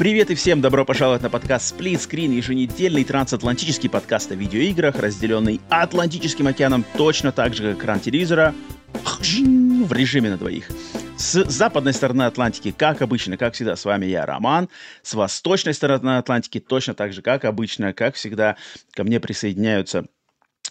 Привет и всем добро пожаловать на подкаст Split Screen, еженедельный трансатлантический подкаст о видеоиграх, разделенный Атлантическим океаном точно так же, как экран телевизора, в режиме на двоих. С западной стороны Атлантики, как обычно, как всегда, с вами я, Роман. С восточной стороны Атлантики, точно так же, как обычно, как всегда, ко мне присоединяются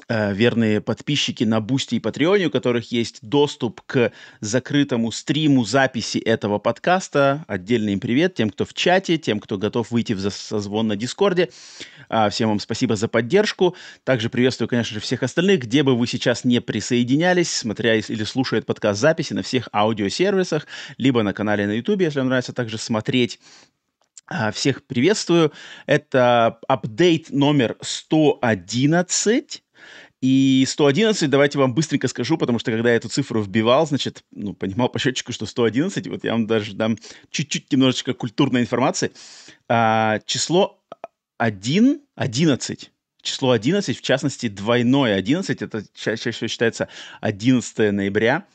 верные подписчики на Boosty и Patreon е, у которых есть доступ к закрытому стриму записи этого подкаста. Отдельный им привет тем, кто в чате, тем, кто готов выйти в созвон на Дискорде. А, всем вам спасибо за поддержку. Также приветствую, конечно же, всех остальных, где бы вы сейчас не присоединялись, смотря или слушая подкаст записи на всех аудиосервисах, либо на канале на YouTube, если вам нравится также смотреть а, всех приветствую. Это апдейт номер 111 и 111, давайте вам быстренько скажу, потому что когда я эту цифру вбивал, значит, ну, понимал по счетчику, что 111, вот я вам даже дам чуть-чуть немножечко культурной информации. А, число 1, 11, число 11, в частности, двойное 11, это чаще всего считается 11 ноября,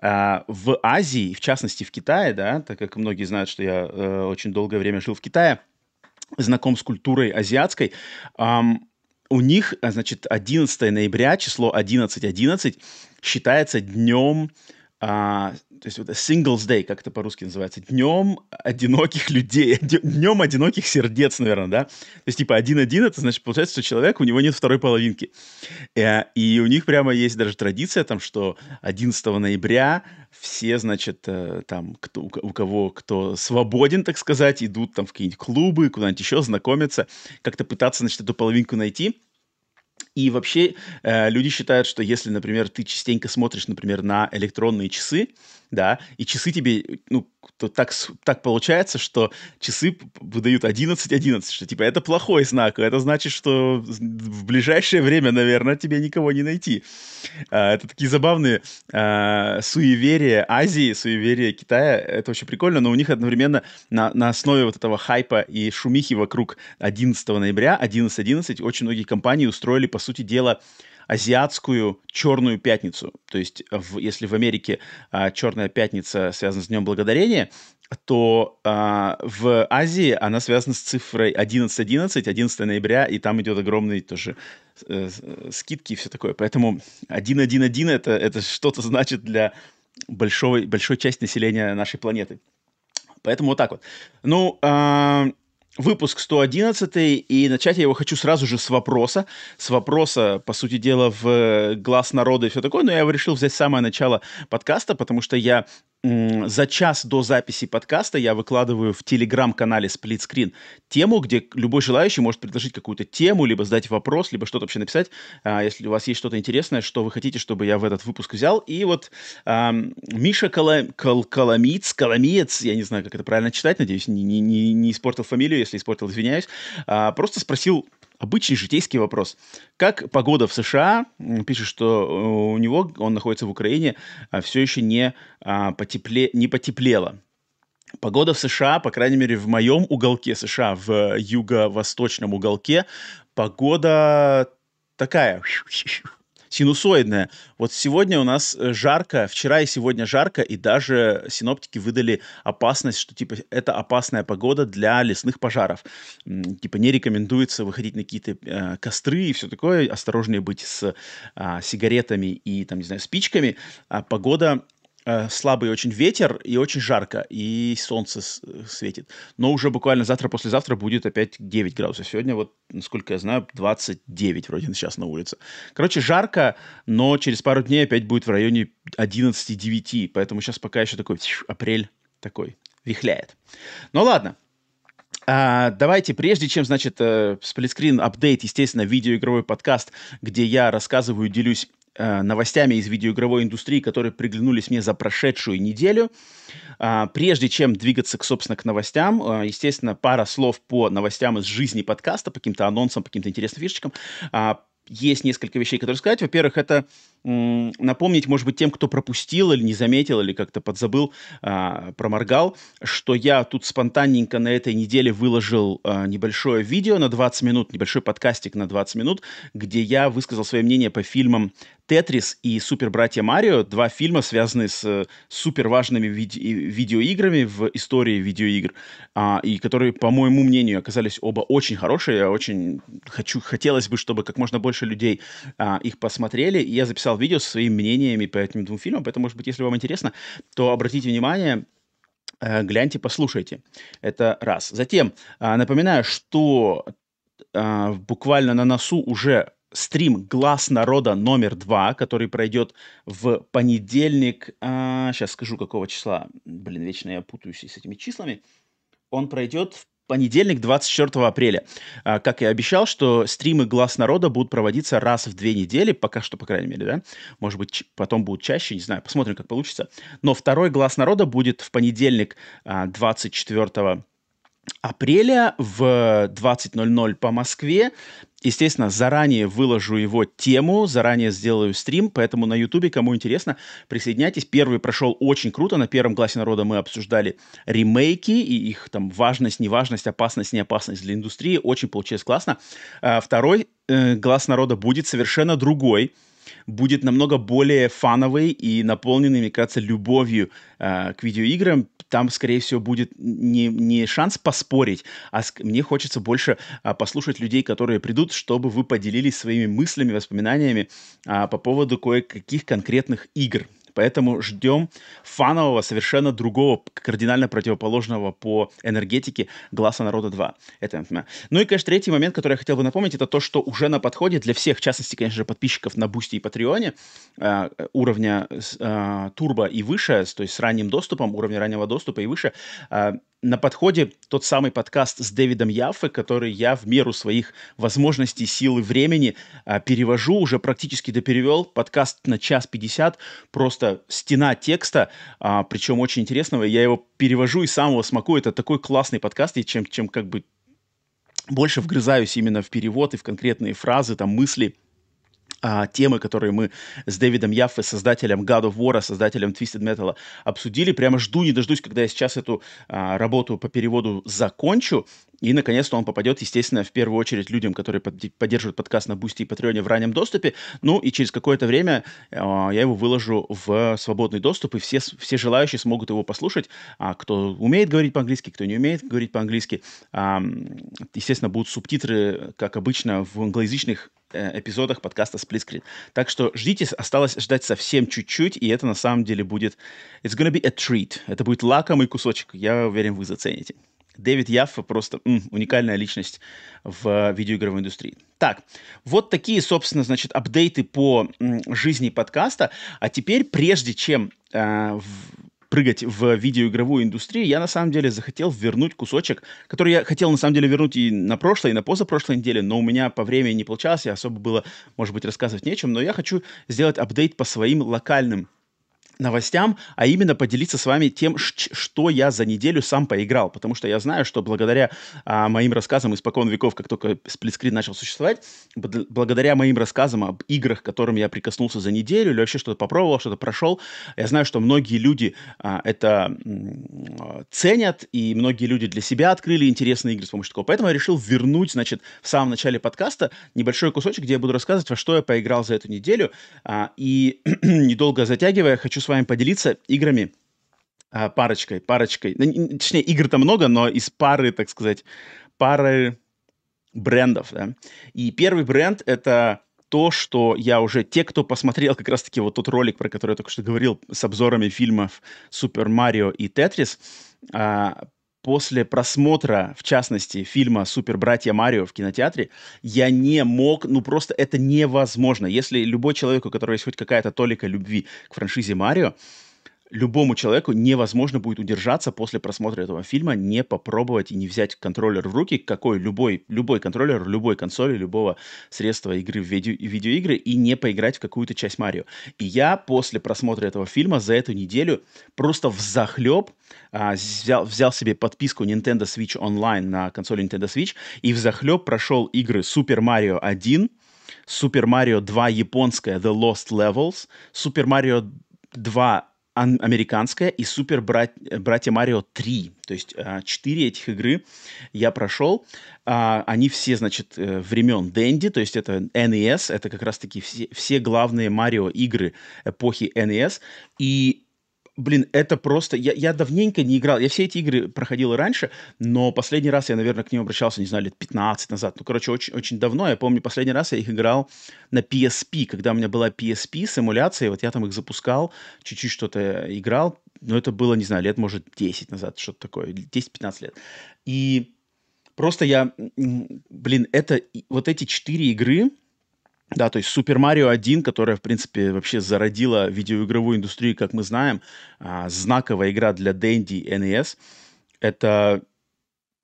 а, в Азии, в частности в Китае, да, так как многие знают, что я э, очень долгое время жил в Китае, знаком с культурой азиатской, эм, у них, а, значит, 11 ноября, число 11.11, 11, считается днем а, то есть вот Singles Day, как это по-русски называется, днем одиноких людей, днем одиноких сердец, наверное, да? То есть типа один-один, это значит, получается, что человек, у него нет второй половинки. Э, и у них прямо есть даже традиция, там, что 11 ноября все, значит, э, там, кто, у кого кто свободен, так сказать, идут там в какие-нибудь клубы, куда-нибудь еще знакомиться, как-то пытаться, значит, эту половинку найти. И вообще э, люди считают, что если, например, ты частенько смотришь, например, на электронные часы, да, и часы тебе, ну, то так, так получается, что часы выдают 11-11, что, типа, это плохой знак, это значит, что в ближайшее время, наверное, тебе никого не найти. А, это такие забавные а, суеверия Азии, суеверия Китая, это очень прикольно, но у них одновременно на, на основе вот этого хайпа и шумихи вокруг 11 ноября, 11-11, очень многие компании устроили, по сути дела, азиатскую черную пятницу. То есть, в, если в Америке а, черная пятница связана с Днем Благодарения, то а, в Азии она связана с цифрой 11.11, 11 ноября, и там идет огромный тоже э, скидки и все такое. Поэтому 1.1.1 это, это что-то значит для большой, большой части населения нашей планеты. Поэтому вот так вот. Ну, а, выпуск 111, и начать я его хочу сразу же с вопроса. С вопроса, по сути дела, в глаз народа и все такое, но я решил взять самое начало подкаста, потому что я за час до записи подкаста я выкладываю в телеграм-канале Split Screen тему, где любой желающий может предложить какую-то тему, либо задать вопрос, либо что-то вообще написать, а, если у вас есть что-то интересное, что вы хотите, чтобы я в этот выпуск взял. И вот а, Миша Кала... Кал... Каламиц, Каламиец, я не знаю, как это правильно читать, надеюсь, не, не, не, испортил фамилию, если испортил, извиняюсь, а, просто спросил Обычный житейский вопрос. Как погода в США? Пишет, что э, у него, он находится в Украине, а, все еще не, а, потепле, не потеплело. Погода в США, по крайней мере, в моем уголке США, в юго-восточном уголке, погода такая синусоидная. Вот сегодня у нас э, жарко, вчера и сегодня жарко, и даже синоптики выдали опасность, что типа это опасная погода для лесных пожаров. Типа не рекомендуется выходить на какие-то э, костры и все такое, осторожнее быть с э, сигаретами и там, не знаю, спичками. А погода Э, слабый очень ветер и очень жарко, и солнце светит. Но уже буквально завтра-послезавтра будет опять 9 градусов. Сегодня, вот, насколько я знаю, 29 вроде сейчас на улице. Короче, жарко, но через пару дней опять будет в районе 11-9, поэтому сейчас пока еще такой апрель такой вихляет. Ну ладно, а, давайте, прежде чем, значит, сплитскрин апдейт, естественно, видеоигровой подкаст, где я рассказываю, делюсь Э, новостями из видеоигровой индустрии, которые приглянулись мне за прошедшую неделю. А, прежде чем двигаться, к, собственно, к новостям, э, естественно, пара слов по новостям из жизни подкаста, по каким-то анонсам, по каким-то интересным фишечкам. А, есть несколько вещей, которые сказать. Во-первых, это напомнить, может быть, тем, кто пропустил или не заметил, или как-то подзабыл, а, проморгал, что я тут спонтанненько на этой неделе выложил а, небольшое видео на 20 минут, небольшой подкастик на 20 минут, где я высказал свое мнение по фильмам «Тетрис» и «Супер братья Марио», два фильма, связанные с э, супер важными виде- видеоиграми в истории видеоигр, а, и которые, по моему мнению, оказались оба очень хорошие. Я очень хочу, хотелось бы, чтобы как можно больше людей а, их посмотрели. И я записал видео со своими мнениями по этим двум фильмам, поэтому, может быть, если вам интересно, то обратите внимание, э, гляньте, послушайте. Это раз. Затем а, напоминаю, что а, буквально на носу уже стрим «Глаз народа» номер два, который пройдет в понедельник, а, сейчас скажу, какого числа, блин, вечно я путаюсь с этими числами, он пройдет в понедельник, 24 апреля. А, как я обещал, что стримы «Глаз народа» будут проводиться раз в две недели, пока что, по крайней мере, да? Может быть, потом будут чаще, не знаю, посмотрим, как получится. Но второй «Глаз народа» будет в понедельник, 24 а, апреля в 20.00 по Москве. Естественно, заранее выложу его тему, заранее сделаю стрим, поэтому на Ютубе, кому интересно, присоединяйтесь. Первый прошел очень круто. На первом классе народа мы обсуждали ремейки и их там важность, неважность, опасность, неопасность для индустрии. Очень получилось классно. А второй э, глаз народа будет совершенно другой будет намного более фановый и наполненный, мне кажется, любовью э, к видеоиграм. Там, скорее всего, будет не, не шанс поспорить, а мне хочется больше э, послушать людей, которые придут, чтобы вы поделились своими мыслями, воспоминаниями э, по поводу кое-каких конкретных игр. Поэтому ждем фанового, совершенно другого, кардинально противоположного по энергетике «Глаза народа 2». Это, ну и, конечно, третий момент, который я хотел бы напомнить, это то, что уже на подходе для всех, в частности, конечно же, подписчиков на Boosty и Patreon е э, уровня э, турбо и выше, то есть с ранним доступом, уровня раннего доступа и выше, э, на подходе тот самый подкаст с Дэвидом Яффе, который я в меру своих возможностей, сил и времени а, перевожу, уже практически доперевел. Подкаст на час пятьдесят, просто стена текста, а, причем очень интересного. Я его перевожу и сам его смакую. Это такой классный подкаст, и чем, чем как бы больше вгрызаюсь именно в перевод и в конкретные фразы, там мысли – а, темы, которые мы с Дэвидом Яффе, создателем God of War, создателем Twisted Metal, обсудили. Прямо жду, не дождусь, когда я сейчас эту а, работу по переводу закончу. И, наконец-то, он попадет, естественно, в первую очередь людям, которые под, поддерживают подкаст на Boosty и Patreon е в раннем доступе. Ну, и через какое-то время э, я его выложу в свободный доступ, и все, все желающие смогут его послушать. А кто умеет говорить по-английски, кто не умеет говорить по-английски. А, естественно, будут субтитры, как обычно, в англоязычных Э, эпизодах подкаста Split Screen. Так что ждите, осталось ждать совсем чуть-чуть, и это на самом деле будет... It's gonna be a treat. Это будет лакомый кусочек. Я уверен, вы зацените. Дэвид Яффа просто м, уникальная личность в видеоигровой индустрии. Так, вот такие, собственно, значит, апдейты по м, жизни подкаста. А теперь, прежде чем э, в, прыгать в видеоигровую индустрию, я на самом деле захотел вернуть кусочек, который я хотел на самом деле вернуть и на прошлой, и на позапрошлой неделе, но у меня по времени не получалось, и особо было, может быть, рассказывать нечем, но я хочу сделать апдейт по своим локальным новостям, а именно поделиться с вами тем, что я за неделю сам поиграл, потому что я знаю, что благодаря а, моим рассказам испокон веков, как только сплитскрин начал существовать, благодаря моим рассказам об играх, к которым я прикоснулся за неделю или вообще что-то попробовал, что-то прошел, я знаю, что многие люди а, это ценят, и многие люди для себя открыли интересные игры с помощью такого. Поэтому я решил вернуть, значит, в самом начале подкаста небольшой кусочек, где я буду рассказывать, во что я поиграл за эту неделю, а, и недолго затягивая, хочу с вами поделиться играми, а, парочкой, парочкой, ну, точнее, игр-то много, но из пары, так сказать, пары брендов, да. И первый бренд — это то, что я уже... Те, кто посмотрел как раз-таки вот тот ролик, про который я только что говорил, с обзорами фильмов «Супер Марио» и «Тетрис», а, после просмотра, в частности, фильма «Супер братья Марио» в кинотеатре, я не мог, ну просто это невозможно. Если любой человек, у которого есть хоть какая-то толика любви к франшизе Марио, любому человеку невозможно будет удержаться после просмотра этого фильма, не попробовать и не взять контроллер в руки, какой любой, любой контроллер, любой консоли, любого средства игры в видео, видеоигры, и не поиграть в какую-то часть Марио. И я после просмотра этого фильма за эту неделю просто в захлеб а, взял, взял себе подписку Nintendo Switch Online на консоли Nintendo Switch и в захлеб прошел игры Super Mario 1, Super Mario 2 японская The Lost Levels, Super Mario 2 американская и Супер брат, Братья Марио 3. То есть а, четыре этих игры я прошел. А, они все, значит, э, времен Дэнди, то есть это NES, это как раз-таки все, все главные Марио игры эпохи NES. И Блин, это просто... Я, я давненько не играл. Я все эти игры проходил и раньше, но последний раз я, наверное, к ним обращался, не знаю, лет 15 назад. Ну, короче, очень, очень давно. Я помню, последний раз я их играл на PSP, когда у меня была PSP с эмуляцией. Вот я там их запускал, чуть-чуть что-то играл. Но это было, не знаю, лет, может, 10 назад, что-то такое. 10-15 лет. И просто я... Блин, это... Вот эти четыре игры, да, то есть Super Mario 1, которая, в принципе, вообще зародила видеоигровую индустрию, как мы знаем, а, знаковая игра для Dendy NES, это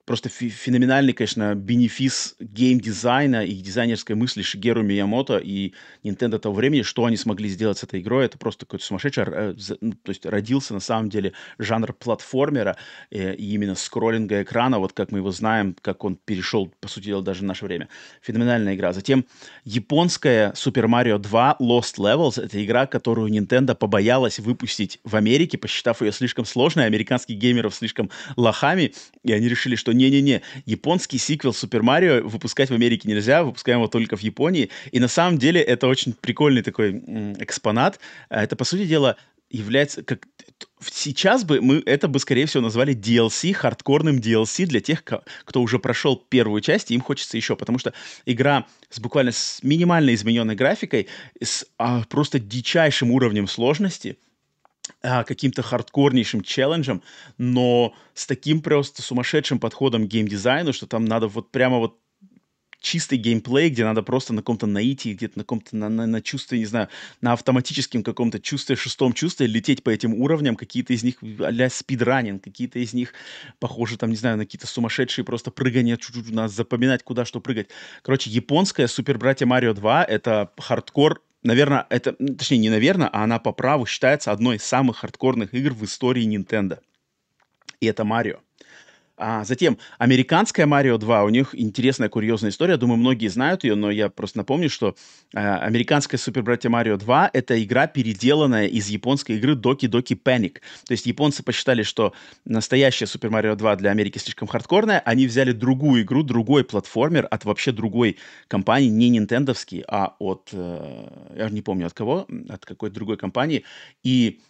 просто феноменальный, конечно, бенефис геймдизайна и дизайнерской мысли Шигеру Миямото и Nintendo того времени, что они смогли сделать с этой игрой, это просто какой-то сумасшедший, э, ну, то есть родился на самом деле жанр платформера э, и именно скроллинга экрана, вот как мы его знаем, как он перешел, по сути дела, даже в наше время. Феноменальная игра. Затем японская Super Mario 2 Lost Levels, это игра, которую Nintendo побоялась выпустить в Америке, посчитав ее слишком сложной, американских геймеров слишком лохами, и они решили, что не-не-не, японский сиквел Супер Марио выпускать в Америке нельзя, выпускаем его только в Японии. И на самом деле это очень прикольный такой экспонат. А это, по сути дела, является как сейчас бы мы это бы скорее всего назвали DLC хардкорным DLC для тех кто уже прошел первую часть и им хочется еще потому что игра с буквально с минимально измененной графикой с а, просто дичайшим уровнем сложности каким-то хардкорнейшим челленджем, но с таким просто сумасшедшим подходом к геймдизайну, что там надо вот прямо вот чистый геймплей, где надо просто на каком-то наитии, где-то на каком-то на, на, на чувстве, не знаю, на автоматическом каком-то чувстве, шестом чувстве лететь по этим уровням, какие-то из них а-ля спидранинг, какие-то из них похожи там, не знаю, на какие-то сумасшедшие просто прыгания, чуть-чуть надо запоминать, куда что прыгать. Короче, японская Супер Братья Марио 2 — это хардкор наверное, это, точнее, не наверное, а она по праву считается одной из самых хардкорных игр в истории Nintendo. И это Марио. А затем, американская Марио 2, у них интересная, курьезная история. Думаю, многие знают ее, но я просто напомню, что э, американская Супер Братья Марио 2 — это игра, переделанная из японской игры Doki Doki Panic. То есть японцы посчитали, что настоящая Супер Марио 2 для Америки слишком хардкорная. Они взяли другую игру, другой платформер от вообще другой компании, не нинтендовский, а от... Э, я не помню от кого, от какой-то другой компании. И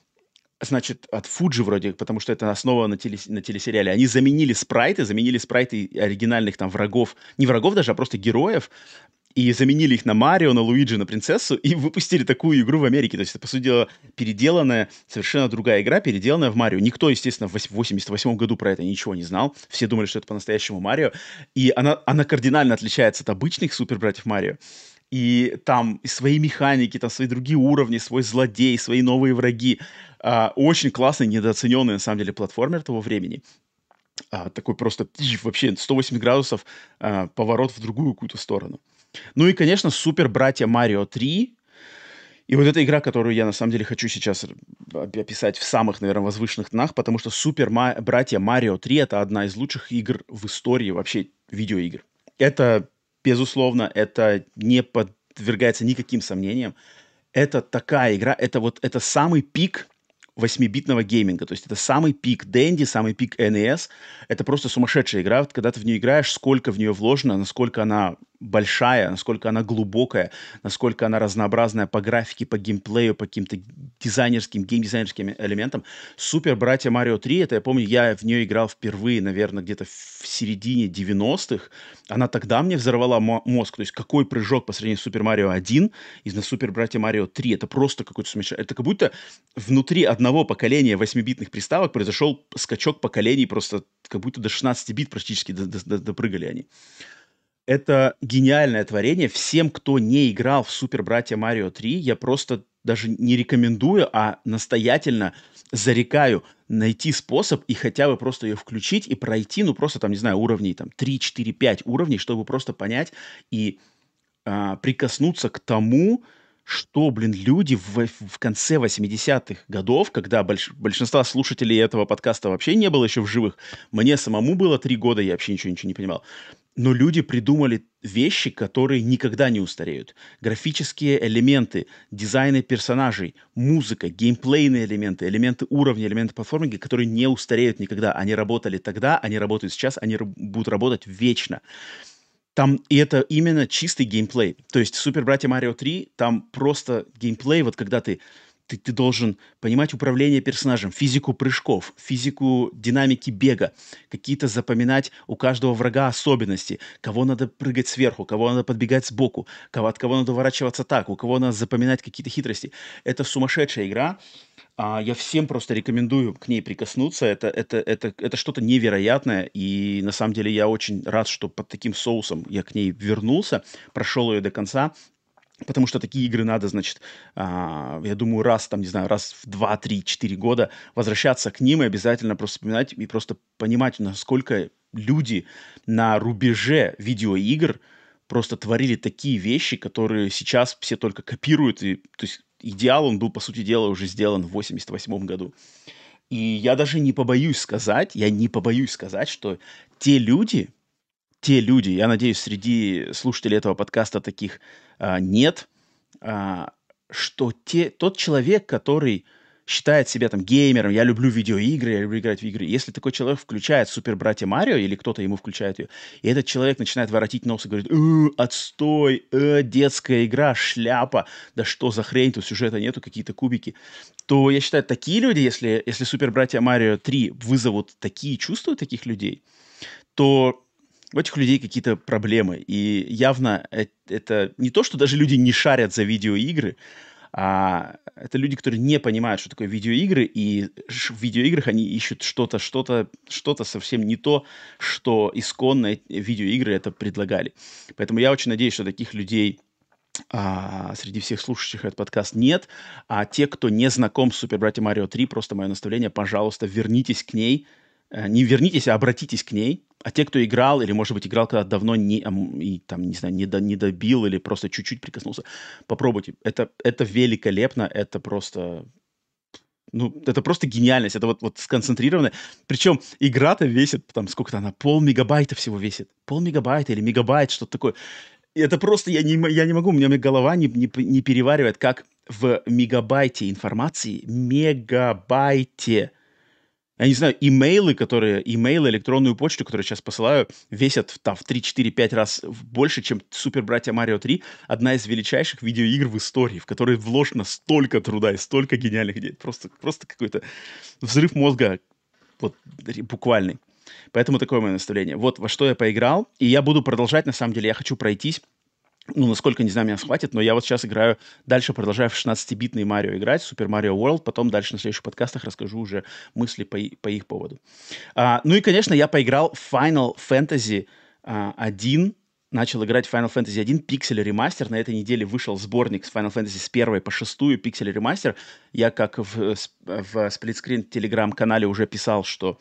значит, от Fuji вроде, потому что это основа на, теле, на телесериале. Они заменили спрайты, заменили спрайты оригинальных там врагов, не врагов даже, а просто героев, и заменили их на Марио, на Луиджи, на Принцессу, и выпустили такую игру в Америке. То есть это, по сути дела, переделанная, совершенно другая игра, переделанная в Марио. Никто, естественно, в 88 году про это ничего не знал. Все думали, что это по-настоящему Марио. И она, она кардинально отличается от обычных супер-братьев Марио и там и свои механики, там свои другие уровни, свой злодей, свои новые враги. А, очень классный, недооцененный, на самом деле, платформер того времени. А, такой просто вообще 180 градусов а, поворот в другую какую-то сторону. Ну и, конечно, супер братья Марио 3. И вот эта игра, которую я на самом деле хочу сейчас описать в самых, наверное, возвышенных тонах, потому что супер братья Марио 3 это одна из лучших игр в истории вообще видеоигр. Это безусловно, это не подвергается никаким сомнениям. Это такая игра, это вот это самый пик 8-битного гейминга. То есть это самый пик Дэнди, самый пик NES. Это просто сумасшедшая игра. Когда ты в нее играешь, сколько в нее вложено, насколько она большая, насколько она глубокая, насколько она разнообразная по графике, по геймплею, по каким-то дизайнерским, геймдизайнерским элементам. Супер Братья Марио 3, это я помню, я в нее играл впервые, наверное, где-то в середине 90-х. Она тогда мне взорвала мозг. То есть какой прыжок по сравнению с Супер Марио 1 и на Супер Братья Марио 3. Это просто какой-то сумасшедший. Это как будто внутри одного поколения 8-битных приставок произошел скачок поколений просто как будто до 16 бит практически допрыгали они это гениальное творение. Всем, кто не играл в Супер Братья Марио 3, я просто даже не рекомендую, а настоятельно зарекаю найти способ и хотя бы просто ее включить и пройти, ну, просто там, не знаю, уровней там 3, 4, 5 уровней, чтобы просто понять и а, прикоснуться к тому, что, блин, люди в, в конце 80-х годов, когда больш, большинства слушателей этого подкаста вообще не было еще в живых, мне самому было три года, я вообще ничего, ничего не понимал. Но люди придумали вещи, которые никогда не устареют. Графические элементы, дизайны персонажей, музыка, геймплейные элементы, элементы уровня, элементы платформинга, которые не устареют никогда. Они работали тогда, они работают сейчас, они будут работать вечно. Там, и это именно чистый геймплей. То есть Супер Братья Марио 3, там просто геймплей, вот когда ты, ты, ты должен понимать управление персонажем, физику прыжков, физику динамики бега, какие-то запоминать у каждого врага особенности, кого надо прыгать сверху, кого надо подбегать сбоку, кого, от кого надо уворачиваться так, у кого надо запоминать какие-то хитрости. Это сумасшедшая игра, а, я всем просто рекомендую к ней прикоснуться. Это, это, это, это что-то невероятное. И на самом деле я очень рад, что под таким соусом я к ней вернулся, прошел ее до конца. Потому что такие игры надо, значит, а, я думаю, раз, там, не знаю, раз в 2, 3, 4 года возвращаться к ним и обязательно просто вспоминать и просто понимать, насколько люди на рубеже видеоигр просто творили такие вещи, которые сейчас все только копируют. И, то есть идеал, он был, по сути дела, уже сделан в 88 году. И я даже не побоюсь сказать, я не побоюсь сказать, что те люди, те люди, я надеюсь, среди слушателей этого подкаста таких а, нет, а, что те, тот человек, который считает себя там геймером, я люблю видеоигры, я люблю играть в игры. Если такой человек включает Супер Братья Марио, или кто-то ему включает ее, и этот человек начинает воротить нос и говорит, э, отстой, э, детская игра, шляпа, да что за хрень, тут сюжета нету, какие-то кубики, то я считаю, такие люди, если, если Супер Братья Марио 3 вызовут такие чувства таких людей, то у этих людей какие-то проблемы. И явно это не то, что даже люди не шарят за видеоигры, а это люди, которые не понимают, что такое видеоигры, и в видеоиграх они ищут что-то, что-то, что-то совсем не то, что исконно видеоигры это предлагали. Поэтому я очень надеюсь, что таких людей а, среди всех слушающих этот подкаст нет. А те, кто не знаком с Супер Братья Марио 3, просто мое наставление, пожалуйста, вернитесь к ней. Э, не вернитесь, а обратитесь к ней. А те, кто играл, или, может быть, играл когда давно не, и, там, не знаю, не, до, не добил или просто чуть-чуть прикоснулся, попробуйте. Это, это великолепно, это просто ну, это просто гениальность, это вот, вот сконцентрированно. Причем игра-то весит, там, сколько-то она, пол мегабайта всего весит. Пол мегабайта или мегабайт, что-то такое. И это просто, я не, я не могу, у меня голова не, не, не переваривает, как в мегабайте информации, мегабайте я не знаю, имейлы, которые, имейлы, электронную почту, которую сейчас посылаю, весят там в 3, 4, 5 раз больше, чем Супер Братья Марио 3. Одна из величайших видеоигр в истории, в которой вложено столько труда и столько гениальных идей. Просто, просто какой-то взрыв мозга, вот буквальный. Поэтому такое мое наставление. Вот во что я поиграл, и я буду продолжать, на самом деле, я хочу пройтись ну, насколько, не знаю, меня схватит, но я вот сейчас играю, дальше продолжаю в 16-битный Марио играть, Супер Марио World, потом дальше на следующих подкастах расскажу уже мысли по, по их поводу. А, ну и, конечно, я поиграл в Final Fantasy а, 1, начал играть Final Fantasy 1 Pixel Remaster. На этой неделе вышел сборник с Final Fantasy с 1 по 6 Pixel Remaster. Я, как в, в сплитскрин телеграм-канале уже писал, что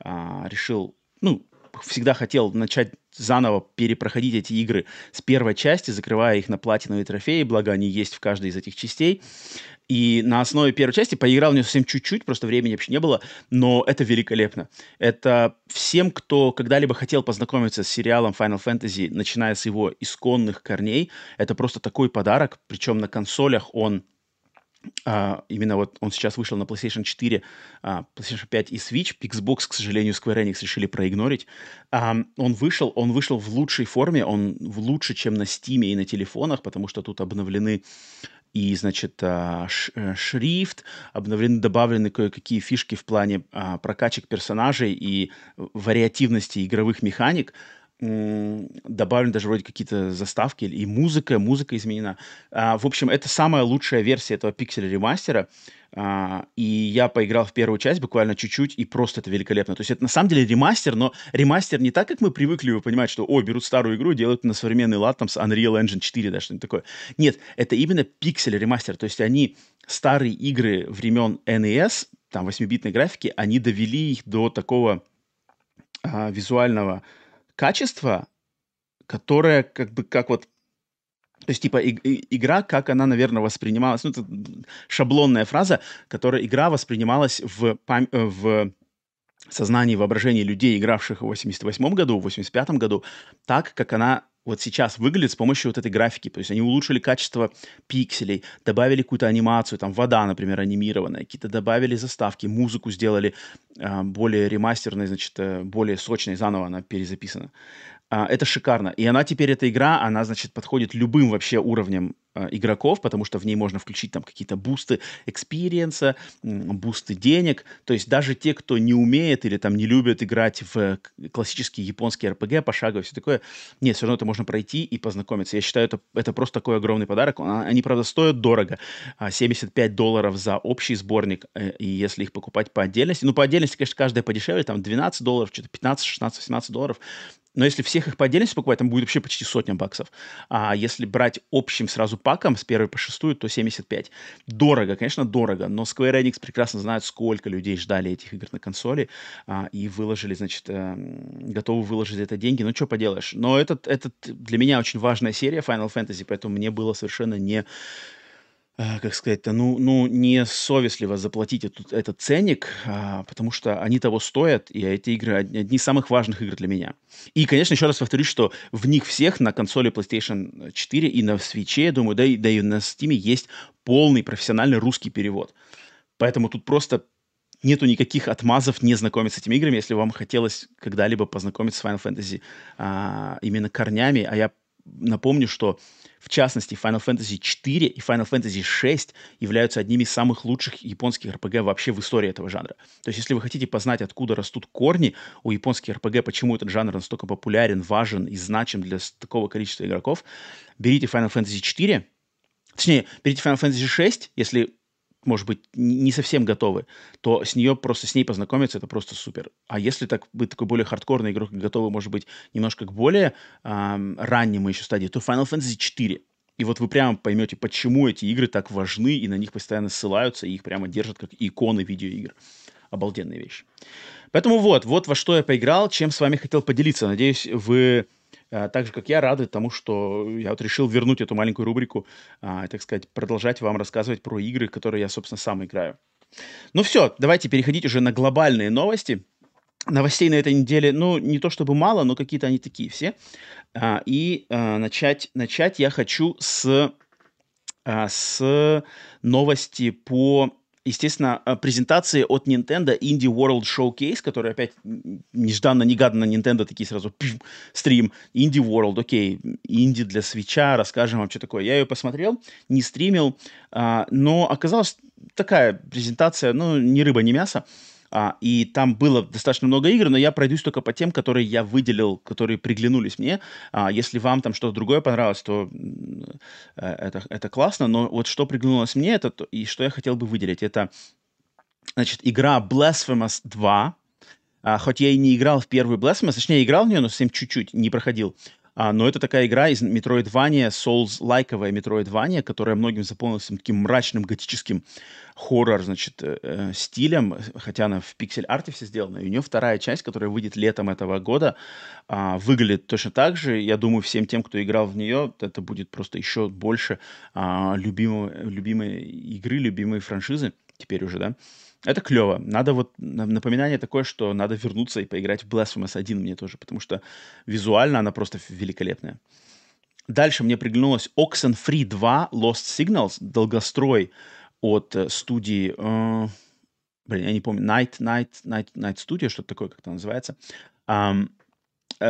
а, решил, ну, всегда хотел начать заново перепроходить эти игры с первой части, закрывая их на платиновые трофеи, благо они есть в каждой из этих частей. И на основе первой части поиграл в нее совсем чуть-чуть, просто времени вообще не было, но это великолепно. Это всем, кто когда-либо хотел познакомиться с сериалом Final Fantasy, начиная с его исконных корней, это просто такой подарок, причем на консолях он Uh, именно вот он сейчас вышел на PlayStation 4, uh, а, PlayStation 5 и Switch. Xbox, к сожалению, Square Enix решили проигнорить. Он вышел, он вышел в лучшей форме, он лучше, чем на Steam и на телефонах, потому что тут обновлены и, значит, э, шрифт, обновлены, добавлены кое-какие фишки в плане прокачек персонажей и вариативности игровых механик добавлены даже вроде какие-то заставки, и музыка, музыка изменена. А, в общем, это самая лучшая версия этого пикселя ремастера. А, и я поиграл в первую часть буквально чуть-чуть, и просто это великолепно. То есть это на самом деле ремастер, но ремастер не так, как мы привыкли вы понимать, что, о, берут старую игру, делают на современный лад, там, с Unreal Engine 4, да, что-нибудь такое. Нет, это именно пиксель ремастер. То есть они старые игры времен NES, там, 8-битной графики, они довели их до такого а, визуального качество, которое как бы как вот То есть, типа, и- и- игра, как она, наверное, воспринималась, ну, это шаблонная фраза, которая игра воспринималась в, пам- в сознании, воображении людей, игравших в 88 году, в 85 году, так, как она вот сейчас выглядит с помощью вот этой графики. То есть они улучшили качество пикселей, добавили какую-то анимацию, там вода, например, анимированная, какие-то добавили заставки, музыку сделали а, более ремастерной, значит, э, более сочной, заново она перезаписана. А, это шикарно. И она теперь, эта игра, она, значит, подходит любым вообще уровням а, игроков, потому что в ней можно включить там какие-то бусты experience а, бусты денег. То есть даже те, кто не умеет или там не любит играть в классические японские RPG, пошагово, все такое, нет, все равно это можно пройти и познакомиться. Я считаю, это, это просто такой огромный подарок. Они, правда, стоят дорого. 75 а, долларов за общий сборник, э, и если их покупать по отдельности, ну, по отдельности, конечно, каждая подешевле, там 12 долларов, что-то 15, 16, 18 долларов, но если всех их по отдельности покупать, там будет вообще почти сотня баксов. А если брать общим сразу паком с первой по шестую, то 75. Дорого, конечно, дорого, но Square Enix прекрасно знают, сколько людей ждали этих игр на консоли а, и выложили, значит, э, готовы выложить это деньги. Ну, что поделаешь. Но этот, этот для меня очень важная серия Final Fantasy, поэтому мне было совершенно не а, как сказать-то, ну, ну, не совестливо заплатить этот, этот ценник, а, потому что они того стоят, и эти игры одни, одни из самых важных игр для меня. И, конечно, еще раз повторюсь, что в них всех на консоли PlayStation 4 и на Switch, я думаю, да и, да и на Steam есть полный профессиональный русский перевод. Поэтому тут просто нету никаких отмазов не знакомиться с этими играми, если вам хотелось когда-либо познакомиться с Final Fantasy а, именно корнями. А я напомню, что в частности, Final Fantasy 4 и Final Fantasy 6 являются одними из самых лучших японских RPG вообще в истории этого жанра. То есть, если вы хотите познать, откуда растут корни у японских RPG, почему этот жанр настолько популярен, важен и значим для такого количества игроков, берите Final Fantasy 4, точнее, берите Final Fantasy 6, если может быть, не совсем готовы, то с нее просто с ней познакомиться это просто супер. А если так вы такой более хардкорный игрок готовы, может быть, немножко к более эм, раннему еще стадии, то Final Fantasy 4. И вот вы прямо поймете, почему эти игры так важны, и на них постоянно ссылаются, и их прямо держат как иконы видеоигр. Обалденная вещь. Поэтому вот, вот во что я поиграл, чем с вами хотел поделиться. Надеюсь, вы так же, как я, рады тому, что я вот решил вернуть эту маленькую рубрику, а, так сказать, продолжать вам рассказывать про игры, которые я, собственно, сам играю. Ну все, давайте переходить уже на глобальные новости. Новостей на этой неделе, ну, не то чтобы мало, но какие-то они такие все. А, и начать, начать я хочу с, с новости по естественно, э, презентации от Nintendo Indie World Showcase, который опять нежданно-негаданно Nintendo такие сразу пим, стрим. Indie World, окей, инди для свеча, расскажем вам, что такое. Я ее посмотрел, не стримил, а, но оказалась такая презентация, ну, ни рыба, ни мясо. А, и там было достаточно много игр, но я пройдусь только по тем, которые я выделил, которые приглянулись мне. А, если вам там что-то другое понравилось, то э, это, это классно. Но вот что приглянулось мне, это и что я хотел бы выделить, это значит, игра Blasphemous 2. А, хоть я и не играл в первую Blasphemous, точнее, играл в нее, но совсем чуть-чуть, не проходил. А, но это такая игра из Metroidvania, Souls-лайковая Metroidvania, которая многим запомнилась таким мрачным готическим хоррор, значит, э, э, стилем, хотя она в пиксель-арте все сделана. И у нее вторая часть, которая выйдет летом этого года, а, выглядит точно так же. Я думаю, всем тем, кто играл в нее, это будет просто еще больше а, любимой, любимой игры, любимой франшизы теперь уже, да. Это клево. Надо вот напоминание такое, что надо вернуться и поиграть в Blasphemous 1 мне тоже, потому что визуально она просто великолепная. Дальше мне приглянулась Oxenfree 2 Lost Signals, долгострой от э, студии, э, блин, я не помню, Night, Night, Night, Night Studio, что-то такое, как это называется. Um,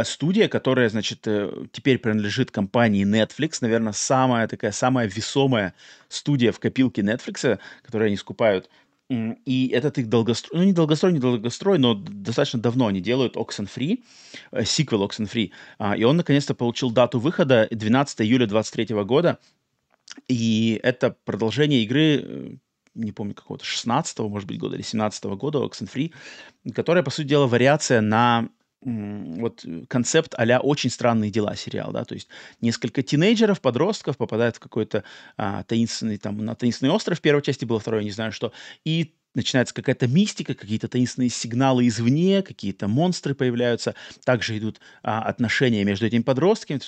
студия, которая, значит, э, теперь принадлежит компании Netflix, наверное, самая такая, самая весомая студия в копилке Netflix, которую они скупают и этот их долгострой, ну не долгострой, не долгострой, но достаточно давно они делают Oxenfree, э, сиквел Oxenfree, а, и он наконец-то получил дату выхода 12 июля 2023 года, и это продолжение игры, э, не помню какого-то, 16 может быть, года или 17 года Oxenfree, которая, по сути дела, вариация на вот э, концепт а «Очень странные дела» сериал, да, то есть несколько тинейджеров, подростков попадают в какой-то а, таинственный, там, на таинственный остров в первой части было, второй, не знаю что, и начинается какая-то мистика, какие-то таинственные сигналы извне, какие-то монстры появляются. Также идут а, отношения между этими подростками,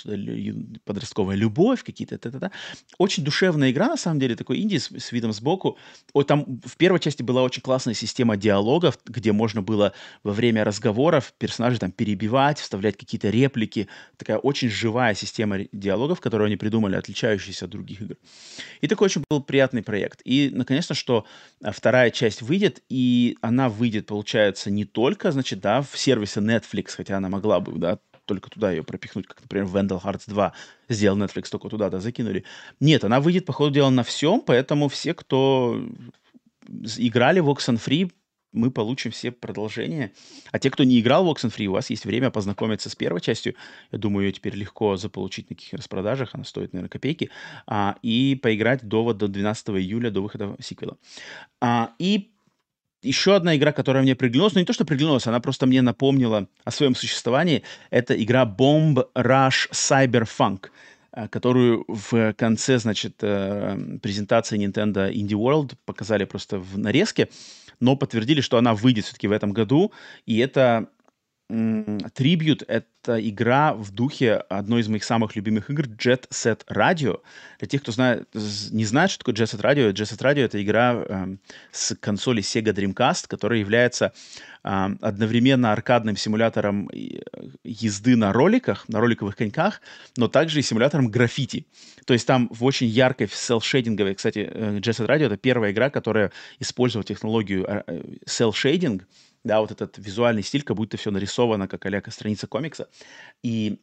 подростковая любовь, какие-то та-та-та. Очень душевная игра, на самом деле, такой инди с, с видом сбоку. О, там в первой части была очень классная система диалогов, где можно было во время разговоров персонажей там перебивать, вставлять какие-то реплики. Такая очень живая система диалогов, которую они придумали, отличающаяся от других игр. И такой очень был приятный проект. И, наконец-то, что а, вторая часть часть выйдет, и она выйдет, получается, не только, значит, да, в сервисе Netflix, хотя она могла бы, да, только туда ее пропихнуть, как, например, Vandal Hearts 2 сделал Netflix, только туда, да, закинули. Нет, она выйдет, по ходу дела, на всем, поэтому все, кто играли в Oxenfree, мы получим все продолжения. А те, кто не играл в Oxenfree, у вас есть время познакомиться с первой частью. Я думаю, ее теперь легко заполучить на каких распродажах. Она стоит, наверное, копейки. А, и поиграть до, до 12 июля, до выхода сиквела. А, и еще одна игра, которая мне приглянулась, ну не то, что приглянулась, она просто мне напомнила о своем существовании. Это игра Bomb Rush Cyberpunk а, которую в конце, значит, э, презентации Nintendo Indie World показали просто в нарезке но подтвердили, что она выйдет все-таки в этом году, и это Tribute — это игра в духе одной из моих самых любимых игр Jet Set Radio. Для тех, кто знает, не знает, что такое Jet Set Radio, Jet Set Radio — это игра э, с консоли Sega Dreamcast, которая является э, одновременно аркадным симулятором езды на роликах, на роликовых коньках, но также и симулятором граффити. То есть там в очень яркой селл-шейдинговой, кстати, э, Jet Set Radio — это первая игра, которая использовала технологию э, э, селл-шейдинг, да, вот этот визуальный стиль, как будто все нарисовано, как а страница комикса. И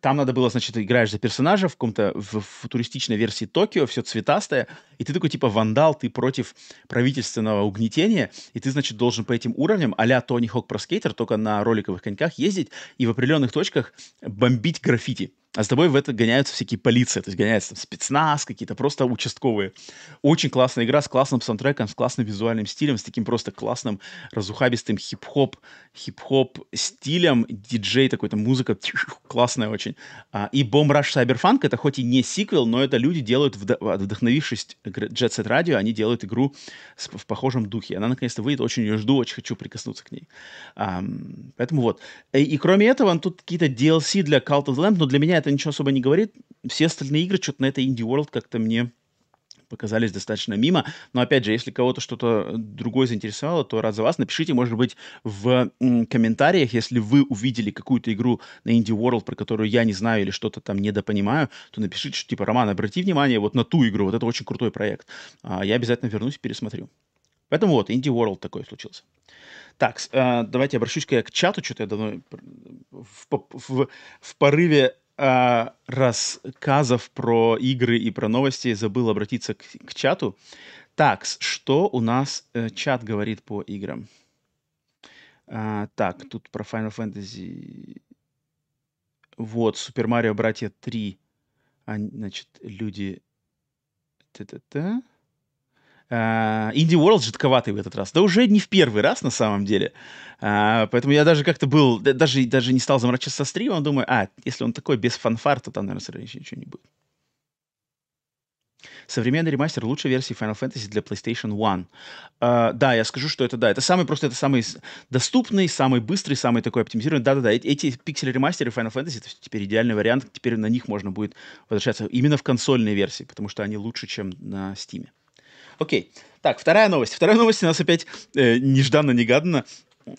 там надо было, значит, играешь за персонажа в каком-то в футуристичной версии Токио, все цветастое, и ты такой типа вандал, ты против правительственного угнетения, и ты, значит, должен по этим уровням а-ля Тони Хок про скейтер, только на роликовых коньках ездить и в определенных точках бомбить граффити. А с тобой в это гоняются всякие полиции, то есть гоняются там, спецназ, какие-то просто участковые. Очень классная игра с классным саундтреком, с классным визуальным стилем, с таким просто классным разухабистым хип-хоп, хип-хоп стилем, диджей такой, там музыка классная очень. А, и Bomb Rush Cyberpunk это хоть и не сиквел, но это люди делают, вдохновившись Jet Set Radio, они делают игру в похожем духе. Она наконец-то выйдет, очень ее жду, очень хочу прикоснуться к ней. Поэтому вот. И, и кроме этого, тут какие-то DLC для Cult of the Lamb, но для меня это это ничего особо не говорит. Все остальные игры что-то на этой Indie World как-то мне показались достаточно мимо. Но опять же, если кого-то что-то другое заинтересовало, то рад за вас. Напишите, может быть, в комментариях, если вы увидели какую-то игру на Indie World, про которую я не знаю или что-то там недопонимаю, то напишите, что типа, Роман, обрати внимание вот на ту игру, вот это очень крутой проект. А, я обязательно вернусь и пересмотрю. Поэтому вот, Indie World такой случился. Так, э, давайте обращусь к чату, что-то я давно в, в, в порыве а, рассказов про игры и про новости забыл обратиться к, к чату. Так, что у нас э, чат говорит по играм? А, так, тут про Final Fantasy. Вот, Super Mario Братья 3. А, значит, люди... Та-та-та. Uh, Indie World жидковатый в этот раз. Да уже не в первый раз, на самом деле. Uh, поэтому я даже как-то был, даже, даже не стал заморачиваться со стримом, думаю, а, если он такой без фанфар, то там, наверное, ничего не будет. Современный ремастер лучшей версии Final Fantasy для PlayStation One. Uh, да, я скажу, что это да. Это самый просто, это самый доступный, самый быстрый, самый такой оптимизированный. Да-да-да, эти, эти пиксель-ремастеры Final Fantasy, это теперь идеальный вариант. Теперь на них можно будет возвращаться именно в консольной версии, потому что они лучше, чем на Steam. Окей. Так, вторая новость. Вторая новость у нас опять э, нежданно-негаданно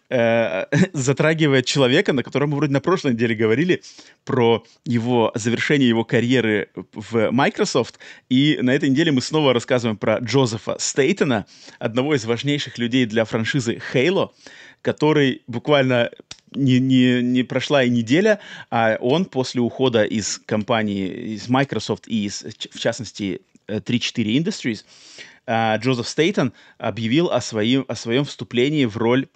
э, затрагивает человека, на котором мы вроде на прошлой неделе говорили про его завершение его карьеры в Microsoft. И на этой неделе мы снова рассказываем про Джозефа Стейтона, одного из важнейших людей для франшизы Halo, который буквально не, не, не прошла и неделя, а он после ухода из компании, из Microsoft и, из, в частности, 343 Industries, а, Джозеф Стейтон объявил о, своим, о своем вступлении в роль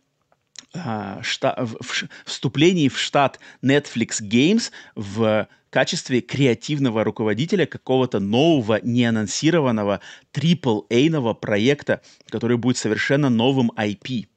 а, шта, в, вступлении в штат Netflix Games в качестве креативного руководителя какого-то нового, неанонсированного AAA-ного проекта, который будет совершенно новым IP.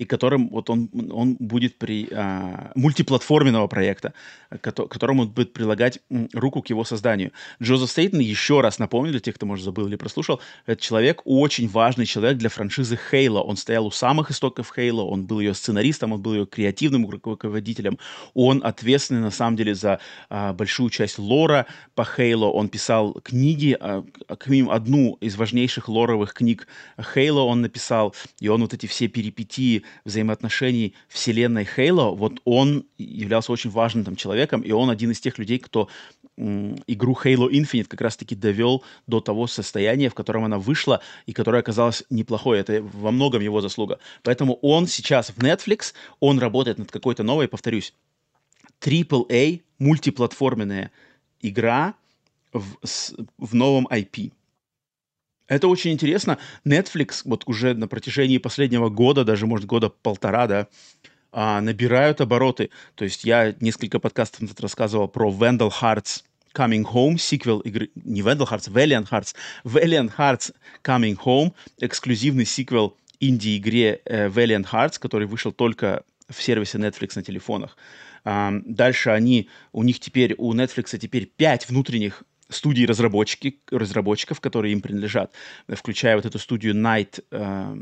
И которым вот он, он будет при а, мультиплатформенного проекта, к которому он будет прилагать руку к его созданию. Джозеф Стейтон, еще раз напомню для тех, кто, может, забыл или прослушал, это человек, очень важный человек для франшизы Halo. Он стоял у самых истоков Halo, он был ее сценаристом, он был ее креативным руководителем, он ответственный, на самом деле, за а, большую часть лора по Halo, он писал книги, а, к ним одну из важнейших лоровых книг Halo он написал, и он вот эти все перипетии взаимоотношений вселенной Halo, вот он являлся очень важным там человеком, и он один из тех людей, кто игру Halo Infinite как раз-таки довел до того состояния, в котором она вышла, и которое оказалось неплохое. Это во многом его заслуга. Поэтому он сейчас в Netflix, он работает над какой-то новой, повторюсь, AAA мультиплатформенная игра в, с, в новом IP. Это очень интересно. Netflix вот уже на протяжении последнего года, даже, может, года полтора, да, а, набирают обороты. То есть я несколько подкастов назад рассказывал про Vandal Hearts Coming Home, сиквел игры, не Vandal Hearts, Valiant Hearts, Valiant Hearts Coming Home, эксклюзивный сиквел инди-игре э, Valiant Hearts, который вышел только в сервисе Netflix на телефонах. Дальше они, у них теперь, у Netflix теперь пять внутренних студий разработчики, разработчиков, которые им принадлежат, включая вот эту студию Night, э,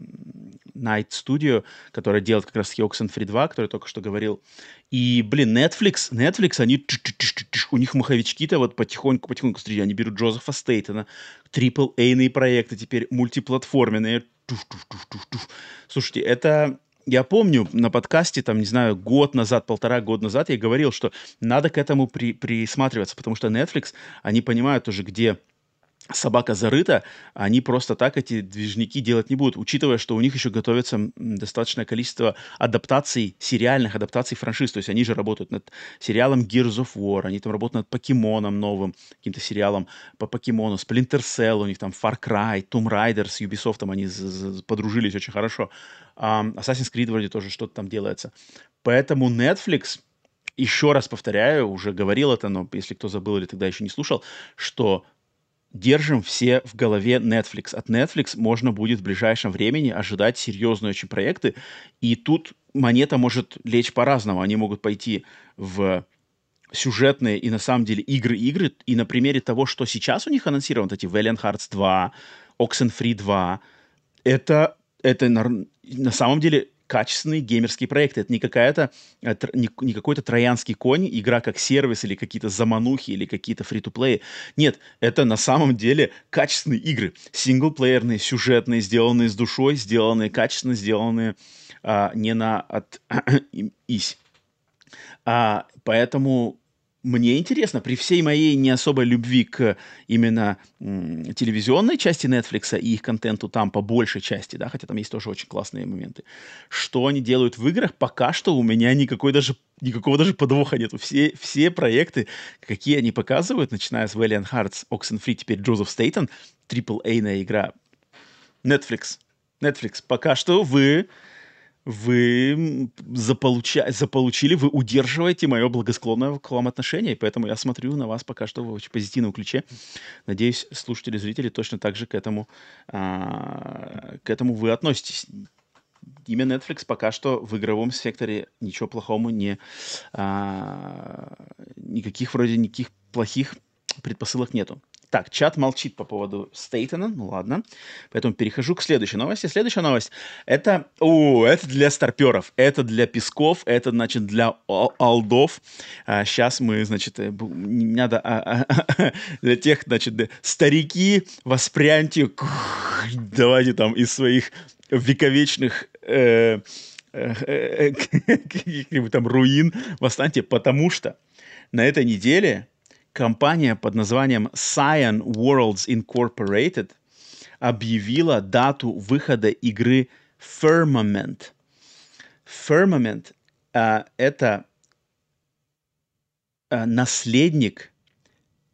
Night Studio, которая делает как раз Oxenfree 2, который только что говорил. И, блин, Netflix, Netflix, они, у них маховички-то вот потихоньку-потихоньку, смотрите, они берут Джозефа Стейтона, AAA-ные проекты теперь, мультиплатформенные, Слушайте, это я помню на подкасте, там, не знаю, год назад, полтора года назад я говорил, что надо к этому при, присматриваться, потому что Netflix, они понимают уже, где собака зарыта, они просто так эти движники делать не будут, учитывая, что у них еще готовится достаточное количество адаптаций, сериальных адаптаций франшиз. То есть они же работают над сериалом Gears of War, они там работают над покемоном новым, каким-то сериалом по покемону, Splinter Cell, у них там Far Cry, Tomb Raider с Ubisoft, там они подружились очень хорошо. Um, Assassin's Creed вроде тоже что-то там делается. Поэтому Netflix, еще раз повторяю, уже говорил это, но если кто забыл или тогда еще не слушал, что держим все в голове Netflix. От Netflix можно будет в ближайшем времени ожидать серьезные очень проекты. И тут монета может лечь по-разному. Они могут пойти в сюжетные и на самом деле игры-игры. И на примере того, что сейчас у них анонсировано, эти Valiant Hearts 2, Oxenfree 2, это, это на, на самом деле качественные геймерские проекты. Это не какая-то, э, не, не какой-то троянский конь, игра как сервис или какие-то заманухи или какие-то фри-то-плеи. Нет, это на самом деле качественные игры. Синглплеерные, сюжетные, сделанные с душой, сделанные качественно, сделанные а, не на от ись. А, поэтому мне интересно, при всей моей не особой любви к именно телевизионной части Netflix и их контенту там по большей части, да, хотя там есть тоже очень классные моменты, что они делают в играх, пока что у меня никакой даже, никакого даже подвоха нету. Все, все проекты, какие они показывают, начиная с Valiant Hearts, Oxenfree, теперь Joseph Staten, AAA-ная игра, Netflix, Netflix, пока что вы вы заполуча... заполучили, вы удерживаете мое благосклонное к вам отношение, поэтому я смотрю на вас пока что в очень позитивном ключе. Надеюсь, слушатели, зрители точно так же к этому, а, к этому вы относитесь. Имя Netflix пока что в игровом секторе ничего плохому не... А, никаких вроде никаких плохих предпосылок нету. Так, чат молчит по поводу Стейтона, ну ладно. Поэтому перехожу к следующей новости. Следующая новость — это... О, это для старперов, это для песков, это, значит, для алдов. А, сейчас мы, значит, э, не надо... А, а, для тех, значит, старики, воспряньте, давайте там из своих вековечных... Э, э, э, каких-нибудь там руин восстаньте, потому что на этой неделе компания под названием Cyan Worlds Incorporated объявила дату выхода игры Firmament. Firmament uh, это uh, наследник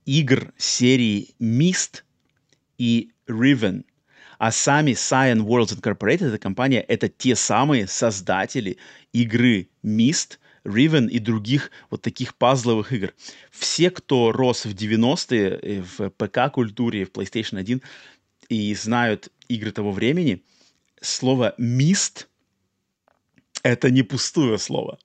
игр серии Mist и Riven. А сами Cyan Worlds Incorporated, эта компания, это те самые создатели игры Mist – Riven и других вот таких пазловых игр. Все, кто рос в 90-е э, в ПК-культуре, в PlayStation 1 и знают игры того времени, слово «мист» это не пустое слово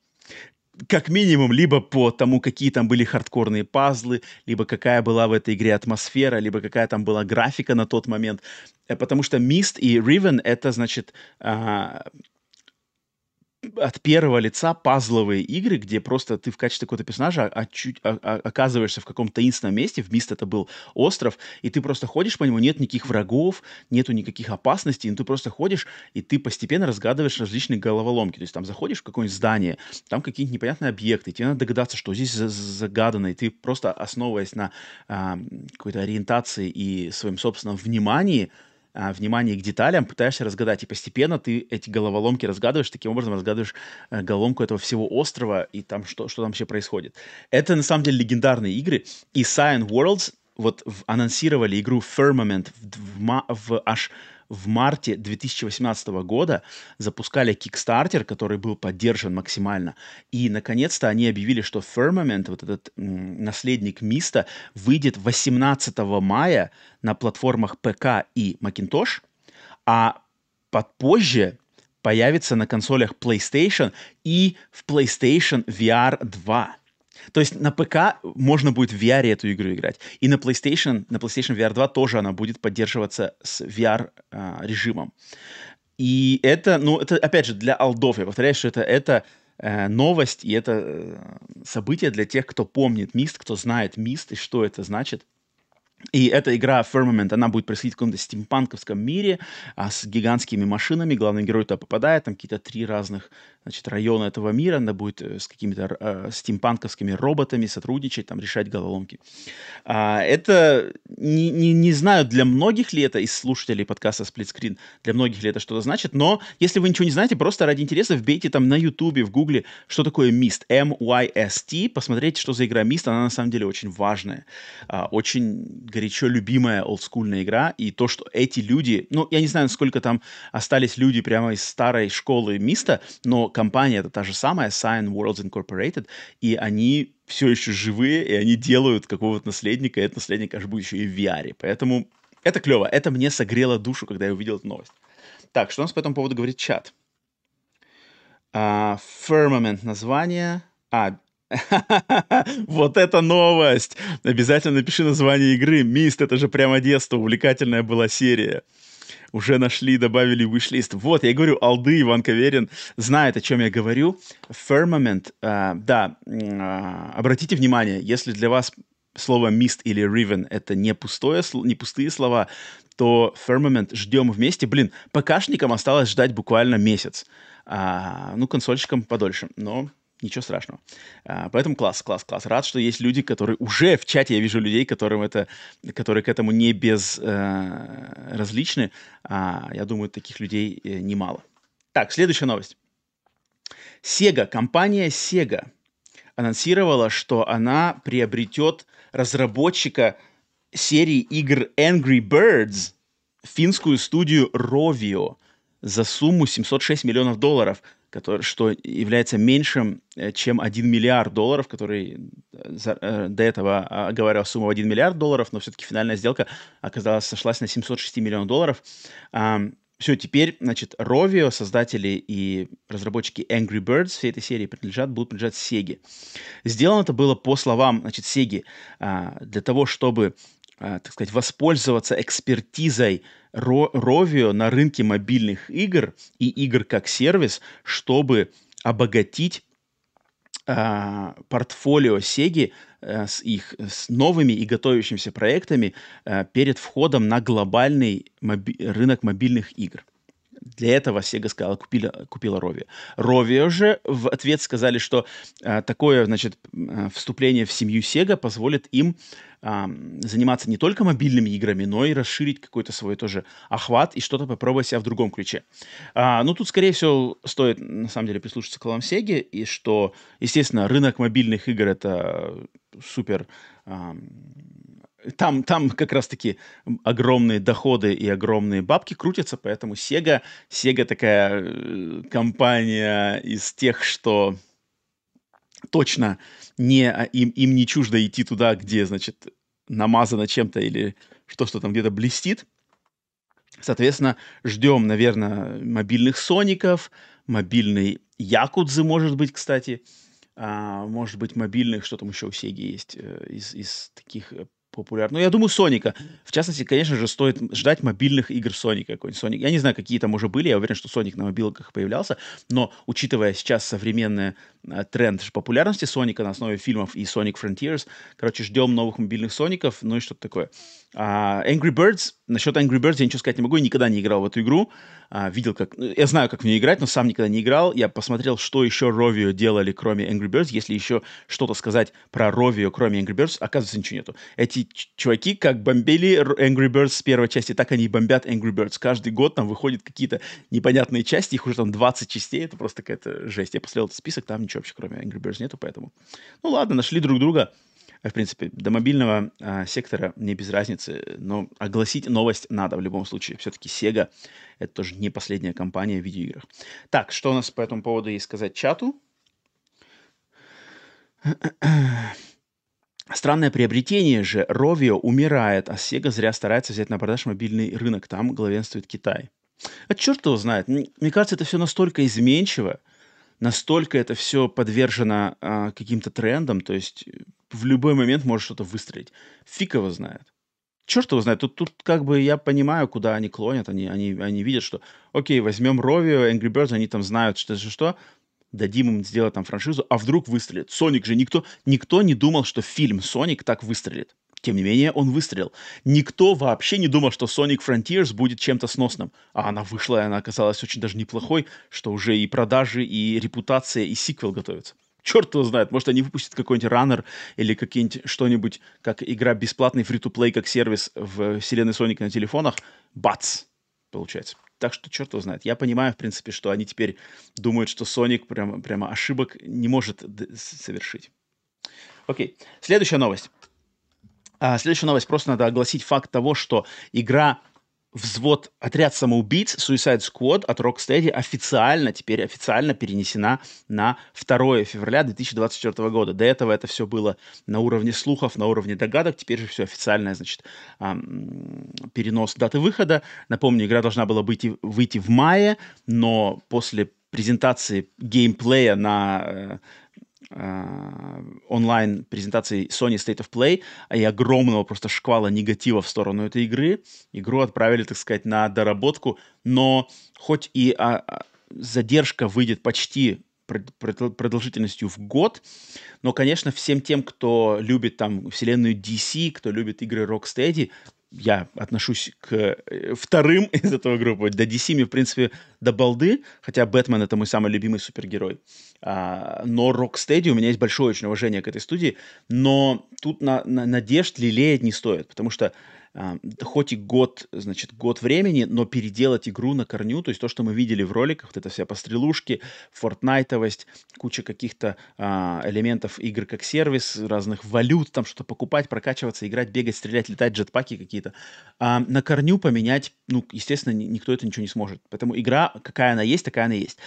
как минимум, либо по тому, какие там были хардкорные пазлы, либо какая была в этой игре атмосфера, либо какая там была графика на тот момент. Э, потому что Mist и Riven — это, значит, а, от первого лица пазловые игры, где просто ты в качестве какого-то персонажа а, чуть, а, а, оказываешься в каком-то таинственном месте, в Мист это был остров, и ты просто ходишь по нему, нет никаких врагов, нету никаких опасностей, но ты просто ходишь, и ты постепенно разгадываешь различные головоломки. То есть там заходишь в какое-нибудь здание, там какие-нибудь непонятные объекты, тебе надо догадаться, что здесь загадано, и ты просто основываясь на а, какой-то ориентации и своем собственном внимании, а, внимание к деталям, пытаешься разгадать, и постепенно ты эти головоломки разгадываешь, таким образом разгадываешь э, головоломку этого всего острова, и там что, что там вообще происходит. Это на самом деле легендарные игры, и Cyan Worlds вот в, анонсировали игру Firmament в, в, в аж в марте 2018 года запускали Kickstarter, который был поддержан максимально. И, наконец-то, они объявили, что Firmament, вот этот м, наследник Миста, выйдет 18 мая на платформах ПК и Macintosh, а позже появится на консолях PlayStation и в PlayStation VR 2. То есть на ПК можно будет в VR эту игру играть. И на PlayStation, на PlayStation VR 2 тоже она будет поддерживаться с VR-режимом. А, и это, ну, это, опять же, для алдов, я повторяю, что это, это э, новость, и это э, событие для тех, кто помнит Мист, кто знает Мист и что это значит. И эта игра Firmament, она будет происходить в каком-то стимпанковском мире а, с гигантскими машинами. Главный герой туда попадает, там какие-то три разных значит, района этого мира. Она будет э, с какими-то э, стимпанковскими роботами сотрудничать, там, решать головоломки. А, это, не, не, не знаю, для многих ли это из слушателей подкаста Split для многих ли это что-то значит, но если вы ничего не знаете, просто ради интереса вбейте там на YouTube, в Гугле, что такое Mist, M-Y-S-T, посмотрите, что за игра Mist, она на самом деле очень важная, а, очень горячо любимая олдскульная игра, и то, что эти люди, ну, я не знаю, сколько там остались люди прямо из старой школы Миста, но компания это та же самая, Sign Worlds Incorporated, и они все еще живые, и они делают какого-то наследника, и этот наследник аж будет еще и в VR. Поэтому это клево, это мне согрело душу, когда я увидел эту новость. Так, что у нас по этому поводу говорит чат? Uh, Firmament название. А, Вот это новость! Обязательно напиши название игры. Мист, это же прямо детство, увлекательная была серия. Уже нашли, добавили вышлист. Вот, я говорю, Алды, Иван Каверин знает, о чем я говорю. Firmament, э, да, э, обратите внимание, если для вас слово Mist или Riven это не, пустое, не пустые слова, то Firmament ждем вместе. Блин, ПКшникам осталось ждать буквально месяц. А, ну, консольщикам подольше, но Ничего страшного. А, поэтому класс, класс, класс. Рад, что есть люди, которые уже в чате, я вижу людей, которым это, которые к этому не безразличны. Э, а, я думаю, таких людей э, немало. Так, следующая новость. Sega, компания Sega анонсировала, что она приобретет разработчика серии игр Angry Birds, финскую студию Rovio, за сумму 706 миллионов долларов – который, что является меньшим, э, чем 1 миллиард долларов, который э, за, э, до этого оговаривал сумму в 1 миллиард долларов, но все-таки финальная сделка оказалась, сошлась на 706 миллионов долларов. А, все, теперь, значит, Rovio, создатели и разработчики Angry Birds всей этой серии принадлежат, будут принадлежать Sega. Сделано это было по словам, значит, Sega, а, для того, чтобы а, так сказать, воспользоваться экспертизой Rovio на рынке мобильных игр и игр как сервис, чтобы обогатить э, портфолио Sega э, с их с новыми и готовящимися проектами э, перед входом на глобальный моби рынок мобильных игр. Для этого Sega сказала, купила, купила Rovio. Rovio же в ответ сказали, что э, такое, значит, вступление в семью Sega позволит им заниматься не только мобильными играми, но и расширить какой-то свой тоже охват и что-то попробовать себя в другом ключе. А, ну, тут, скорее всего, стоит, на самом деле, прислушаться к словам Сеги, и что, естественно, рынок мобильных игр — это супер... там, там как раз-таки огромные доходы и огромные бабки крутятся, поэтому Sega, Sega такая э, компания из тех, что точно не, а, им, им не чуждо идти туда, где, значит, намазано чем-то или что, что там где-то блестит. Соответственно, ждем, наверное, мобильных Соников, мобильный Якудзы, может быть, кстати. А, может быть, мобильных, что там еще у Сеги есть э, из, из таких популярных. Ну, я думаю, Соника. В частности, конечно же, стоит ждать мобильных игр Соника какой-нибудь. Соник. Я не знаю, какие там уже были, я уверен, что Соник на мобилках появлялся, но учитывая сейчас современный э, тренд популярности Соника на основе фильмов и Sonic Frontiers, короче, ждем новых мобильных Соников, ну и что-то такое. А, Angry Birds, насчет Angry Birds я ничего сказать не могу, я никогда не играл в эту игру, а, видел как... Ну, я знаю, как в нее играть, но сам никогда не играл. Я посмотрел, что еще Rovio делали, кроме Angry Birds. Если еще что-то сказать про Rovio, кроме Angry Birds, оказывается, ничего нету. Эти чуваки как бомбили Angry Birds с первой части, так они и бомбят Angry Birds. Каждый год там выходят какие-то непонятные части, их уже там 20 частей, это просто какая-то жесть. Я посмотрел этот список, там ничего вообще кроме Angry Birds нету, поэтому... Ну ладно, нашли друг друга. В принципе, до мобильного а, сектора мне без разницы, но огласить новость надо в любом случае. Все-таки Sega — это тоже не последняя компания в видеоиграх. Так, что у нас по этому поводу есть сказать чату? Странное приобретение же. Rovio умирает, а Sega зря старается взять на продаж мобильный рынок. Там главенствует Китай. А черт его знает. Мне кажется, это все настолько изменчиво, настолько это все подвержено а, каким-то трендам, то есть в любой момент может что-то выстрелить. Фиг его знает. Черт его знает. Тут, тут как бы я понимаю, куда они клонят. Они, они, они видят, что, окей, возьмем Rovio, Angry Birds, они там знают, что это что, дадим им сделать там франшизу, а вдруг выстрелит. Соник же никто, никто не думал, что фильм Соник так выстрелит. Тем не менее, он выстрелил. Никто вообще не думал, что Sonic Frontiers будет чем-то сносным. А она вышла, и она оказалась очень даже неплохой, что уже и продажи, и репутация, и сиквел готовятся черт его знает, может, они выпустят какой-нибудь раннер или какие-нибудь что-нибудь, как игра бесплатный фри-то-плей, как сервис в вселенной Соника на телефонах, бац, получается. Так что черт его знает. Я понимаю, в принципе, что они теперь думают, что Соник прямо, прямо ошибок не может совершить. Окей, следующая новость. А, следующая новость. Просто надо огласить факт того, что игра взвод, отряд самоубийц Suicide Squad от Rocksteady официально, теперь официально перенесена на 2 февраля 2024 года. До этого это все было на уровне слухов, на уровне догадок, теперь же все официальное, значит, перенос даты выхода. Напомню, игра должна была быть, выйти в мае, но после презентации геймплея на э, Э, онлайн презентации Sony State of Play и огромного просто шквала негатива в сторону этой игры. Игру отправили, так сказать, на доработку, но хоть и а, а задержка выйдет почти продолжительностью в год. Но, конечно, всем тем, кто любит там вселенную DC, кто любит игры Rocksteady, я отношусь к э, вторым из этого группы. До DC мне, в принципе, до балды, хотя Бэтмен — это мой самый любимый супергерой. А, но Rocksteady, у меня есть большое очень уважение к этой студии, но тут на, на надежд лелеять не стоит, потому что хоть и год, значит, год времени, но переделать игру на корню, то есть то, что мы видели в роликах, вот это вся пострелушки, фортнайтовость, куча каких-то а, элементов игр как сервис, разных валют, там что-то покупать, прокачиваться, играть, бегать, стрелять, летать, джетпаки какие-то. А, на корню поменять, ну, естественно, никто это ничего не сможет. Поэтому игра, какая она есть, такая она есть.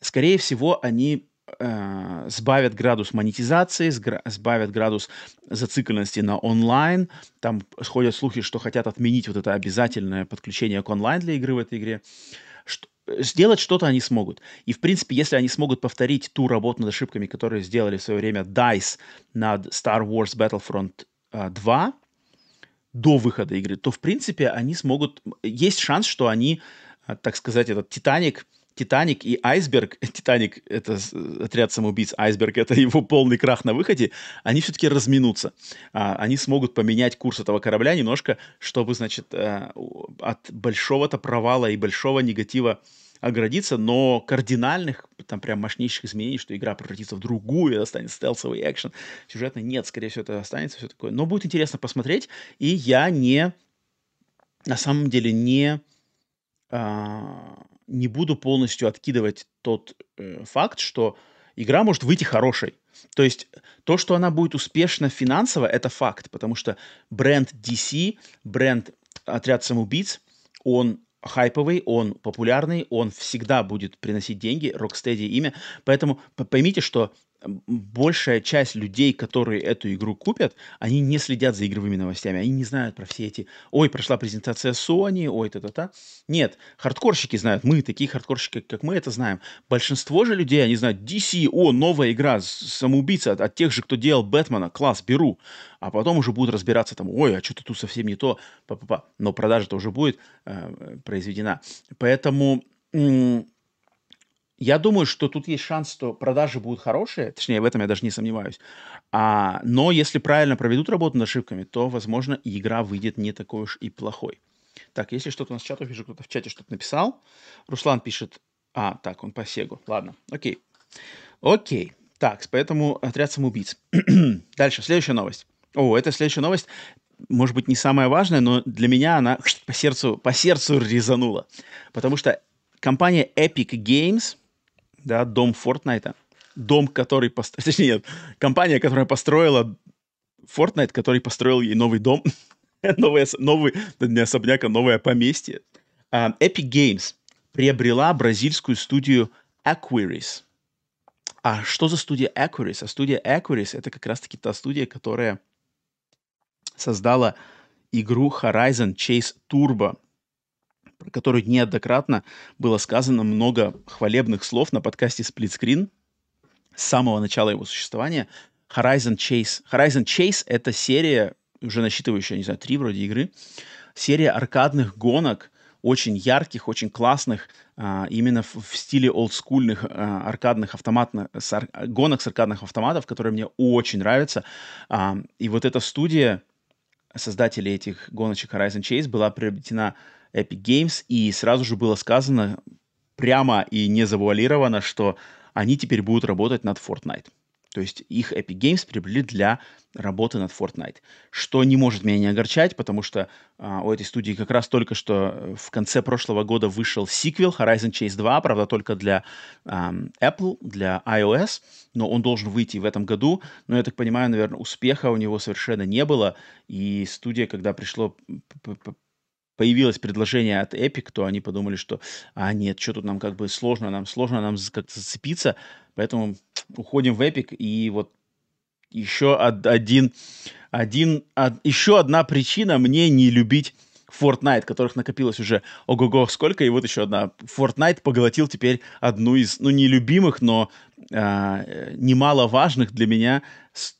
Скорее всего, они э, сбавят градус монетизации, сбавят градус зацикленности на онлайн. Там ходят слухи, что хотят отменить вот это обязательное подключение к онлайн для игры в этой игре. Что, сделать что-то они смогут. И, в принципе, если они смогут повторить ту работу над ошибками, которые сделали в свое время DICE над Star Wars Battlefront э, 2 до выхода игры, то, в принципе, они смогут... Есть шанс, что они, э, так сказать, этот Титаник — Титаник и Айсберг, Титаник — это отряд самоубийц, Айсберг — это его полный крах на выходе, они все-таки разминутся. А, они смогут поменять курс этого корабля немножко, чтобы, значит, э, от большого-то провала и большого негатива оградиться, но кардинальных, там прям мощнейших изменений, что игра превратится в другую, это станет стелсовый экшен, сюжетно нет, скорее всего, это останется все такое. Но будет интересно посмотреть, и я не, на самом деле, не а, не буду полностью откидывать тот э, факт, что игра может выйти хорошей. То есть то, что она будет успешна финансово, это факт, потому что бренд DC, бренд Отряд самоубийц, он хайповый, он популярный, он всегда будет приносить деньги, Rocksteady имя. Поэтому поймите, что большая часть людей, которые эту игру купят, они не следят за игровыми новостями, они не знают про все эти, ой, прошла презентация Sony, ой, та-та-та. Нет, хардкорщики знают, мы, такие хардкорщики, как мы, это знаем. Большинство же людей, они знают, DC, о, новая игра, самоубийца от, от тех же, кто делал Бэтмена, класс, беру. А потом уже будут разбираться там, ой, а что-то тут совсем не то, па -па -па. но продажа-то уже будет э, произведена. Поэтому я думаю, что тут есть шанс, что продажи будут хорошие, точнее, в этом я даже не сомневаюсь. А, но если правильно проведут работу над ошибками, то, возможно, игра выйдет не такой уж и плохой. Так, если что-то у нас в чате, вижу, кто-то в чате что-то написал. Руслан пишет, а, так, он по Сегу. Ладно, окей. Окей. Так, поэтому отряд самоубийц. Дальше, следующая новость. О, это следующая новость, может быть, не самая важная, но для меня она по сердцу, по сердцу резанула. Потому что компания Epic Games – да, дом Фортнайта, дом, который, пост... точнее, нет, компания, которая построила Fortnite, который построил ей новый дом, новый, новый, не особняк, а новое поместье. Uh, Epic Games приобрела бразильскую студию Aquiris. А что за студия Aquiris? А студия Aquiris — это как раз-таки та студия, которая создала игру Horizon Chase Turbo — про которую неоднократно было сказано много хвалебных слов на подкасте Split Screen с самого начала его существования. Horizon Chase. Horizon Chase — это серия, уже насчитывающая, не знаю, три вроде игры, серия аркадных гонок, очень ярких, очень классных, а, именно в, стиле олдскульных а, аркадных автоматных, гонок с аркадных автоматов, которые мне очень нравятся. А, и вот эта студия, создатели этих гоночек Horizon Chase, была приобретена Epic Games, и сразу же было сказано прямо и не завуалировано, что они теперь будут работать над Fortnite. То есть их Epic Games приобрели для работы над Fortnite. Что не может меня не огорчать, потому что а, у этой студии как раз только что в конце прошлого года вышел сиквел Horizon Chase 2, правда, только для а, Apple, для iOS, но он должен выйти в этом году. Но я так понимаю, наверное, успеха у него совершенно не было. И студия, когда пришло появилось предложение от Epic, то они подумали, что, а нет, что тут нам как бы сложно, нам сложно нам как-то зацепиться, поэтому уходим в Epic, и вот еще один, один, од, еще одна причина мне не любить Fortnite, которых накопилось уже ого-го сколько, и вот еще одна. Fortnite поглотил теперь одну из, ну, не любимых, но э, немаловажных для меня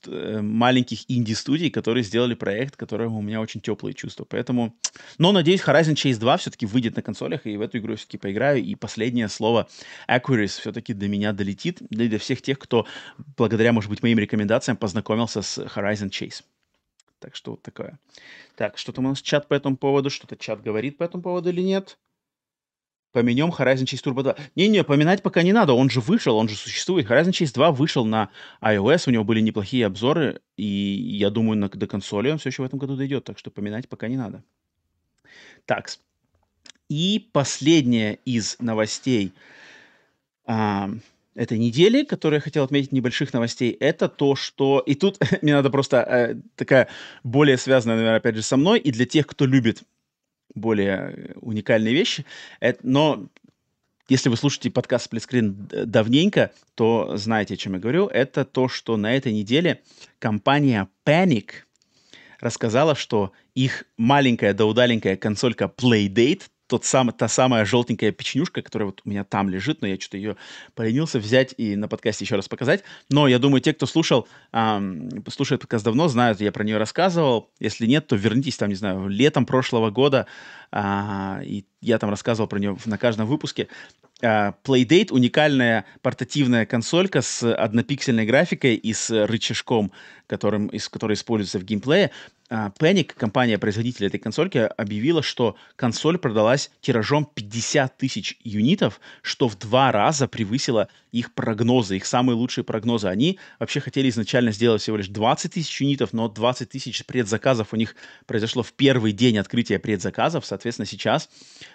э, маленьких инди-студий, которые сделали проект, которому у меня очень теплые чувства. Поэтому, но надеюсь, Horizon Chase 2 все-таки выйдет на консолях, и в эту игру все-таки поиграю, и последнее слово Aquaris все-таки до меня долетит, да и для всех тех, кто благодаря, может быть, моим рекомендациям познакомился с Horizon Chase. Так что вот такое. Так, что там у нас чат по этому поводу? Что-то чат говорит по этому поводу или нет? Поменем Horizon Chase Turbo 2. Не-не, поминать пока не надо, он же вышел, он же существует. Horizon Chase 2 вышел на iOS, у него были неплохие обзоры, и я думаю, на, до консоли он все еще в этом году дойдет, так что поминать пока не надо. Так, и последняя из новостей. А, этой недели, которую я хотел отметить небольших новостей, это то, что... И тут мне надо просто э, такая более связанная, наверное, опять же, со мной, и для тех, кто любит более э, уникальные вещи. Это, но если вы слушаете подкаст Сплитскрин давненько, то знаете, о чем я говорю. Это то, что на этой неделе компания Panic рассказала, что их маленькая да удаленькая консолька Playdate тот самый, та самая желтенькая печенюшка, которая вот у меня там лежит, но я что-то ее поленился взять и на подкасте еще раз показать. Но я думаю, те, кто слушал, эм, слушает подкаст давно, знают, я про нее рассказывал. Если нет, то вернитесь там, не знаю, летом прошлого года, э, и я там рассказывал про нее на каждом выпуске. Uh, Playdate — уникальная портативная консолька с однопиксельной графикой и с рычажком, которым, из, который используется в геймплее. А, Panic, компания-производитель этой консольки, объявила, что консоль продалась тиражом 50 тысяч юнитов, что в два раза превысило их прогнозы, их самые лучшие прогнозы. Они вообще хотели изначально сделать всего лишь 20 тысяч юнитов, но 20 тысяч предзаказов у них произошло в первый день открытия предзаказов. Соответственно, сейчас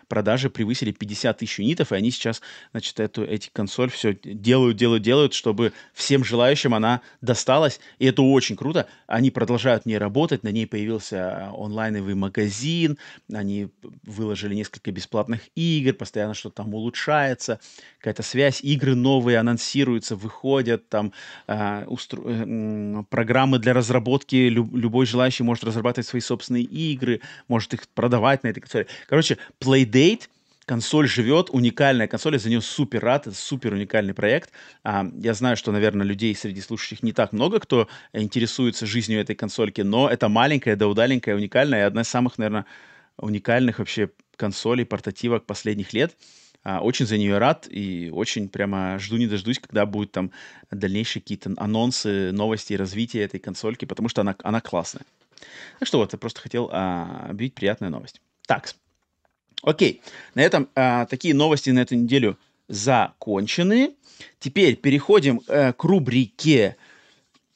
продажи превысили 50 тысяч юнитов, и они сейчас, значит, эту, эти консоль все делают, делают, делают, чтобы всем желающим она досталась. И это очень круто. Они продолжают в ней работать, на ней появился онлайновый магазин, они выложили несколько бесплатных игр, постоянно что-то там улучшается, какая-то связь, игры новые анонсируются, выходят, там э, устро... э, программы для разработки, Люб... любой желающий может разрабатывать свои собственные игры, может их продавать на этой консоли. Короче, Playdate — консоль живет, уникальная консоль, я за нее супер рад, это супер уникальный проект. А, я знаю, что, наверное, людей среди слушающих не так много, кто интересуется жизнью этой консольки, но это маленькая, да удаленькая, уникальная, одна из самых, наверное, уникальных вообще консолей, портативок последних лет. А, очень за нее рад и очень прямо жду не дождусь, когда будут там дальнейшие какие-то анонсы, новости и развитие этой консольки, потому что она, она классная. Так что вот, я просто хотел а, объявить приятную новость. Так, Окей, на этом а, такие новости на эту неделю закончены. Теперь переходим э, к рубрике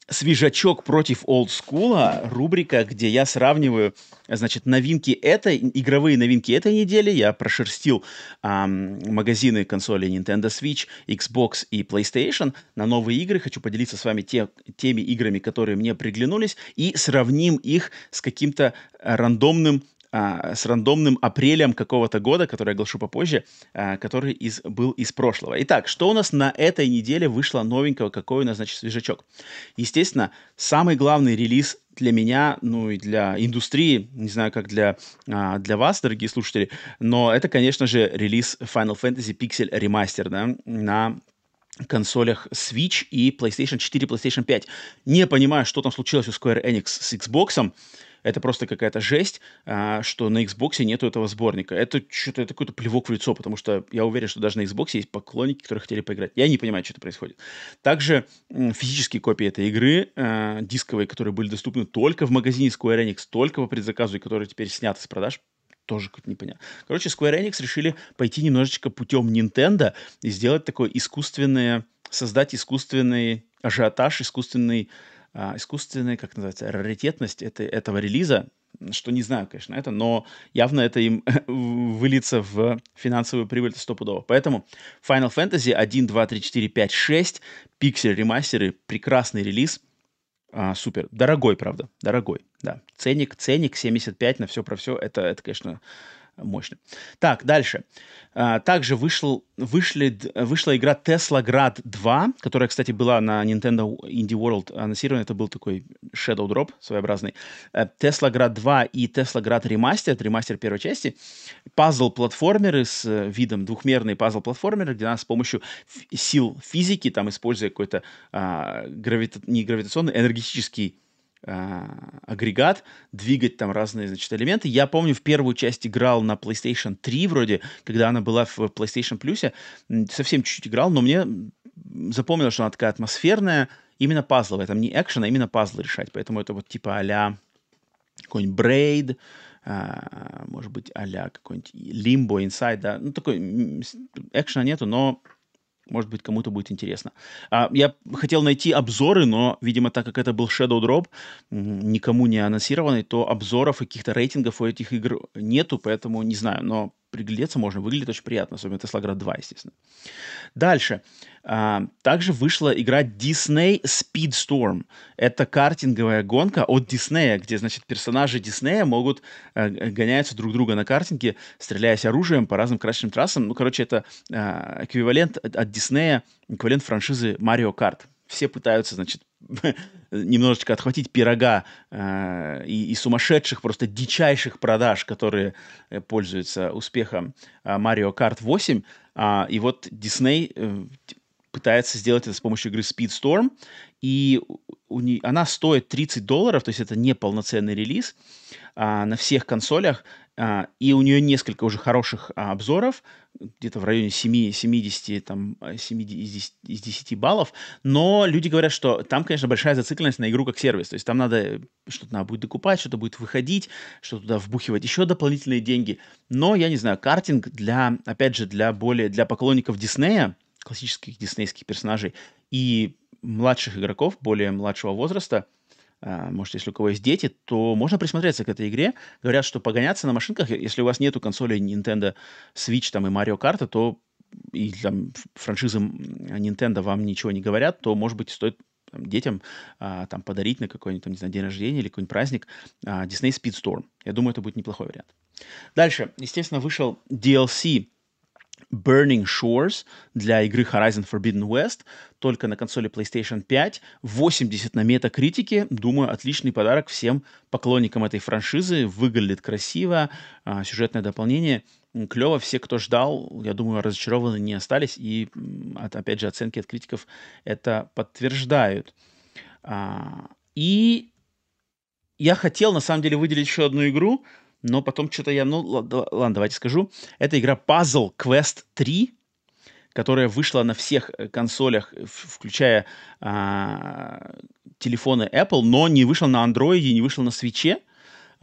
«Свежачок против олдскула». Рубрика, где я сравниваю, значит, новинки этой, игровые новинки этой недели. Я прошерстил э, магазины консолей Nintendo Switch, Xbox и PlayStation на новые игры. Хочу поделиться с вами те, теми играми, которые мне приглянулись, и сравним их с каким-то рандомным а, с рандомным апрелем какого-то года, который я оглашу попозже, а, который из, был из прошлого. Итак, что у нас на этой неделе вышло новенького, какой у нас, значит, свежачок? Естественно, самый главный релиз для меня, ну и для индустрии, не знаю, как для, а, для вас, дорогие слушатели, но это, конечно же, релиз Final Fantasy Pixel Remaster да, на консолях Switch и PlayStation 4, PlayStation 5. Не понимаю, что там случилось у Square Enix с Xbox, это просто какая-то жесть, а, что на Xbox нету этого сборника. Это что-то это какой-то плевок в лицо, потому что я уверен, что даже на Xbox есть поклонники, которые хотели поиграть. Я не понимаю, что это происходит. Также физические копии этой игры, а, дисковые, которые были доступны только в магазине Square Enix, только по предзаказу, и которые теперь сняты с продаж, тоже как-то непонятно. Короче, Square Enix решили пойти немножечко путем Nintendo и сделать такое искусственное, создать искусственный ажиотаж, искусственный а, искусственная, как называется, раритетность это, этого релиза, что не знаю, конечно, это, но явно это им выльется в финансовую прибыль стопудово. Поэтому Final Fantasy 1, 2, 3, 4, 5, 6, пиксель ремастеры, прекрасный релиз, а, супер. Дорогой, правда, дорогой, да. Ценник, ценник 75 на все про все, это, это конечно, мощно. Так, дальше. А, также вышел, вышли, вышла игра Tesla Grad 2, которая, кстати, была на Nintendo Indie World анонсирована. Это был такой Shadow Drop своеобразный. Э, Tesla Grad 2 и Tesla Grad Remastered, ремастер первой части. Пазл-платформеры с э, видом двухмерные пазл-платформеры, где нас с помощью сил физики, там, используя какой-то а, гравита... не гравитационный, энергетический а, агрегат, двигать там разные, значит, элементы. Я помню, в первую часть играл на PlayStation 3 вроде, когда она была в PlayStation Plus, совсем чуть-чуть играл, но мне запомнилось, что она такая атмосферная, именно пазловая, там не экшен, а именно пазлы решать, поэтому это вот типа а-ля какой-нибудь Braid, а, может быть, а-ля какой-нибудь Limbo Inside, да, ну такой экшена нету, но может быть, кому-то будет интересно. А, я хотел найти обзоры, но, видимо, так как это был Shadow Drop, никому не анонсированный, то обзоров и каких-то рейтингов у этих игр нету, поэтому не знаю, но приглядеться можно, выглядит очень приятно, особенно Tesla Grad 2, естественно. Дальше. А, также вышла игра Disney Speedstorm. Это картинговая гонка от Disney, где, значит, персонажи Disney могут а, гоняются друг друга на картинге, стреляясь оружием по разным красочным трассам. Ну, короче, это а, эквивалент от, от Disney, эквивалент франшизы Mario Kart. Все пытаются, значит, немножечко отхватить пирога э, и, и сумасшедших, просто дичайших продаж, которые э, пользуются успехом э, Mario Kart 8. А, и вот Disney э, пытается сделать это с помощью игры Speedstorm, и у не, она стоит 30 долларов, то есть это не полноценный релиз а, на всех консолях, и у нее несколько уже хороших а, обзоров, где-то в районе 7, 70, там, 7 из 10, из 10 баллов, но люди говорят, что там, конечно, большая зацикленность на игру как сервис, то есть там надо, что-то надо будет докупать, что-то будет выходить, что туда вбухивать еще дополнительные деньги, но, я не знаю, картинг для, опять же, для более, для поклонников Диснея, классических диснейских персонажей, и младших игроков, более младшего возраста, а, может, если у кого есть дети, то можно присмотреться к этой игре. Говорят, что погоняться на машинках, если у вас нету консоли Nintendo Switch там, и Mario Kart, то и там франшизы Nintendo вам ничего не говорят, то, может быть, стоит там, детям а, там подарить на какой-нибудь, там, не знаю, день рождения или какой-нибудь праздник а, Disney Speedstorm. Я думаю, это будет неплохой вариант. Дальше, естественно, вышел DLC Burning Shores для игры Horizon Forbidden West, только на консоли PlayStation 5, 80 на метакритике, думаю, отличный подарок всем поклонникам этой франшизы, выглядит красиво, а, сюжетное дополнение, клево, все, кто ждал, я думаю, разочарованы не остались, и, опять же, оценки от критиков это подтверждают. А, и я хотел, на самом деле, выделить еще одну игру, но потом что-то я... Ну, ладно, давайте скажу. Это игра Puzzle Quest 3, которая вышла на всех э, консолях, включая а, телефоны Apple, но не вышла на Android, не вышла на Switch.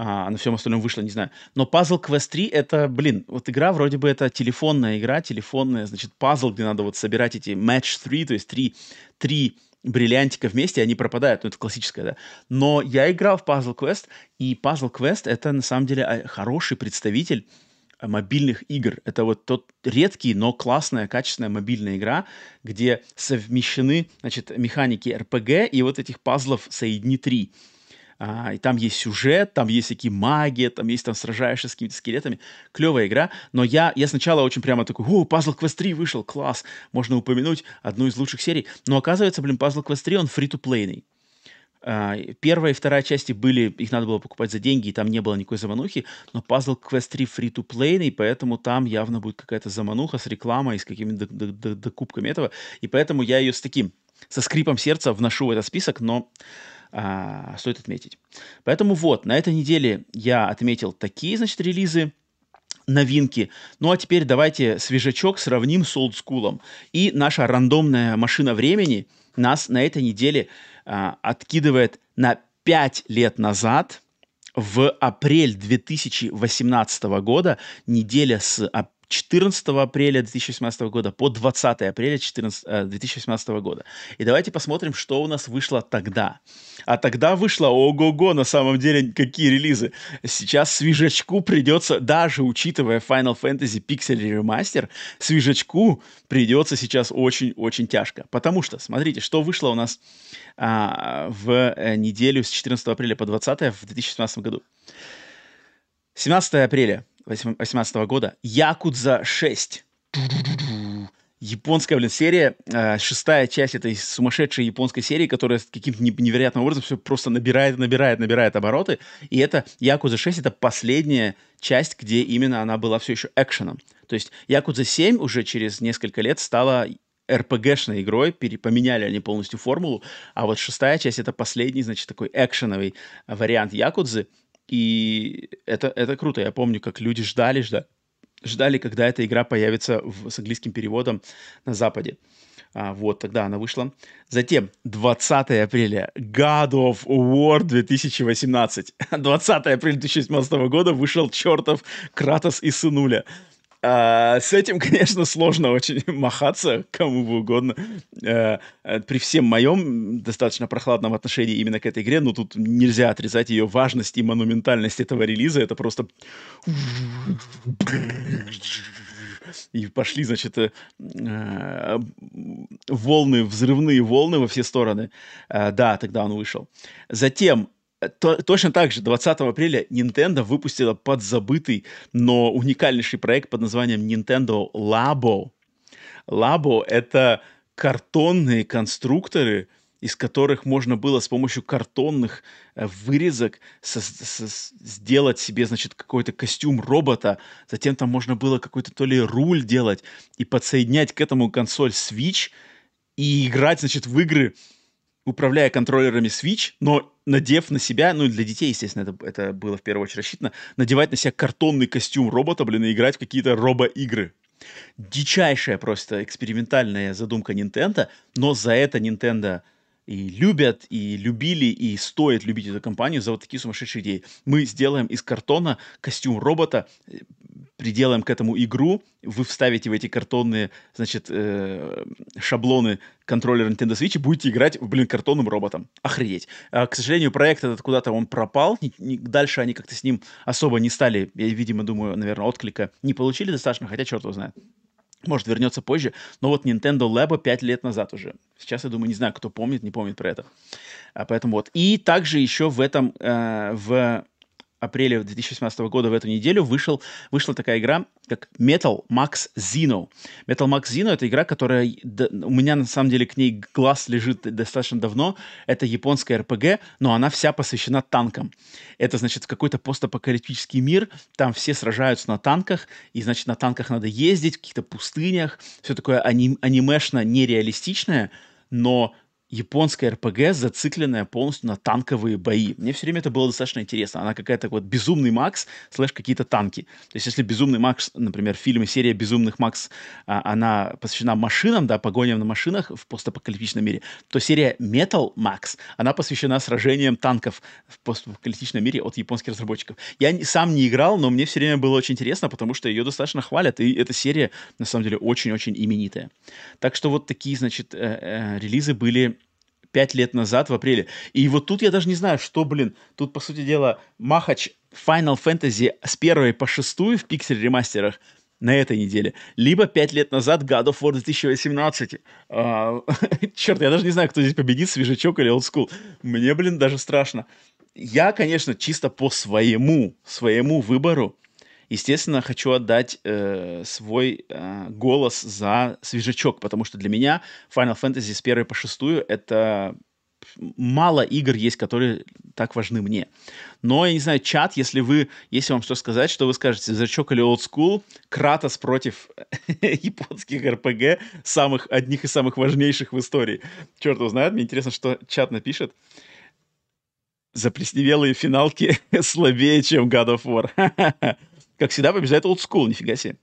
А, на всем остальном вышла, не знаю. Но Puzzle Quest 3 это, блин, вот игра вроде бы это телефонная игра, телефонная, значит, пазл, где надо вот собирать эти match 3, то есть три, три бриллиантика вместе, они пропадают. Ну, это классическое, да. Но я играл в Puzzle Quest, и Puzzle Quest — это, на самом деле, а, хороший представитель а, мобильных игр. Это вот тот редкий, но классная, качественная мобильная игра, где совмещены, значит, механики RPG и вот этих пазлов соедини три. А, и там есть сюжет, там есть всякие магии, там есть, там сражаешься с какими-то скелетами. Клевая игра, но я, я сначала очень прямо такой, о, Puzzle Quest 3 вышел, класс, можно упомянуть одну из лучших серий. Но оказывается, блин, Puzzle Quest 3, он фри-то-плейный. Uh, первая и вторая части были, их надо было покупать за деньги, и там не было никакой заманухи, но Puzzle Quest 3 free-to-play, поэтому там явно будет какая-то замануха с рекламой, с какими-то докупками этого, и поэтому я ее с таким, со скрипом сердца вношу в этот список, но а, стоит отметить. Поэтому вот, на этой неделе я отметил такие, значит, релизы, новинки. Ну а теперь давайте свежачок сравним с олдскулом. И наша рандомная машина времени нас на этой неделе а, откидывает на 5 лет назад, в апрель 2018 года, неделя с 14 апреля 2018 года по 20 апреля 14, 2018 э, года. И давайте посмотрим, что у нас вышло тогда. А тогда вышло, ого-го, на самом деле, какие релизы. Сейчас свежачку придется, даже учитывая Final Fantasy Pixel Remaster, свежачку придется сейчас очень-очень тяжко. Потому что, смотрите, что вышло у нас а, в э, неделю с 14 апреля по 20 в 2017 году. 17 апреля 2018 года. Якудза 6. Японская, блин, серия, э, шестая часть этой сумасшедшей японской серии, которая каким-то невероятным образом все просто набирает, набирает, набирает обороты. И это Якудза 6 это последняя часть, где именно она была все еще экшеном. То есть Якудза 7 уже через несколько лет стала RPG-шной игрой, поменяли они полностью формулу, а вот шестая часть — это последний, значит, такой экшеновый вариант Якудзы, и это, это круто. Я помню, как люди ждали, ждали, ждали, когда эта игра появится в, с английским переводом на Западе. А, вот, тогда она вышла. Затем, 20 апреля, God of War 2018. 20 апреля 2018 года вышел чертов Кратос и Сынуля. А, с этим, конечно, сложно очень махаться кому бы угодно. А, при всем моем достаточно прохладном отношении именно к этой игре, но тут нельзя отрезать ее важность и монументальность этого релиза. Это просто... И пошли, значит, э, волны, взрывные волны во все стороны. Да, тогда он вышел. Затем то, точно так же 20 апреля Nintendo выпустила подзабытый, но уникальнейший проект под названием Nintendo Labo. Labo — это картонные конструкторы, из которых можно было с помощью картонных э, вырезок со- со- сделать себе, значит, какой-то костюм робота. Затем там можно было какой-то то ли руль делать и подсоединять к этому консоль Switch и играть, значит, в игры управляя контроллерами Switch, но надев на себя, ну, для детей, естественно, это, это было в первую очередь рассчитано, надевать на себя картонный костюм робота, блин, и играть в какие-то робо-игры. Дичайшая просто экспериментальная задумка Nintendo, но за это Nintendo и любят, и любили, и стоит любить эту компанию за вот такие сумасшедшие идеи. Мы сделаем из картона костюм робота, приделаем к этому игру, вы вставите в эти картонные, значит, э, шаблоны контроллера Nintendo Switch и будете играть, блин, картонным роботом. Охренеть. А, к сожалению, проект этот куда-то он пропал. Не, не, дальше они как-то с ним особо не стали, я, видимо, думаю, наверное, отклика не получили достаточно, хотя черт его знает. Может, вернется позже. Но вот Nintendo Labo 5 лет назад уже. Сейчас, я думаю, не знаю, кто помнит, не помнит про это. А поэтому вот. И также еще в этом, э, в апреля 2018 года в эту неделю вышел, вышла такая игра, как Metal Max Zeno. Metal Max Zeno — это игра, которая... у меня, на самом деле, к ней глаз лежит достаточно давно. Это японская RPG, но она вся посвящена танкам. Это, значит, какой-то постапокалиптический мир, там все сражаются на танках, и, значит, на танках надо ездить в каких-то пустынях. Все такое аним, анимешно нереалистичное, но японская РПГ, зацикленная полностью на танковые бои. Мне все время это было достаточно интересно. Она какая-то вот безумный Макс слэш какие-то танки. То есть если безумный Макс, например, фильм серия безумных Макс, а, она посвящена машинам, да, погоням на машинах в постапокалиптичном мире, то серия Metal Max, она посвящена сражениям танков в постапокалиптичном мире от японских разработчиков. Я сам не играл, но мне все время было очень интересно, потому что ее достаточно хвалят, и эта серия, на самом деле, очень-очень именитая. Так что вот такие, значит, э, э, релизы были пять лет назад в апреле. И вот тут я даже не знаю, что, блин, тут, по сути дела, Махач Final Fantasy с первой по шестую в пиксель ремастерах на этой неделе, либо пять лет назад God of War 2018. А, черт, я даже не знаю, кто здесь победит, свежачок или олдскул. Мне, блин, даже страшно. Я, конечно, чисто по своему, своему выбору естественно, хочу отдать э, свой э, голос за свежачок, потому что для меня Final Fantasy с первой по шестую это мало игр есть, которые так важны мне. Но, я не знаю, чат, если вы, если вам что сказать, что вы скажете, свежачок или Old School, Кратос против японских РПГ, самых, одних из самых важнейших в истории. Черт его знает, мне интересно, что чат напишет. Заплесневелые финалки слабее, чем God of War. Как всегда, побеждает Old School, нифига себе.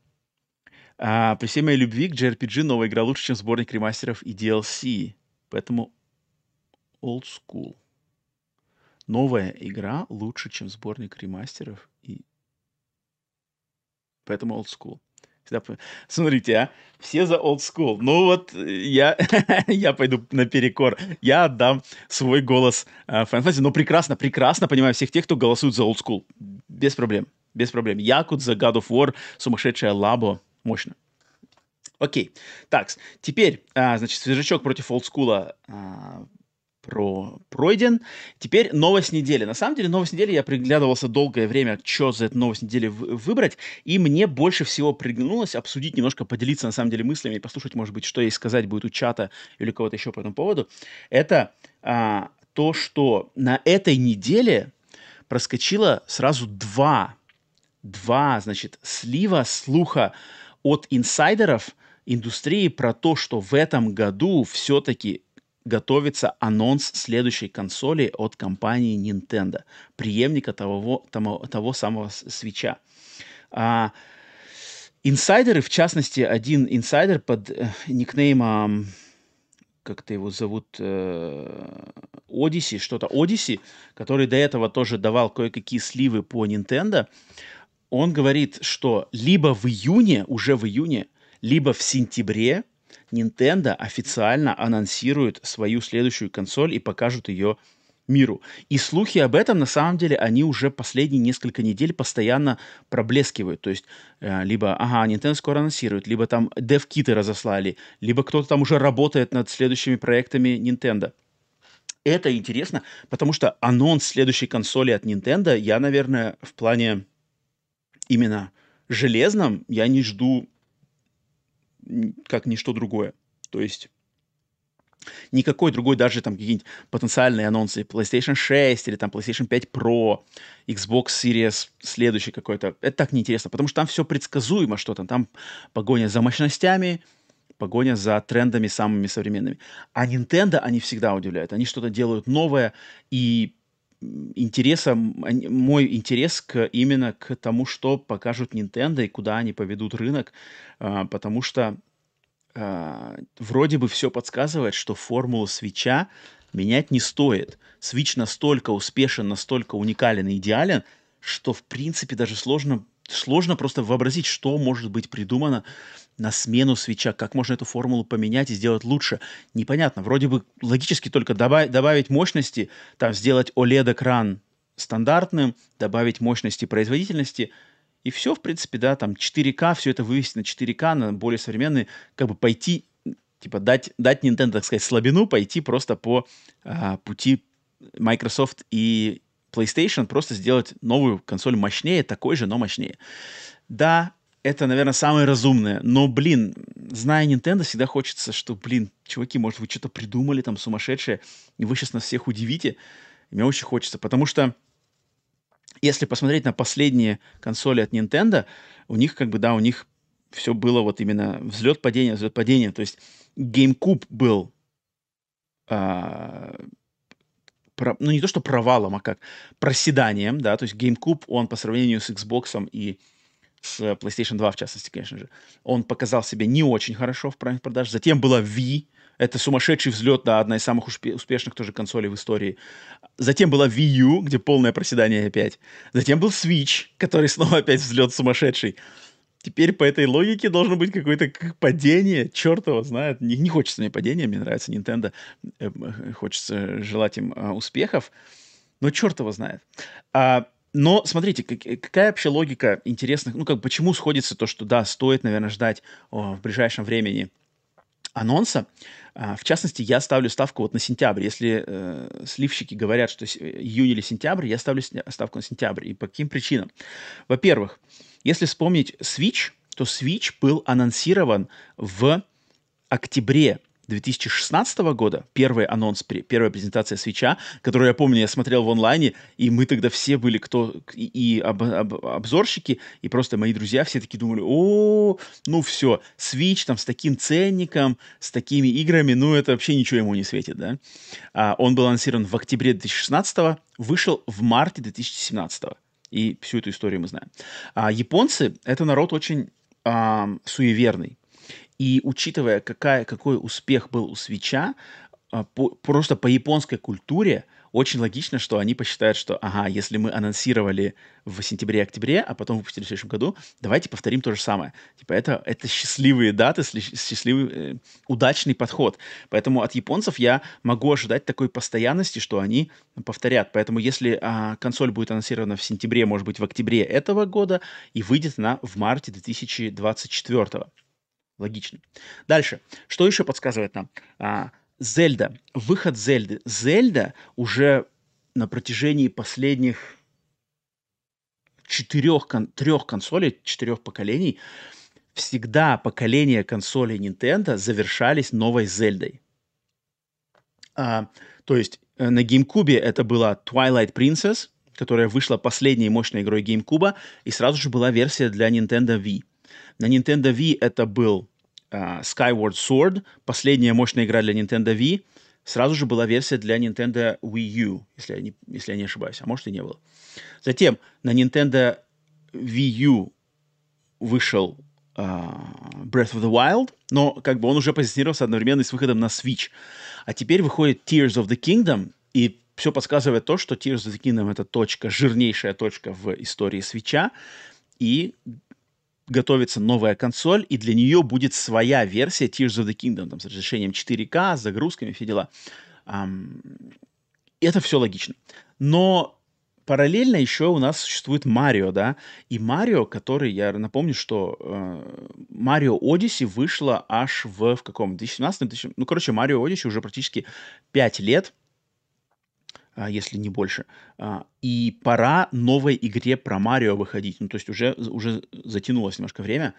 А, при всей моей любви к JRPG новая игра лучше, чем сборник ремастеров и DLC. Поэтому Old School. Новая игра лучше, чем сборник ремастеров и... Поэтому Old School. Всегда... Смотрите, а, все за Old School. Ну вот, я, я пойду наперекор. Я отдам свой голос uh, Final Fantasy. Но прекрасно, прекрасно понимаю всех тех, кто голосует за Old School. Без проблем без проблем. Якудза, God of War, сумасшедшая Лабо, мощно. Окей, так, теперь, а, значит, свежачок против олдскула а, про пройден. Теперь новость недели. На самом деле, новость недели я приглядывался долгое время, что за эту новость недели выбрать, и мне больше всего приглянулось обсудить, немножко поделиться, на самом деле, мыслями и послушать, может быть, что есть сказать будет у чата или кого-то еще по этому поводу. Это а, то, что на этой неделе проскочило сразу два два, значит, слива слуха от инсайдеров индустрии про то, что в этом году все-таки готовится анонс следующей консоли от компании Nintendo, преемника того, того, того самого свеча. А, инсайдеры, в частности, один инсайдер под э, никнеймом, как-то его зовут, э, что-то Odyssey, который до этого тоже давал кое-какие сливы по Nintendo, он говорит, что либо в июне, уже в июне, либо в сентябре Nintendo официально анонсирует свою следующую консоль и покажут ее миру. И слухи об этом, на самом деле, они уже последние несколько недель постоянно проблескивают. То есть, э, либо, ага, Nintendo скоро анонсирует, либо там дев-киты разослали, либо кто-то там уже работает над следующими проектами Nintendo. Это интересно, потому что анонс следующей консоли от Nintendo я, наверное, в плане именно железном я не жду как ничто другое. То есть никакой другой, даже там какие-нибудь потенциальные анонсы PlayStation 6 или там PlayStation 5 Pro, Xbox Series следующий какой-то, это так неинтересно, потому что там все предсказуемо что-то, там погоня за мощностями, погоня за трендами самыми современными. А Nintendo, они всегда удивляют, они что-то делают новое, и интереса, мой интерес к, именно к тому, что покажут Nintendo и куда они поведут рынок, а, потому что а, вроде бы все подсказывает, что формулу свеча менять не стоит. Switch настолько успешен, настолько уникален и идеален, что в принципе даже сложно, сложно просто вообразить, что может быть придумано на смену свеча, как можно эту формулу поменять и сделать лучше. Непонятно. Вроде бы логически только добав- добавить мощности, там сделать OLED-экран стандартным, добавить мощности производительности, и все, в принципе, да, там 4К, все это вывести на 4К, на более современные, как бы пойти, типа дать, дать Nintendo, так сказать, слабину, пойти просто по а, пути Microsoft и PlayStation, просто сделать новую консоль мощнее, такой же, но мощнее. Да, это, наверное, самое разумное. Но, блин, зная Nintendo, всегда хочется, что, блин, чуваки, может, вы что-то придумали там сумасшедшее, и вы сейчас нас всех удивите. И мне очень хочется, потому что если посмотреть на последние консоли от Nintendo, у них как бы, да, у них все было вот именно взлет-падение, взлет-падение. То есть GameCube был, а, про, ну не то что провалом, а как проседанием, да, то есть GameCube, он по сравнению с Xbox и с PlayStation 2, в частности, конечно же, он показал себя не очень хорошо в продаже. Затем была Wii, это сумасшедший взлет, да, одна из самых успешных тоже консолей в истории. Затем была Wii U, где полное проседание опять. Затем был Switch, который снова опять взлет сумасшедший. Теперь по этой логике должно быть какое-то падение. Черт его знает. Не, не хочется мне падения, мне нравится Nintendo. Э, хочется желать им а, успехов. Но черт его знает. А, но смотрите, как, какая вообще логика интересных, ну как почему сходится то, что да, стоит, наверное, ждать о, в ближайшем времени анонса. А, в частности, я ставлю ставку вот на сентябрь. Если э, сливщики говорят, что июнь или сентябрь, я ставлю ставку на сентябрь. И по каким причинам? Во-первых, если вспомнить Switch, то Switch был анонсирован в октябре 2016 года, первый анонс, первая презентация свеча, которую я помню, я смотрел в онлайне, и мы тогда все были, кто и, и об, об, обзорщики, и просто мои друзья все таки думали, о, ну все, Switch там с таким ценником, с такими играми, ну это вообще ничего ему не светит, да. А, он был анонсирован в октябре 2016, вышел в марте 2017. И всю эту историю мы знаем. А японцы — это народ очень а, суеверный. И учитывая, какая, какой успех был у свеча, а, по, просто по японской культуре очень логично, что они посчитают, что, ага, если мы анонсировали в сентябре-октябре, а потом выпустили в следующем году, давайте повторим то же самое. Типа это, это счастливые даты, счастливый, э, удачный подход. Поэтому от японцев я могу ожидать такой постоянности, что они повторят. Поэтому если а, консоль будет анонсирована в сентябре, может быть, в октябре этого года, и выйдет она в марте 2024 Логично. Дальше. Что еще подсказывает нам? А, Зельда. Выход Зельды. Зельда уже на протяжении последних четырех, трех консолей, четырех поколений, всегда поколения консолей Nintendo завершались новой Зельдой. А, то есть э, на GameCube это была Twilight Princess, которая вышла последней мощной игрой GameCube, и сразу же была версия для Nintendo Wii. На Nintendo Wii это был Skyward Sword, последняя мощная игра для Nintendo Wii. Сразу же была версия для Nintendo Wii U, если я не, если я не ошибаюсь, а может и не было. Затем на Nintendo Wii U вышел uh, Breath of the Wild, но как бы он уже позиционировался одновременно с выходом на Switch. А теперь выходит Tears of the Kingdom, и все подсказывает то, что Tears of the Kingdom это точка, жирнейшая точка в истории свеча, и готовится новая консоль, и для нее будет своя версия Tears of the Kingdom, там, с разрешением 4К, с загрузками, все дела. Um, это все логично. Но параллельно еще у нас существует Марио, да, и Марио, который, я напомню, что Марио uh, Odyssey вышла аж в, в каком, 2017 ну, короче, Марио Odyssey уже практически 5 лет, если не больше. А, и пора новой игре про Марио выходить. Ну, то есть уже, уже затянулось немножко время.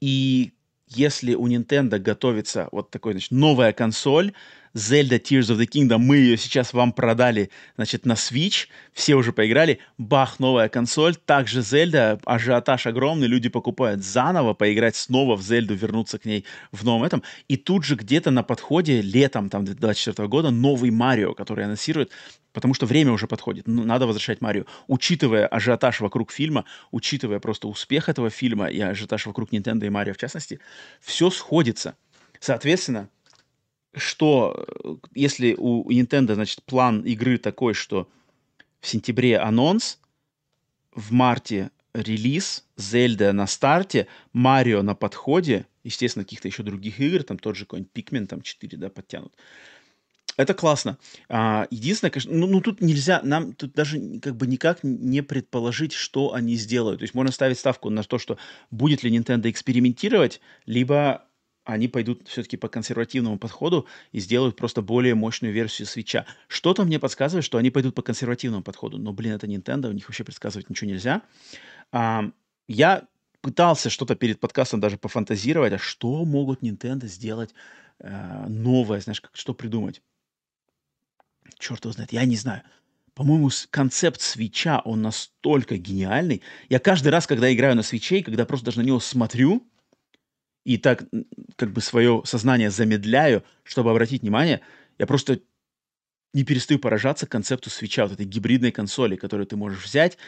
И если у Nintendo готовится вот такой, значит, новая консоль, Zelda Tears of the Kingdom, мы ее сейчас вам продали, значит, на Switch, все уже поиграли, бах, новая консоль, также Zelda, ажиотаж огромный, люди покупают заново, поиграть снова в Зельду, вернуться к ней в новом этом, и тут же где-то на подходе летом там 2024 года новый Марио, который анонсирует, потому что время уже подходит, ну, надо возвращать Марио. Учитывая ажиотаж вокруг фильма, учитывая просто успех этого фильма и ажиотаж вокруг Nintendo и Марио в частности, все сходится. Соответственно, что э, если у Nintendo, значит, план игры такой, что в сентябре анонс, в марте релиз, Зельда на старте, Марио на подходе, естественно, каких-то еще других игр, там тот же какой-нибудь Pikmin, там 4, да, подтянут. Это классно. А, единственное, конечно, ну, ну тут нельзя, нам тут даже как бы никак не предположить, что они сделают. То есть можно ставить ставку на то, что будет ли Nintendo экспериментировать, либо они пойдут все-таки по консервативному подходу и сделают просто более мощную версию свеча. Что-то мне подсказывает, что они пойдут по консервативному подходу. Но, блин, это Nintendo, у них вообще предсказывать ничего нельзя. А, я пытался что-то перед подкастом даже пофантазировать, а что могут Nintendo сделать э, новое, знаешь, как, что придумать. Черт его знает, я не знаю. По-моему, концепт свеча, он настолько гениальный. Я каждый раз, когда играю на свечей, когда просто даже на него смотрю, и так как бы свое сознание замедляю, чтобы обратить внимание, я просто не перестаю поражаться концепту свеча, вот этой гибридной консоли, которую ты можешь взять,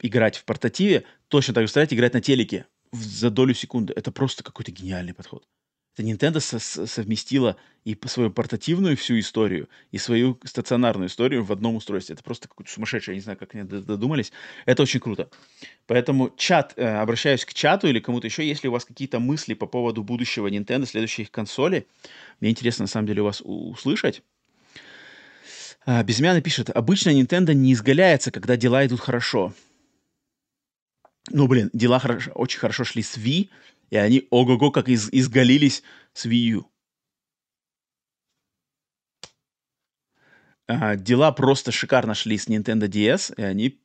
играть в портативе, точно так же стоять, играть на телеке за долю секунды. Это просто какой-то гениальный подход. Это Nintendo со- совместила и свою портативную всю историю, и свою стационарную историю в одном устройстве. Это просто какой-то сумасшедший, я не знаю, как они додумались. Это очень круто. Поэтому чат, э, обращаюсь к чату или кому-то еще, если у вас какие-то мысли по поводу будущего Nintendo, следующей их консоли, мне интересно на самом деле у вас услышать. А, Безымянный пишет, обычно Nintendo не изгаляется, когда дела идут хорошо. Ну, блин, дела хорошо, очень хорошо шли с Wii, и они ого-го как из, изгалились с Wii U. А, дела просто шикарно шли с Nintendo DS, и они,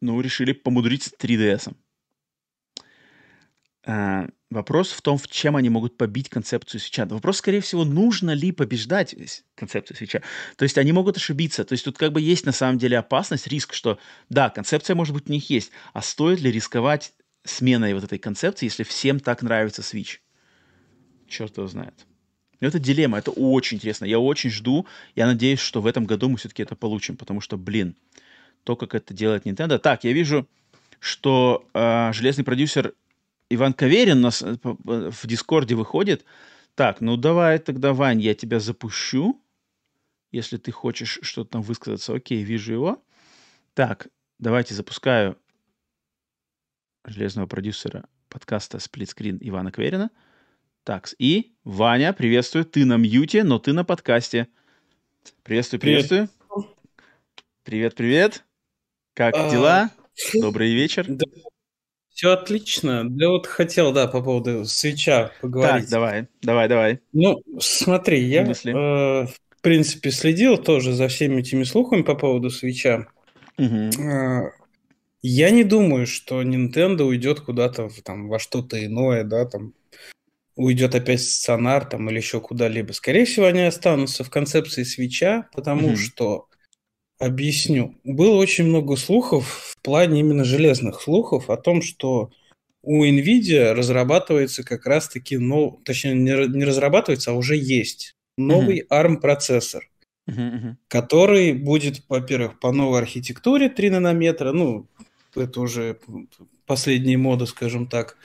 ну, решили помудрить с 3DS. А, вопрос в том, в чем они могут побить концепцию свеча. Вопрос, скорее всего, нужно ли побеждать концепцию свеча. То есть они могут ошибиться. То есть тут как бы есть на самом деле опасность, риск, что да, концепция может быть у них есть, а стоит ли рисковать сменой вот этой концепции, если всем так нравится Switch? Черт его знает. Это дилемма, это очень интересно. Я очень жду. Я надеюсь, что в этом году мы все-таки это получим, потому что, блин, то, как это делает Nintendo. Так, я вижу, что э, железный продюсер Иван Каверин нас э, в Дискорде выходит. Так, ну давай тогда, Вань, я тебя запущу, если ты хочешь что-то там высказаться. Окей, вижу его. Так, давайте запускаю железного продюсера подкаста «Сплитскрин» Ивана Кверина. Так, и Ваня, приветствую, ты на мьюте, но ты на подкасте. Приветствую, приветствую. Привет, привет. Как а... дела? Добрый вечер. Все отлично. Да вот хотел, да, по поводу свеча поговорить. Так, давай, давай, давай. Ну, смотри, я, э, в принципе, следил тоже за всеми этими слухами по поводу свеча. Угу. Э, я не думаю, что Nintendo уйдет куда-то там, во что-то иное, да, там, уйдет опять сценар там или еще куда-либо. Скорее всего, они останутся в концепции свеча, потому mm-hmm. что, объясню, было очень много слухов в плане именно железных слухов о том, что у NVIDIA разрабатывается как раз-таки, ну, точнее, не, разрабатывается, а уже есть новый mm-hmm. ARM-процессор, mm-hmm. который будет, во-первых, по новой архитектуре 3 нанометра, ну, это уже последние моды, скажем так.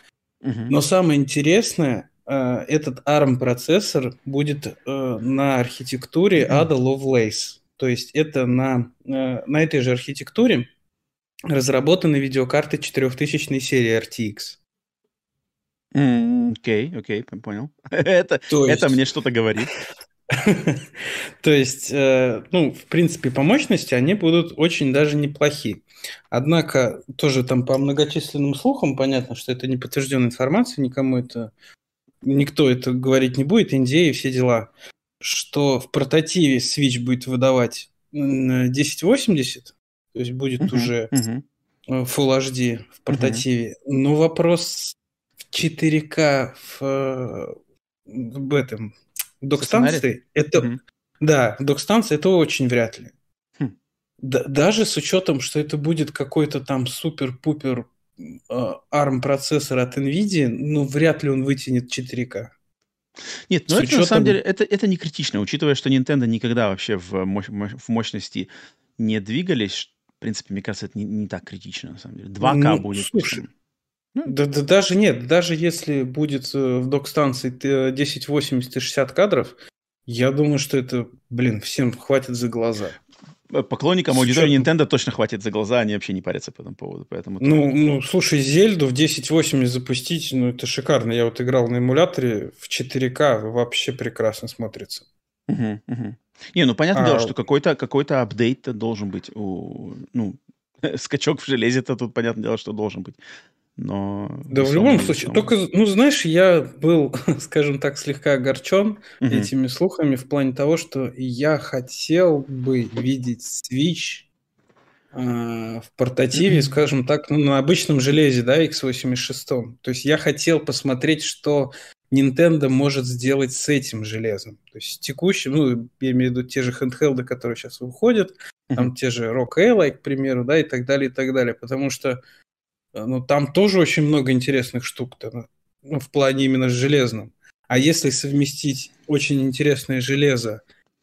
Uh-huh. Но самое интересное, э, этот ARM-процессор будет э, на архитектуре uh-huh. Ada Lovelace. То есть это на, э, на этой же архитектуре разработаны видеокарты 4000 серии RTX. Окей, okay, окей, okay, понял. это, есть... это мне что-то говорит. То есть, э, ну, в принципе, по мощности они будут очень даже неплохи. Однако, тоже там по многочисленным слухам понятно, что это не подтвержденная информация, никому это, никто это говорить не будет, Индия и все дела, что в портативе Switch будет выдавать 1080, то есть будет uh-huh, уже uh-huh. Full HD в портативе. Uh-huh. Но вопрос в 4К в, в этом Док-станции это... Mm-hmm. Да, док-станции это очень вряд ли. Хм. Да, даже с учетом, что это будет какой-то там супер-пупер э, ARM-процессор от NVIDIA, ну, вряд ли он вытянет 4К. Нет, ну это учетом... на самом деле это, это не критично, учитывая, что Nintendo никогда вообще в, мощ, в мощности не двигались. В принципе, мне кажется, это не, не так критично, на самом деле. 2К ну, будет. Слушай, ну, да, да даже нет, даже если будет э, в док-станции 1080 и 60 кадров, я думаю, что это, блин, всем хватит за глаза. Поклонникам аудитории Nintendo точно хватит за глаза, они вообще не парятся по этому поводу. Поэтому ну, ну, слушай, Зельду в 1080 запустить, ну, это шикарно. Я вот играл на эмуляторе в 4К, вообще прекрасно смотрится. Угу, угу. Не, ну понятное а... дело, что какой-то какой апдейт должен быть. У, ну, скачок в железе-то тут, понятное дело, что должен быть. Но... Да, в любом случае. Самом... Только, ну, знаешь, я был, скажем так, слегка огорчен угу. этими слухами в плане того, что я хотел бы видеть Switch э, в портативе, угу. скажем так, ну, на обычном железе, да, x86. То есть я хотел посмотреть, что Nintendo может сделать с этим железом. То есть текущим, ну, я имею в виду те же handheld, которые сейчас выходят, там те же Rock Ally, к примеру, да, и так далее, и так далее. Потому что ну, там тоже очень много интересных штук-то, ну, в плане именно с железным. А если совместить очень интересное железо,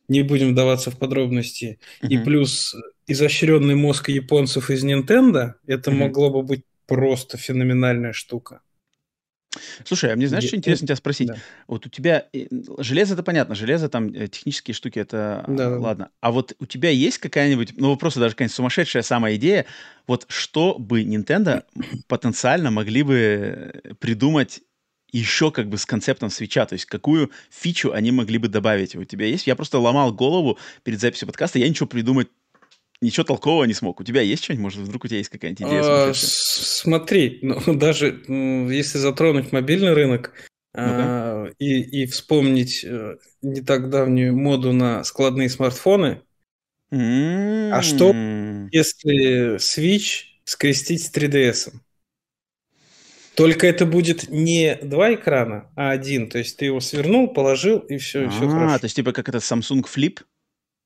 не будем вдаваться в подробности, mm-hmm. и плюс изощренный мозг японцев из Nintendo, это mm-hmm. могло бы быть просто феноменальная штука. Слушай, а мне знаешь, что интересно тебя спросить? Да. Вот у тебя э, железо это понятно, железо там э, технические штуки это да, ладно. А вот у тебя есть какая-нибудь, ну просто даже какая-нибудь сумасшедшая самая идея, вот что бы Nintendo потенциально могли бы э, придумать еще как бы с концептом свеча, то есть какую фичу они могли бы добавить у тебя есть? Я просто ломал голову перед записью подкаста, я ничего придумать ничего толкового не смог. У тебя есть что-нибудь? Может, вдруг у тебя есть какая-нибудь идея? А, смотри, ну, даже если затронуть мобильный рынок а, и, и вспомнить а, не так давнюю моду на складные смартфоны, mm-hmm. а что, если Switch скрестить с 3DS? Только это будет не два экрана, а один. То есть ты его свернул, положил, и все, и все а, хорошо. то есть типа как это Samsung Flip?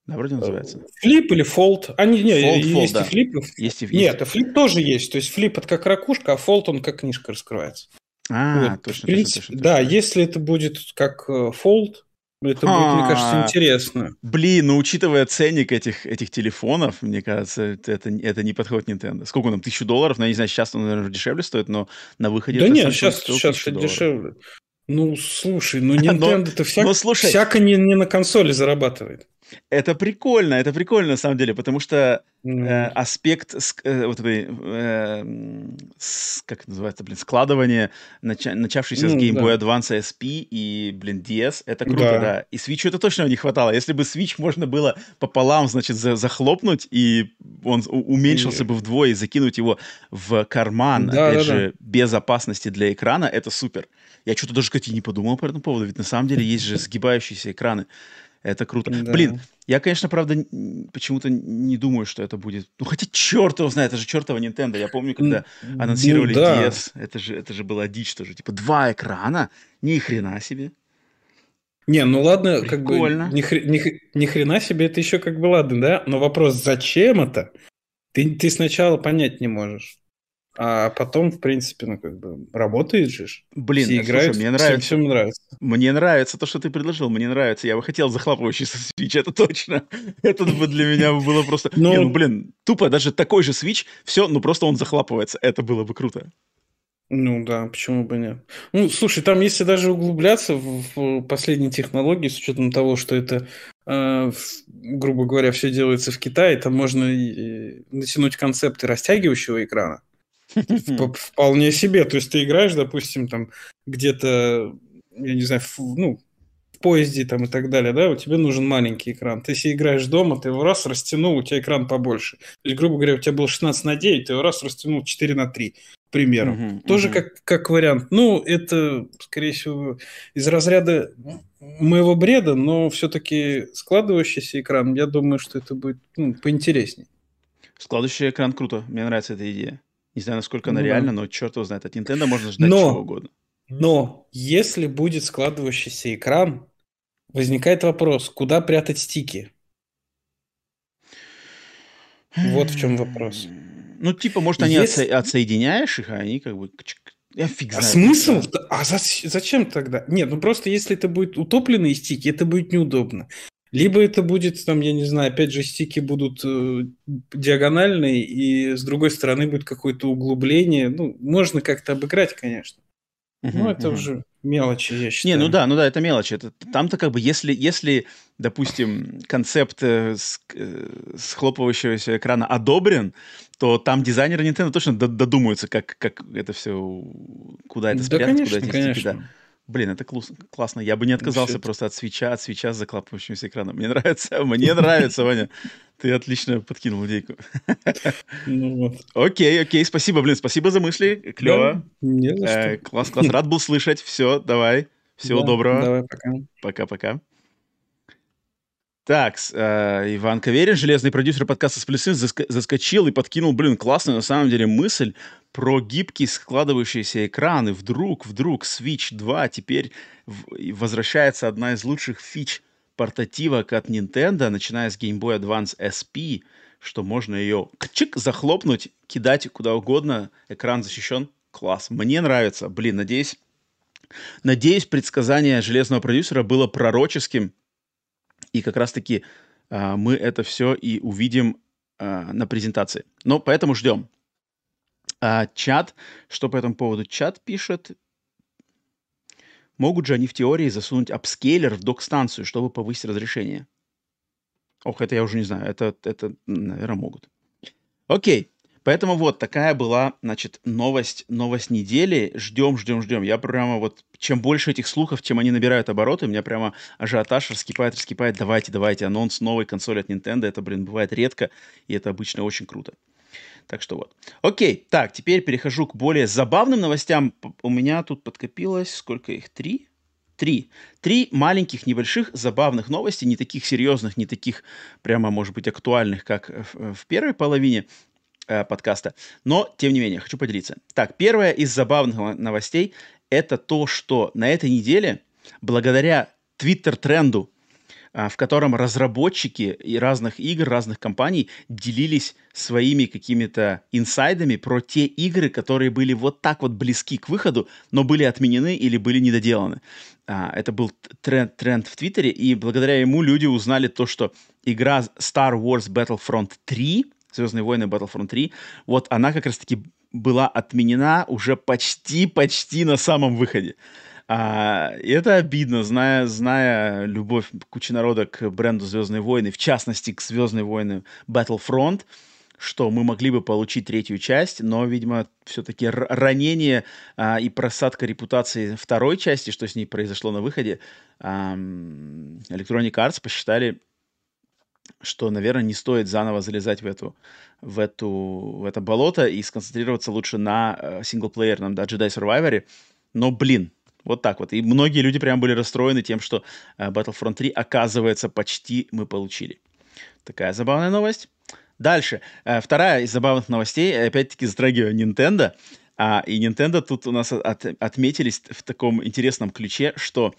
Да, вроде называется. Flip или fold. Они, не, fold, есть fold, и flip. Есть и, Нет, есть. flip тоже есть. То есть flip это как ракушка, а fold он как книжка раскрывается. А, вот. точно, принципе, точно, точно, Да, точно. если это будет как fold, э, это будет, мне кажется, интересно. Блин, ну учитывая ценник этих, этих телефонов, мне кажется, это, это не подходит Nintendo. Сколько нам, тысячу долларов? Ну, я не знаю, сейчас он, наверное, дешевле стоит, но на выходе... Да нет, сейчас, сейчас это дешевле. Ну, слушай, ну Nintendo-то вся... всяко не, не на консоли зарабатывает. Это прикольно, это прикольно на самом деле, потому что mm. э, аспект э, вот этой, э, с, как это называется, блин, складывания, нача, начавшийся mm, с Game Boy да. Advance SP и, блин, DS, это круто, да. да. И Switch это точно не хватало. Если бы Switch можно было пополам, значит, за, захлопнуть, и он уменьшился mm. бы вдвое, и закинуть его в карман, да, опять да, же, да. без опасности для экрана, это супер. Я что-то даже, кстати, не подумал по этому поводу, ведь на самом деле есть же сгибающиеся экраны. Это круто. Да. Блин, я, конечно, правда, почему-то не думаю, что это будет. Ну, хотя черт его знает, это же чертова Nintendo. Я помню, когда анонсировали ну, да. DS, это же, это же была дичь тоже. Типа два экрана, ни хрена себе. Не, ну ладно, Прикольно. как бы ни, хр- ни, ни хрена себе, это еще как бы ладно, да? Но вопрос, зачем это? Ты, ты сначала понять не можешь. А потом, в принципе, ну, как бы, работает же. Блин, Все играют, слушай, мне нравится. Всем, всем нравится. Мне нравится то, что ты предложил, мне нравится. Я бы хотел захлапывающийся свич, это точно. Это бы для меня было просто... Но... Не, ну, блин, тупо, даже такой же свич, все, ну, просто он захлапывается. Это было бы круто. Ну да, почему бы нет? Ну, слушай, там если даже углубляться в, в последние технологии, с учетом того, что это, э, грубо говоря, все делается в Китае, там можно и, и натянуть концепты растягивающего экрана. Вполне себе. То есть ты играешь, допустим, там где-то, я не знаю, в, ну, в поезде там и так далее, да, у тебя нужен маленький экран. Ты если играешь дома, ты его раз растянул, у тебя экран побольше. То есть, грубо говоря, у тебя был 16 на 9, ты его раз растянул 4 на 3, к примеру. Uh-huh, Тоже uh-huh. Как, как вариант. Ну, это, скорее всего, из разряда моего бреда, но все-таки складывающийся экран, я думаю, что это будет ну, поинтереснее. Складывающий экран круто, мне нравится эта идея. Не знаю, насколько она ну, реальна, но черт его знает. От Nintendo можно ждать но, чего угодно. Но если будет складывающийся экран, возникает вопрос, куда прятать стики? Вот в чем вопрос. Ну, типа, может, они если... отсоединяешь их, а они как бы... Я фиг знает. А смысл? А зачем тогда? Нет, ну просто если это будет утопленные стики, это будет неудобно. Либо это будет, там, я не знаю, опять же, стики будут э, диагональные, и с другой стороны будет какое-то углубление. Ну, можно как-то обыграть, конечно. Uh-huh, ну, это uh-huh. уже мелочи, я считаю. Не, ну да, ну да, это мелочи. Это, там-то как бы, если, если допустим, концепт э, с, э, схлопывающегося экрана одобрен, то там дизайнеры Nintendo точно додумаются, как, как это все, куда это спрятать, да, конечно, куда конечно. Стики, да. Блин, это классно. Я бы не отказался просто от свеча, от свеча с заклапывающимся экраном. Мне нравится, мне нравится, Ваня. Ты отлично подкинул идейку. Ну, вот. Окей, окей, спасибо, блин, спасибо за мысли. Клево. Да, не за что. Э, класс, класс, рад был слышать. Все, давай. Всего да, доброго. Давай, пока. Пока-пока. Так, э, Иван Каверин, железный продюсер подкаста «Сплесы», заскочил и подкинул, блин, классную на самом деле мысль про гибкие складывающиеся экраны. Вдруг, вдруг Switch 2 теперь возвращается одна из лучших фич портативок от Nintendo, начиная с Game Boy Advance SP, что можно ее чик захлопнуть, кидать куда угодно, экран защищен. Класс, мне нравится. Блин, надеюсь, надеюсь, предсказание железного продюсера было пророческим, и как раз-таки а, мы это все и увидим а, на презентации. Но поэтому ждем. А, чат, что по этому поводу чат пишет? Могут же они в теории засунуть апскейлер в док-станцию, чтобы повысить разрешение? Ох, это я уже не знаю. Это, это наверное, могут. Окей. Поэтому вот такая была, значит, новость, новость недели. Ждем, ждем, ждем. Я прямо вот, чем больше этих слухов, чем они набирают обороты, у меня прямо ажиотаж раскипает, раскипает. Давайте, давайте, анонс новой консоли от Nintendo. Это, блин, бывает редко, и это обычно очень круто. Так что вот. Окей, так, теперь перехожу к более забавным новостям. У меня тут подкопилось, сколько их? Три? Три. Три маленьких, небольших, забавных новости, не таких серьезных, не таких прямо, может быть, актуальных, как в, в первой половине, э, подкаста. Но, тем не менее, хочу поделиться. Так, первая из забавных новостей – это то, что на этой неделе, благодаря твиттер-тренду, э, в котором разработчики и разных игр, разных компаний делились своими какими-то инсайдами про те игры, которые были вот так вот близки к выходу, но были отменены или были недоделаны. А, это был тренд, тренд в Твиттере, и благодаря ему люди узнали то, что игра Star Wars Battlefront 3 Звездные войны Battlefront 3, вот она как раз-таки была отменена уже почти-почти на самом выходе. А, и это обидно, зная, зная любовь кучи народа к бренду Звездные войны, в частности к Звездные войны Battlefront, что мы могли бы получить третью часть, но, видимо, все-таки ранение а, и просадка репутации второй части, что с ней произошло на выходе, а, Electronic Arts посчитали что, наверное, не стоит заново залезать в эту в эту в это болото и сконцентрироваться лучше на э, синглплеерном, да, Jedi Survivor. Но, блин, вот так вот. И многие люди прям были расстроены тем, что э, Battlefront 3, оказывается, почти мы получили. Такая забавная новость. Дальше. Э, вторая из забавных новостей, опять-таки, затрагивая Nintendo. А, и Nintendo тут у нас от, отметились в таком интересном ключе, что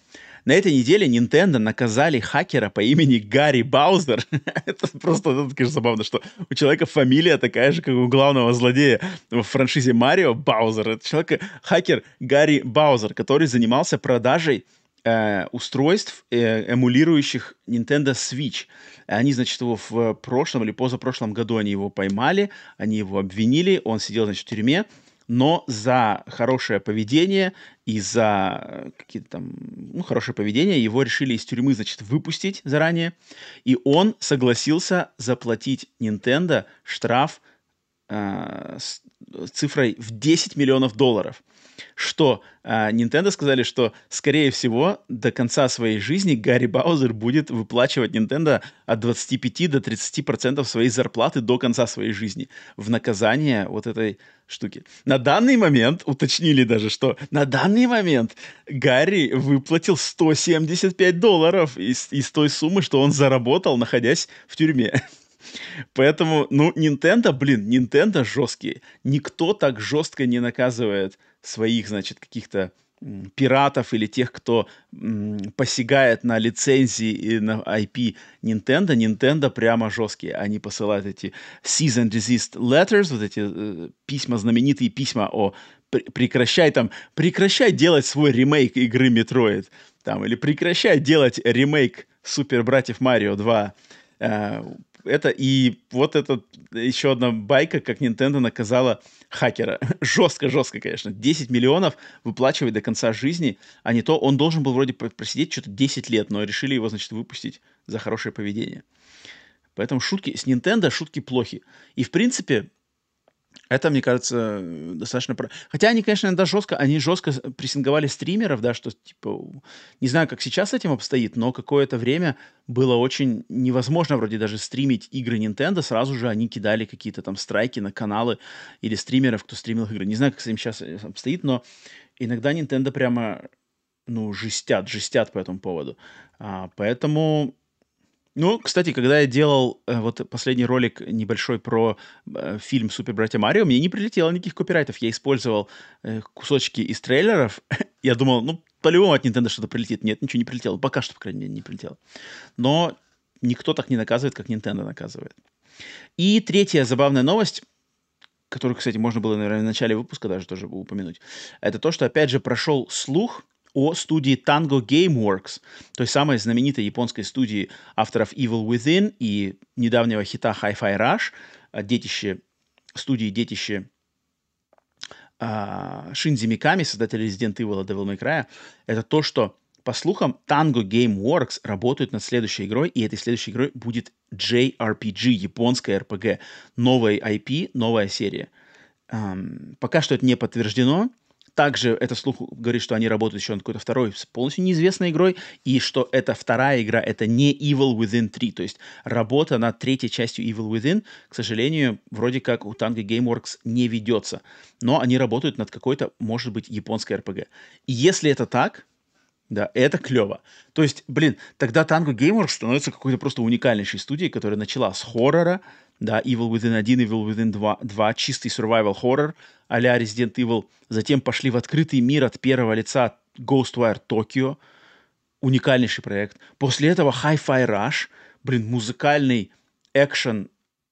на этой неделе Nintendo наказали хакера по имени Гарри Баузер. это просто, это, конечно, забавно, что у человека фамилия такая же, как у главного злодея в франшизе Марио Баузер. Это человек, хакер Гарри Баузер, который занимался продажей э, устройств, э, эмулирующих Nintendo Switch. Они, значит, его в прошлом или позапрошлом году они его поймали, они его обвинили, он сидел, значит, в тюрьме, но за хорошее поведение и за э, какие-то там, ну, хорошее поведение его решили из тюрьмы, значит, выпустить заранее, и он согласился заплатить Nintendo штраф э, с цифрой в 10 миллионов долларов – что э, Nintendo сказали, что, скорее всего, до конца своей жизни Гарри Баузер будет выплачивать Nintendo от 25 до 30 процентов своей зарплаты до конца своей жизни в наказание вот этой штуки. На данный момент, уточнили даже, что на данный момент Гарри выплатил 175 долларов из, из той суммы, что он заработал, находясь в тюрьме. Поэтому, ну, Nintendo, блин, Nintendo жесткие. Никто так жестко не наказывает своих, значит, каких-то пиратов или тех, кто м, посягает на лицензии и на IP Nintendo, Nintendo прямо жесткие. Они посылают эти cease and desist letters, вот эти э, письма, знаменитые письма о прекращай там, прекращай делать свой ремейк игры Metroid, там, или прекращай делать ремейк Супер Братьев Марио 2, э, это и вот это еще одна байка, как Nintendo наказала хакера. Жестко-жестко, конечно. 10 миллионов выплачивать до конца жизни, а не то он должен был вроде просидеть что-то 10 лет, но решили его, значит, выпустить за хорошее поведение. Поэтому шутки с Nintendo, шутки плохи. И, в принципе, Это, мне кажется, достаточно... Хотя они, конечно, иногда жестко, они жестко прессинговали стримеров, да, что, типа, не знаю, как сейчас с этим обстоит, но какое-то время было очень невозможно вроде даже стримить игры Nintendo, сразу же они кидали какие-то там страйки на каналы или стримеров, кто стримил игры. Не знаю, как с этим сейчас э, обстоит, но иногда Nintendo прямо, ну, жестят, жестят по этому поводу. А, поэтому ну, кстати, когда я делал э, вот последний ролик небольшой про э, фильм «Супер братья Марио», мне не прилетело никаких копирайтов. Я использовал э, кусочки из трейлеров. я думал, ну, по-любому от Nintendo что-то прилетит. Нет, ничего не прилетело. Пока что, по крайней мере, не прилетело. Но никто так не наказывает, как Nintendo наказывает. И третья забавная новость, которую, кстати, можно было, наверное, в начале выпуска даже тоже упомянуть, это то, что, опять же, прошел слух, о студии Tango Gameworks, той самой знаменитой японской студии авторов Evil Within и недавнего хита Hi-Fi Rush, а, детище, студии детище uh, Шинзи Миками, создателя Resident Evil и Devil May Cry, это то, что по слухам, Tango Gameworks работают над следующей игрой, и этой следующей игрой будет JRPG, японская RPG. Новая IP, новая серия. Um, пока что это не подтверждено, также это слух говорит, что они работают еще над какой-то второй полностью неизвестной игрой, и что эта вторая игра — это не Evil Within 3, то есть работа над третьей частью Evil Within, к сожалению, вроде как у Tango Gameworks не ведется, но они работают над какой-то, может быть, японской RPG. И если это так, да, это клево. То есть, блин, тогда Tango Gameworks становится какой-то просто уникальнейшей студией, которая начала с хоррора, да, Evil Within 1, Evil Within 2, 2 чистый survival horror а-ля Resident Evil. Затем пошли в открытый мир от первого лица Ghostwire Tokyo, уникальнейший проект. После этого Hi-Fi Rush, блин, музыкальный экшен,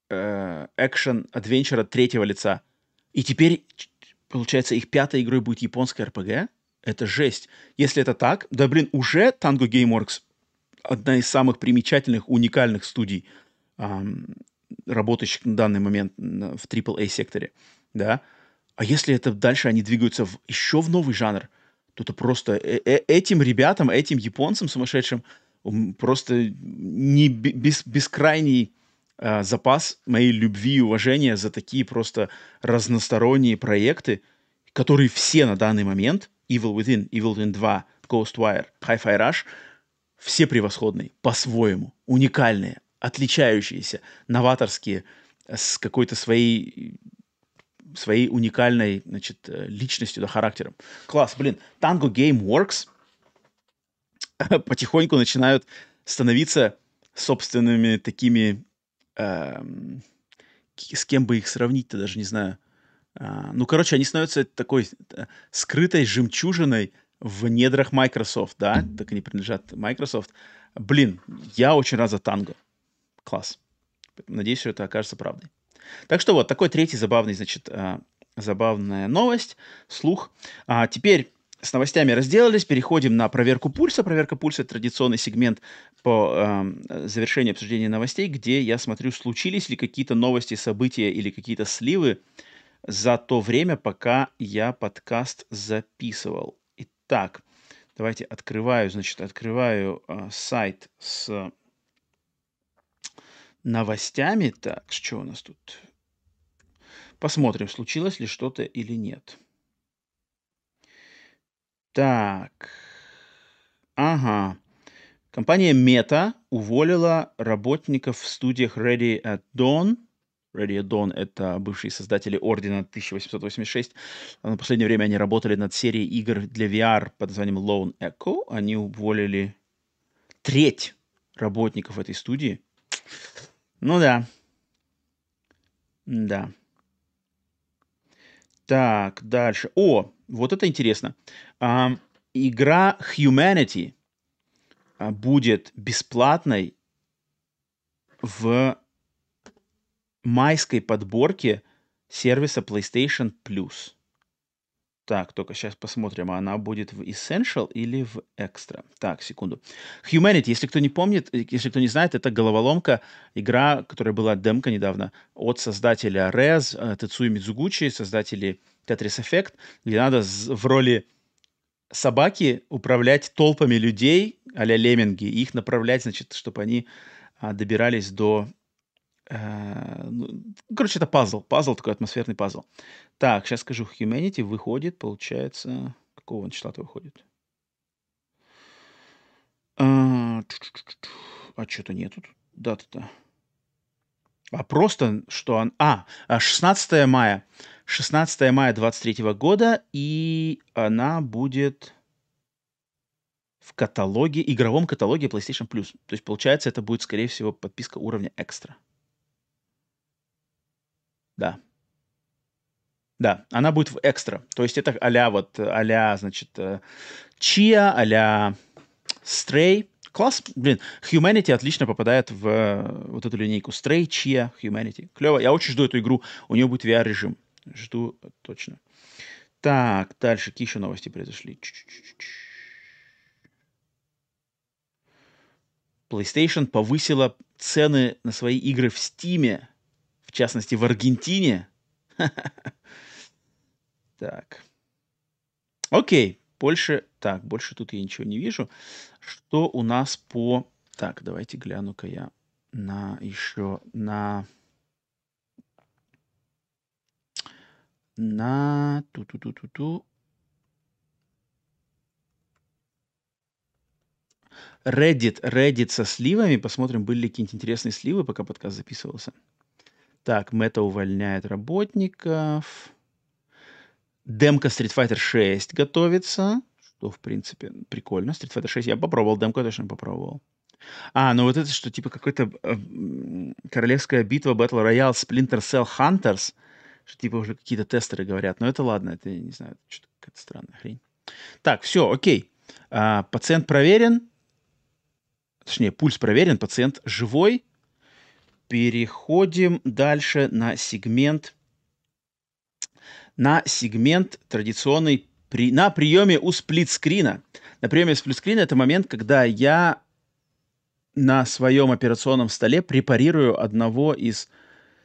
э, экшен адвенчер от третьего лица. И теперь, получается, их пятой игрой будет японская RPG? Это жесть. Если это так, да, блин, уже Tango Gameworks одна из самых примечательных, уникальных студий работающих на данный момент в AAA-секторе, да, а если это дальше они двигаются в, еще в новый жанр, то это просто э -э этим ребятам, этим японцам сумасшедшим просто не бес бескрайний э, запас моей любви и уважения за такие просто разносторонние проекты, которые все на данный момент, Evil Within, Evil Within 2, Ghostwire, Hi-Fi Rush, все превосходные, по-своему, уникальные, отличающиеся, новаторские, с какой-то своей своей уникальной, значит, э, личностью, да, характером. Класс, блин. Tango Game Works потихоньку начинают становиться собственными такими... Эм, с кем бы их сравнить-то, даже не знаю. А, ну, короче, они становятся такой э, скрытой жемчужиной в недрах Microsoft, да, так они принадлежат Microsoft. Блин, я очень рад за Танго. Класс. Надеюсь, что это окажется правдой. Так что вот такой третий забавный, значит, а, забавная новость, слух. А теперь с новостями разделались, переходим на проверку пульса. Проверка пульса – традиционный сегмент по э, завершению обсуждения новостей, где я смотрю, случились ли какие-то новости, события или какие-то сливы за то время, пока я подкаст записывал. Итак, давайте открываю, значит, открываю э, сайт с новостями. Так, что у нас тут? Посмотрим, случилось ли что-то или нет. Так. Ага. Компания Meta уволила работников в студиях Ready at Dawn. Ready at Dawn — это бывшие создатели Ордена 1886. На последнее время они работали над серией игр для VR под названием Lone Echo. Они уволили треть работников этой студии. Ну да. Да. Так, дальше. О, вот это интересно. А, игра Humanity а, будет бесплатной в майской подборке сервиса PlayStation Plus. Так, только сейчас посмотрим, а она будет в Essential или в Extra. Так, секунду. Humanity, если кто не помнит, э, если кто не знает, это головоломка, игра, которая была демка недавно от создателя Rez, Тецуи Мидзугучи, создателей Tetris Effect, где надо в роли собаки управлять толпами людей, а-ля лемминги, и их направлять, значит, чтобы они а, добирались до короче, это пазл. Пазл, такой атмосферный пазл. Так, сейчас скажу. Humanity выходит, получается... Какого он числа-то выходит? А, а что-то нету тут даты-то. А просто, что он... А, 16 а, мая. 16 мая 23 года, и она будет в каталоге, игровом каталоге PlayStation Plus. То есть, получается, это будет, скорее всего, подписка уровня экстра. Да. Да, она будет в экстра. То есть это а вот, а значит, э, а Stray. Класс, блин, Humanity отлично попадает в э, вот эту линейку. Stray, Chia, Humanity. Клево. Я очень жду эту игру. У нее будет VR-режим. Жду точно. Так, дальше. Какие еще новости произошли? PlayStation повысила цены на свои игры в Steam, в частности в Аргентине. Так. Окей, больше... Так, больше тут я ничего не вижу. Что у нас по... Так, давайте гляну-ка я на еще на... На... Ту-ту-ту-ту-ту. Reddit, Reddit со сливами. Посмотрим, были ли какие-нибудь интересные сливы, пока подкаст записывался. Так, Мета увольняет работников. Демка Street Fighter 6 готовится, что, в принципе, прикольно. Street Fighter 6 я попробовал, демку я точно попробовал. А, ну вот это что, типа какой-то э, королевская битва Battle Royale Splinter Cell Hunters, что типа уже какие-то тестеры говорят. Но это ладно, это, я не знаю, что-то какая-то странная хрень. Так, все, окей. А, пациент проверен, точнее, пульс проверен, пациент живой. Переходим дальше на сегмент на сегмент традиционный при, на приеме у сплитскрина. На приеме сплитскрина это момент, когда я на своем операционном столе препарирую одного из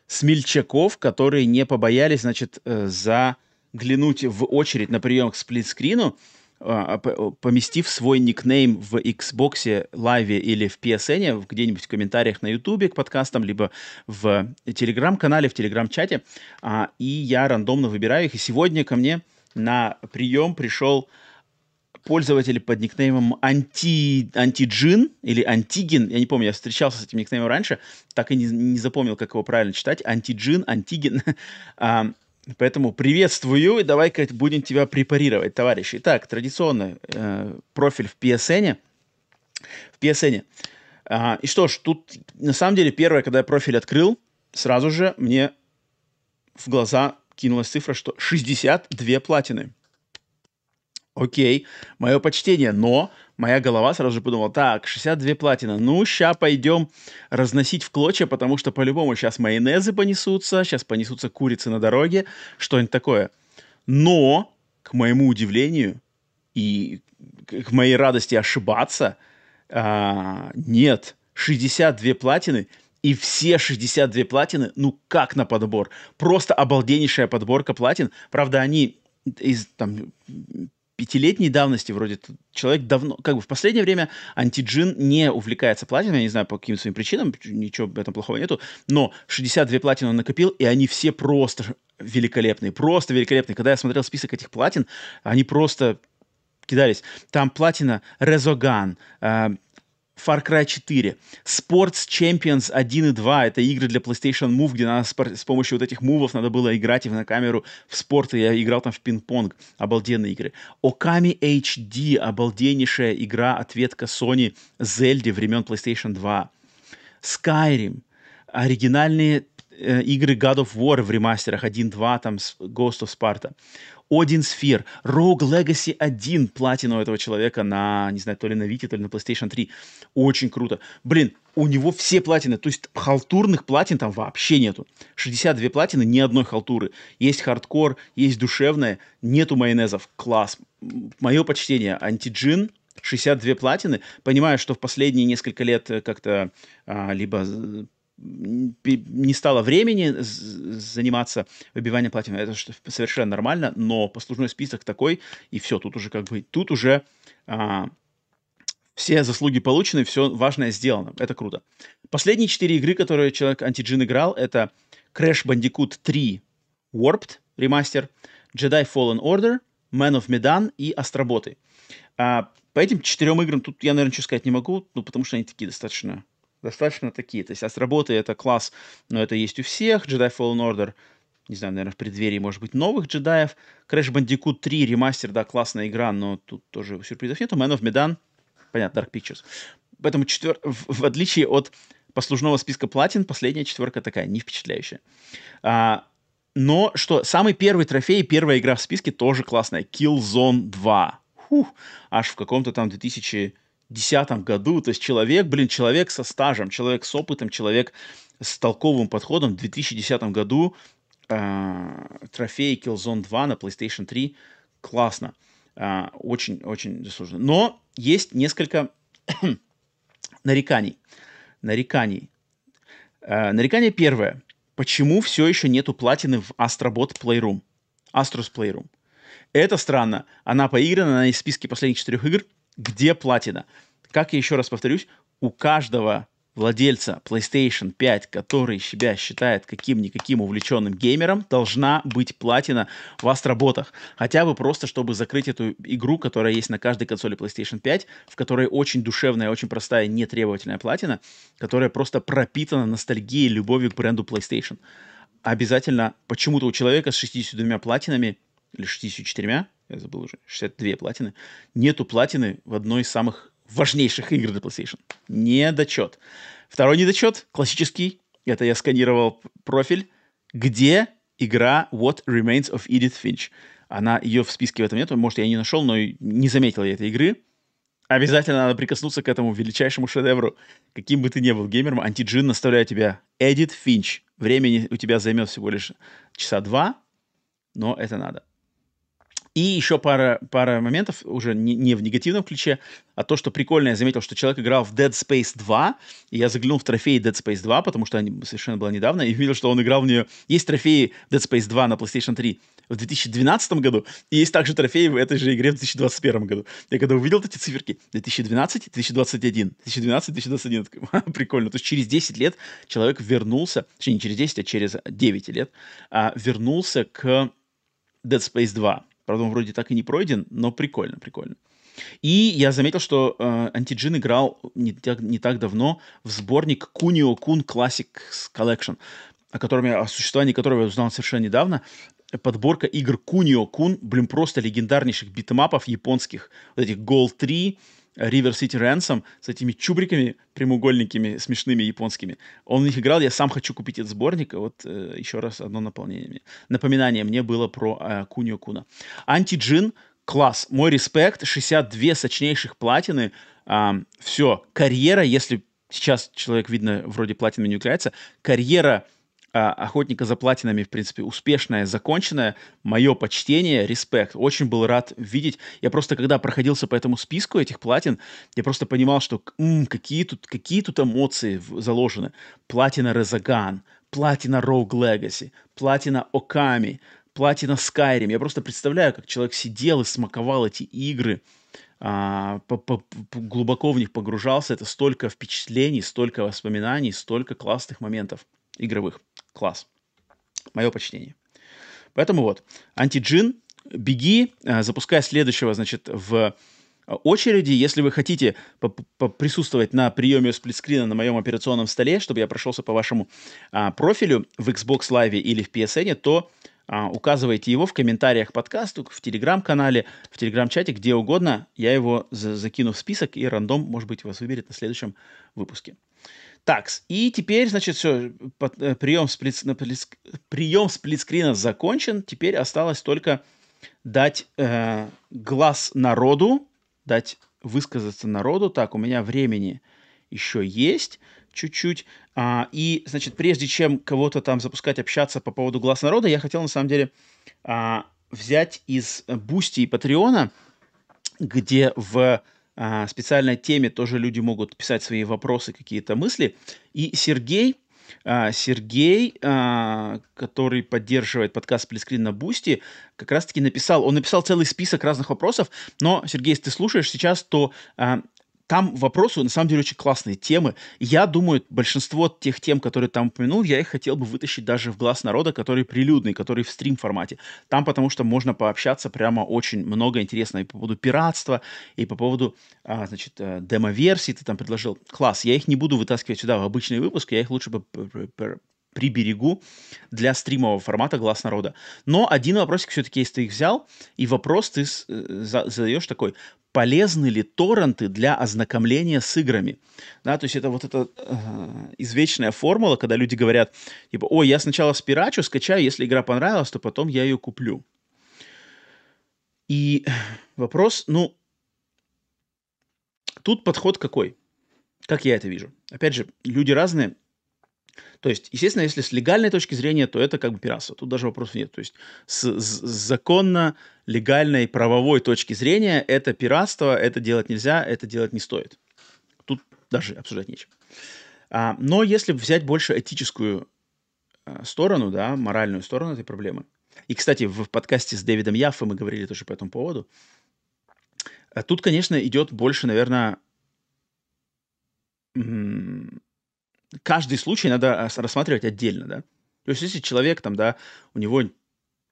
смельчаков, которые не побоялись, значит, э, заглянуть в очередь на прием к сплитскрину, а, поместив свой никнейм в Xbox Live или в PSN, где-нибудь в комментариях на YouTube к подкастам, либо в Telegram-канале, в Telegram-чате, а, и я рандомно выбираю их. И сегодня ко мне на прием пришел пользователь под никнеймом Анти, Антиджин или Антиген, я не помню, я встречался с этим никнеймом раньше, так и не, не запомнил, как его правильно читать, Антиджин, Антиген. Поэтому приветствую, и давай-ка будем тебя препарировать, товарищи. Итак, традиционно э, профиль в PSN. В PSN. А, и что ж, тут на самом деле первое, когда я профиль открыл, сразу же мне в глаза кинулась цифра, что 62 платины. Окей, мое почтение, но моя голова сразу же подумала, так, 62 платина, ну, ща пойдем разносить в клочья, потому что по-любому сейчас майонезы понесутся, сейчас понесутся курицы на дороге, что-нибудь такое. Но, к моему удивлению и к моей радости ошибаться, а, нет, 62 платины, и все 62 платины, ну как на подбор. Просто обалденнейшая подборка платин. Правда, они из там пятилетней давности вроде человек давно, как бы в последнее время антиджин не увлекается платиной, я не знаю по каким своим причинам, ничего в этом плохого нету, но 62 платины он накопил, и они все просто великолепные, просто великолепные. Когда я смотрел список этих платин, они просто кидались. Там платина Резоган, э, Far Cry 4, Sports Champions 1 и 2, это игры для PlayStation Move, где надо с помощью вот этих мувов надо было играть и на камеру в спорт, и я играл там в пинг-понг, обалденные игры. Okami HD, обалденнейшая игра, ответка Sony Зельде времен PlayStation 2. Skyrim, оригинальные игры God of War в ремастерах 1-2, там Ghost of Sparta. Odin Sphere, Rogue Legacy 1 платину этого человека на, не знаю, то ли на Vita, то ли на PlayStation 3. Очень круто. Блин, у него все платины, то есть халтурных платин там вообще нету. 62 платины, ни одной халтуры. Есть хардкор, есть душевное, нету майонезов. Класс. Мое почтение. Антиджин, 62 платины. Понимаю, что в последние несколько лет как-то а, либо не стало времени заниматься выбиванием платины, это совершенно нормально, но послужной список такой, и все, тут уже как бы, тут уже а, все заслуги получены, все важное сделано. Это круто. Последние четыре игры, которые человек Антиджин играл, это Crash Bandicoot 3 Warped ремастер, Jedi Fallen Order, Man of Medan и Астроботы. А, по этим четырем играм тут я, наверное, ничего сказать не могу, ну, потому что они такие достаточно, достаточно такие. То есть Астроботы — это класс, но это есть у всех. Jedi Fallen Order — не знаю, наверное, в преддверии, может быть, новых джедаев. Crash Bandicoot 3 ремастер, да, классная игра, но тут тоже сюрпризов нету. Man of Medan, понятно, Dark Pictures. Поэтому четвер... в, в отличие от послужного списка платин, последняя четверка такая, не впечатляющая. А, но что, самый первый трофей, первая игра в списке тоже классная. Killzone 2. Фух, аж в каком-то там 2010 году. То есть человек, блин, человек со стажем, человек с опытом, человек с толковым подходом в 2010 году э, трофей Killzone 2 на PlayStation 3 классно. Очень-очень заслуженно. Но есть несколько нареканий. Нареканий. Э, нарекание первое. Почему все еще нету платины в Astrobot Playroom? Astros Playroom. Это странно. Она поиграна, она в списке последних четырех игр. Где платина? Как я еще раз повторюсь, у каждого владельца PlayStation 5, который себя считает каким-никаким увлеченным геймером, должна быть платина в астроботах. Хотя бы просто, чтобы закрыть эту игру, которая есть на каждой консоли PlayStation 5, в которой очень душевная, очень простая, нетребовательная платина, которая просто пропитана ностальгией, любовью к бренду PlayStation. Обязательно почему-то у человека с 62 платинами, или 64, я забыл уже, 62 платины, нету платины в одной из самых важнейших игр для PlayStation. Недочет. Второй недочет, классический, это я сканировал профиль, где игра What Remains of Edith Finch. Она, ее в списке в этом нет, может, я не нашел, но не заметил я этой игры. Обязательно надо прикоснуться к этому величайшему шедевру. Каким бы ты ни был геймером, антиджин наставляет тебя Edith Finch. Времени у тебя займет всего лишь часа два, но это надо. И еще пара, пара моментов, уже не, не в негативном ключе, а то, что прикольно, я заметил, что человек играл в Dead Space 2, и я заглянул в трофеи Dead Space 2, потому что они совершенно было недавно, и увидел, что он играл в нее. Есть трофеи Dead Space 2 на PlayStation 3 в 2012 году, и есть также трофеи в этой же игре в 2021 году. Я когда увидел эти циферки, 2012, 2021, 2012, 2021, прикольно. То есть через 10 лет человек вернулся, точнее не через 10, а через 9 лет, а, вернулся к Dead Space 2 Правда, он вроде так и не пройден, но прикольно, прикольно. И я заметил, что э, Антиджин играл не так, не так давно в сборник Kunio Kun Classic Collection, о котором я, о существовании которого я узнал совершенно недавно. Подборка игр Kunio Kun, блин, просто легендарнейших битмапов японских. Вот этих Goal 3, River City Ransom с этими чубриками прямоугольниками смешными японскими. Он в них играл, я сам хочу купить этот сборник. Вот э, еще раз одно наполнение. Напоминание мне было про э, Кунио Куна. Антиджин, класс, мой респект, 62 сочнейших платины. Э, все, карьера, если сейчас человек, видно, вроде платинами не является, карьера а, охотника за платинами, в принципе, успешная, законченная. Мое почтение, респект. Очень был рад видеть. Я просто, когда проходился по этому списку этих платин, я просто понимал, что м, какие, тут, какие тут эмоции заложены. Платина Резаган, платина Rogue Legacy, платина Оками, платина Skyrim. Я просто представляю, как человек сидел и смаковал эти игры, а, глубоко в них погружался. Это столько впечатлений, столько воспоминаний, столько классных моментов игровых. Класс. Мое почтение. Поэтому вот, антиджин, беги, э, запускай следующего, значит, в очереди. Если вы хотите присутствовать на приеме сплитскрина на моем операционном столе, чтобы я прошелся по вашему а, профилю в Xbox Live или в PSN, то а, указывайте его в комментариях подкасту, в телеграм-канале, в телеграм-чате, где угодно. Я его за закину в список, и рандом, может быть, вас выберет на следующем выпуске. Так, и теперь, значит, все, э, прием, сплит, прием Split Screen а закончен. Теперь осталось только дать э, глаз народу, дать высказаться народу. Так, у меня времени еще есть чуть-чуть. А, и, значит, прежде чем кого-то там запускать, общаться по поводу глаз народа, я хотел, на самом деле, а, взять из Boosty и Patreon а, где в а, специальной теме тоже люди могут писать свои вопросы, какие-то мысли. И Сергей, а, Сергей, а, который поддерживает подкаст Split Screen на Boosty, как раз-таки написал, он написал целый список разных вопросов, но, Сергей, если ты слушаешь сейчас, то там вопросы, на самом деле, очень классные темы. Я думаю, большинство тех тем, которые там упомянул, я их хотел бы вытащить даже в глаз народа, который прилюдный, который в стрим-формате. Там потому что можно пообщаться прямо очень много интересного и по поводу пиратства, и по поводу, а, значит, э, демо-версий ты там предложил. Класс, я их не буду вытаскивать сюда в обычный выпуск, я их лучше бы приберегу для стримового формата «Глаз народа». Но один вопросик все-таки, если ты их взял, и вопрос ты э, задаешь такой, полезны ли торренты для ознакомления с играми? Да, то есть это вот эта э, извечная формула, когда люди говорят, типа, ой, я сначала спирачу, скачаю, если игра понравилась, то потом я ее куплю. И вопрос, ну, тут подход какой? Как я это вижу? Опять же, люди разные, то есть, естественно, если с легальной точки зрения, то это как бы пиратство. Тут даже вопросов нет. То есть, с, с законно легальной правовой точки зрения это пиратство, это делать нельзя, это делать не стоит. Тут даже обсуждать нечего. А, но если взять больше этическую а, сторону, да, моральную сторону этой проблемы, и, кстати, в подкасте с Дэвидом Яффе мы говорили тоже по этому поводу, а тут, конечно, идет больше, наверное, каждый случай надо а, рассматривать отдельно, да. То есть, если человек там, да, у него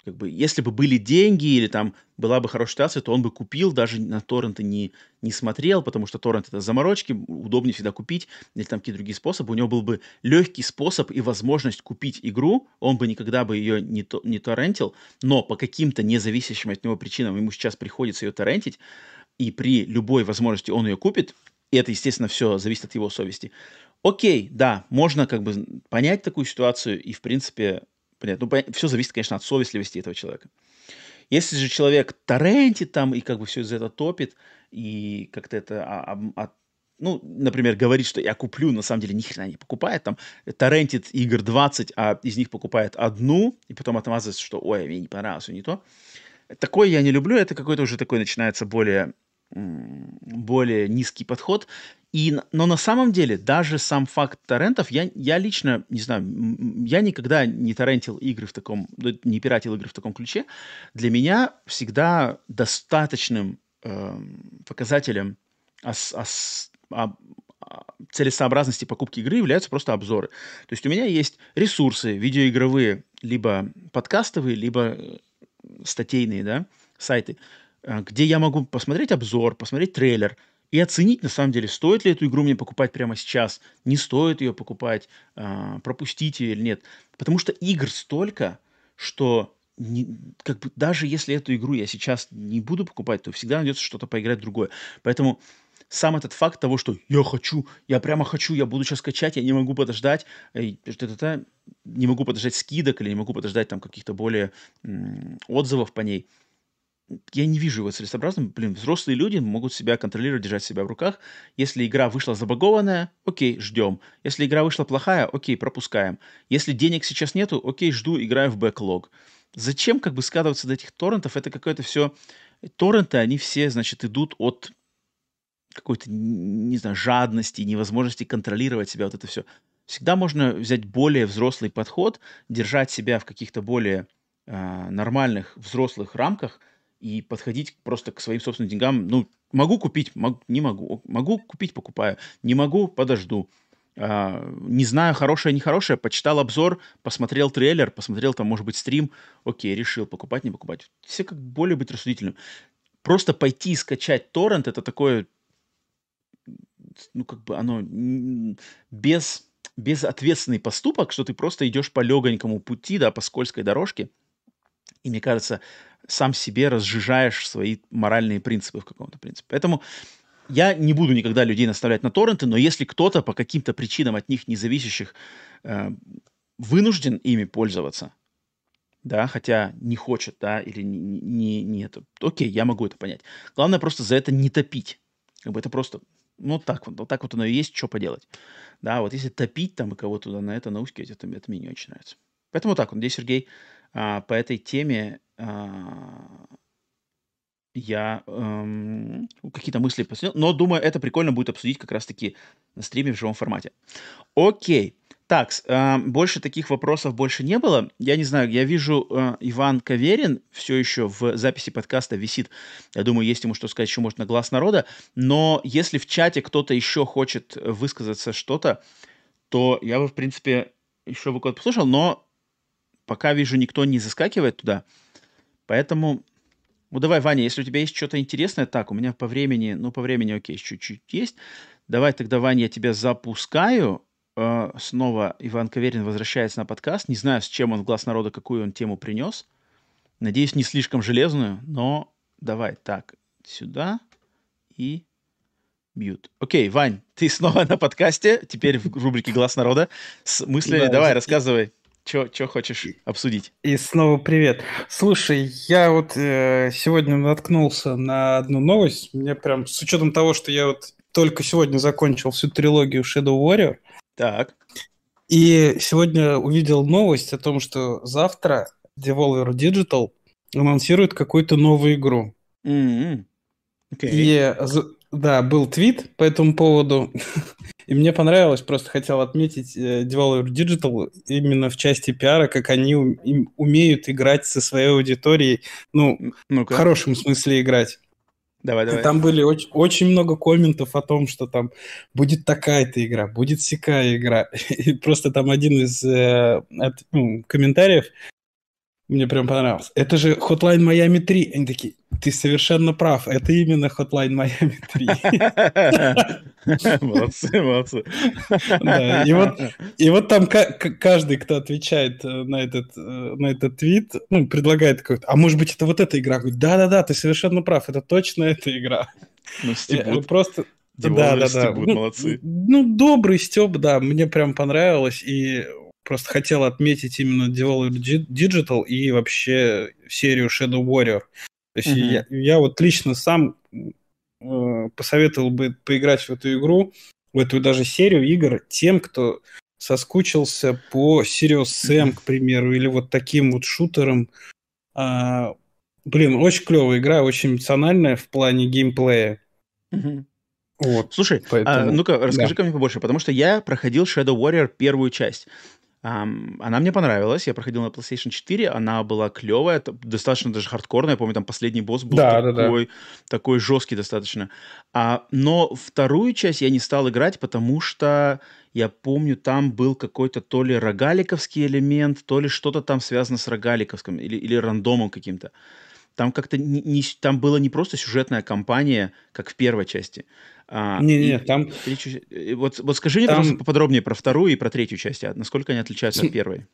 как бы, если бы были деньги или там была бы хорошая ситуация, то он бы купил, даже на торренты не, не смотрел, потому что торрент это заморочки, удобнее всегда купить, или там какие-то другие способы. У него был бы легкий способ и возможность купить игру, он бы никогда бы ее не, то, не торрентил, но по каким-то независящим от него причинам ему сейчас приходится ее торрентить, и при любой возможности он ее купит, и это, естественно, все зависит от его совести, Окей, да, можно как бы понять такую ситуацию и, в принципе, понять. Ну, все зависит, конечно, от совестливости этого человека. Если же человек торрентит там и как бы все из этого топит, и как-то это, а, а, ну, например, говорит, что я куплю, на самом деле ни хрена не покупает, там, торрентит игр 20, а из них покупает одну, и потом отмазывается, что, ой, мне не понравилось, не то. Такое я не люблю, это какой-то уже такой начинается более более низкий подход. И, но на самом деле, даже сам факт торрентов, я, я лично, не знаю, я никогда не торрентил игры в таком, не пиратил игры в таком ключе. Для меня всегда достаточным э, показателем ос, ос, об, целесообразности покупки игры являются просто обзоры. То есть у меня есть ресурсы видеоигровые, либо подкастовые, либо э, статейные, да, сайты, э, где я могу посмотреть обзор, посмотреть трейлер, и оценить, на самом деле, стоит ли эту игру мне покупать прямо сейчас, не стоит ее покупать, э, пропустить ее или нет. Потому что игр столько, что не, как бы даже если эту игру я сейчас не буду покупать, то всегда найдется что-то поиграть другое. Поэтому сам этот факт того, что я хочу, я прямо хочу, я буду сейчас скачать, я не могу подождать, не могу подождать скидок или не могу подождать там каких-то более отзывов по ней – я не вижу его целесообразным. Блин, взрослые люди могут себя контролировать, держать себя в руках. Если игра вышла забагованная, окей, ждем. Если игра вышла плохая, окей, пропускаем. Если денег сейчас нету, окей, жду, играю в бэклог. Зачем как бы скатываться до этих торрентов? Это какое-то все... Торренты, они все, значит, идут от какой-то, не знаю, жадности, невозможности контролировать себя, вот это все. Всегда можно взять более взрослый подход, держать себя в каких-то более э, нормальных взрослых рамках – и подходить просто к своим собственным деньгам. Ну, могу купить, мог, не могу. Могу купить, покупаю. Не могу, подожду. А, не знаю, хорошее, нехорошее, почитал обзор, посмотрел трейлер, посмотрел там, может быть, стрим. Окей, решил, покупать, не покупать. Все как более быть рассудительным. Просто пойти и скачать торрент, это такое, ну, как бы оно без, безответственный поступок, что ты просто идешь по легонькому пути, да, по скользкой дорожке. И мне кажется, сам себе разжижаешь свои моральные принципы в каком-то принципе. Поэтому я не буду никогда людей наставлять на торренты, но если кто-то по каким-то причинам от них независящих э, вынужден ими пользоваться, да, хотя не хочет, да, или не, не, не это, окей, я могу это понять. Главное просто за это не топить. Как бы это просто, ну, так вот, вот так вот оно и есть, что поделать. Да, вот если топить там и кого-то на это наускивать, это, это мне не очень нравится. Поэтому так вот, здесь Сергей а, по этой теме а, я эм, какие-то мысли посмотрел, но думаю, это прикольно будет обсудить как раз-таки на стриме в живом формате. Окей, Так, э, больше таких вопросов больше не было. Я не знаю, я вижу, э, Иван Каверин все еще в записи подкаста висит. Я думаю, есть ему что сказать еще, может, на глаз народа. Но если в чате кто-то еще хочет высказаться что-то, то я бы, в принципе, еще бы кого-то послушал, но пока вижу, никто не заскакивает туда. Поэтому, ну давай, Ваня, если у тебя есть что-то интересное, так, у меня по времени, ну по времени, окей, чуть-чуть есть. Давай тогда, Ваня, я тебя запускаю, э, снова Иван Каверин возвращается на подкаст. Не знаю, с чем он в глаз народа, какую он тему принес. Надеюсь, не слишком железную, но давай так, сюда и мьют. Окей, Вань, ты снова на подкасте, теперь в рубрике «Глаз народа» с мыслями. Да, давай, рассказывай, что хочешь обсудить. И снова привет. Слушай, я вот э, сегодня наткнулся на одну новость. Мне прям, с учетом того, что я вот только сегодня закончил всю трилогию Shadow Warrior, так. И сегодня увидел новость о том, что завтра Devolver Digital анонсирует какую-то новую игру. Mm-hmm. Okay. И да, был твит по этому поводу, и мне понравилось, просто хотел отметить э, Devolver Digital именно в части пиара, как они умеют играть со своей аудиторией, ну, ну в хорошем смысле играть. Давай, давай. Там были очень, очень много комментов о том, что там будет такая-то игра, будет сякая игра. И просто там один из э, от, ну, комментариев мне прям понравился. Это же Hotline Miami 3. Они такие, ты совершенно прав, это именно Hotline Miami 3. Молодцы, молодцы. Да, и, вот, и вот там каждый, кто отвечает э, на этот, э, на этот твит, ну, предлагает какой-то, а может быть это вот эта игра? Говорит, да-да-да, ты совершенно прав, это точно эта игра. Ну, стебут. Просто... Да, да, да. Ну, молодцы. Ну, добрый степ, да, мне прям понравилось, и просто хотел отметить именно Devolver Digital и вообще серию Shadow Warrior. То есть uh-huh. я, я вот лично сам э, посоветовал бы поиграть в эту игру, в эту даже серию игр тем, кто соскучился по Serious Sam, к примеру, или вот таким вот шутером. А, блин, очень клевая игра, очень эмоциональная в плане геймплея. Uh-huh. Вот, Слушай, а, поэтому... а, ну-ка, расскажи да. ко мне побольше, потому что я проходил Shadow Warrior первую часть. Um, она мне понравилась, я проходил на PlayStation 4, она была клевая, достаточно даже хардкорная, я помню, там последний босс был да, такой, да, да. такой жесткий достаточно. А, но вторую часть я не стал играть, потому что я помню, там был какой-то то ли рогаликовский элемент, то ли что-то там связано с рогаликовским или, или рандомом каким-то. Там как-то не, не, там было не просто сюжетная кампания, как в первой части, а, не, не, там... Вот, вот скажи мне, там... пожалуйста, поподробнее про вторую и про третью часть. А насколько они отличаются от первой?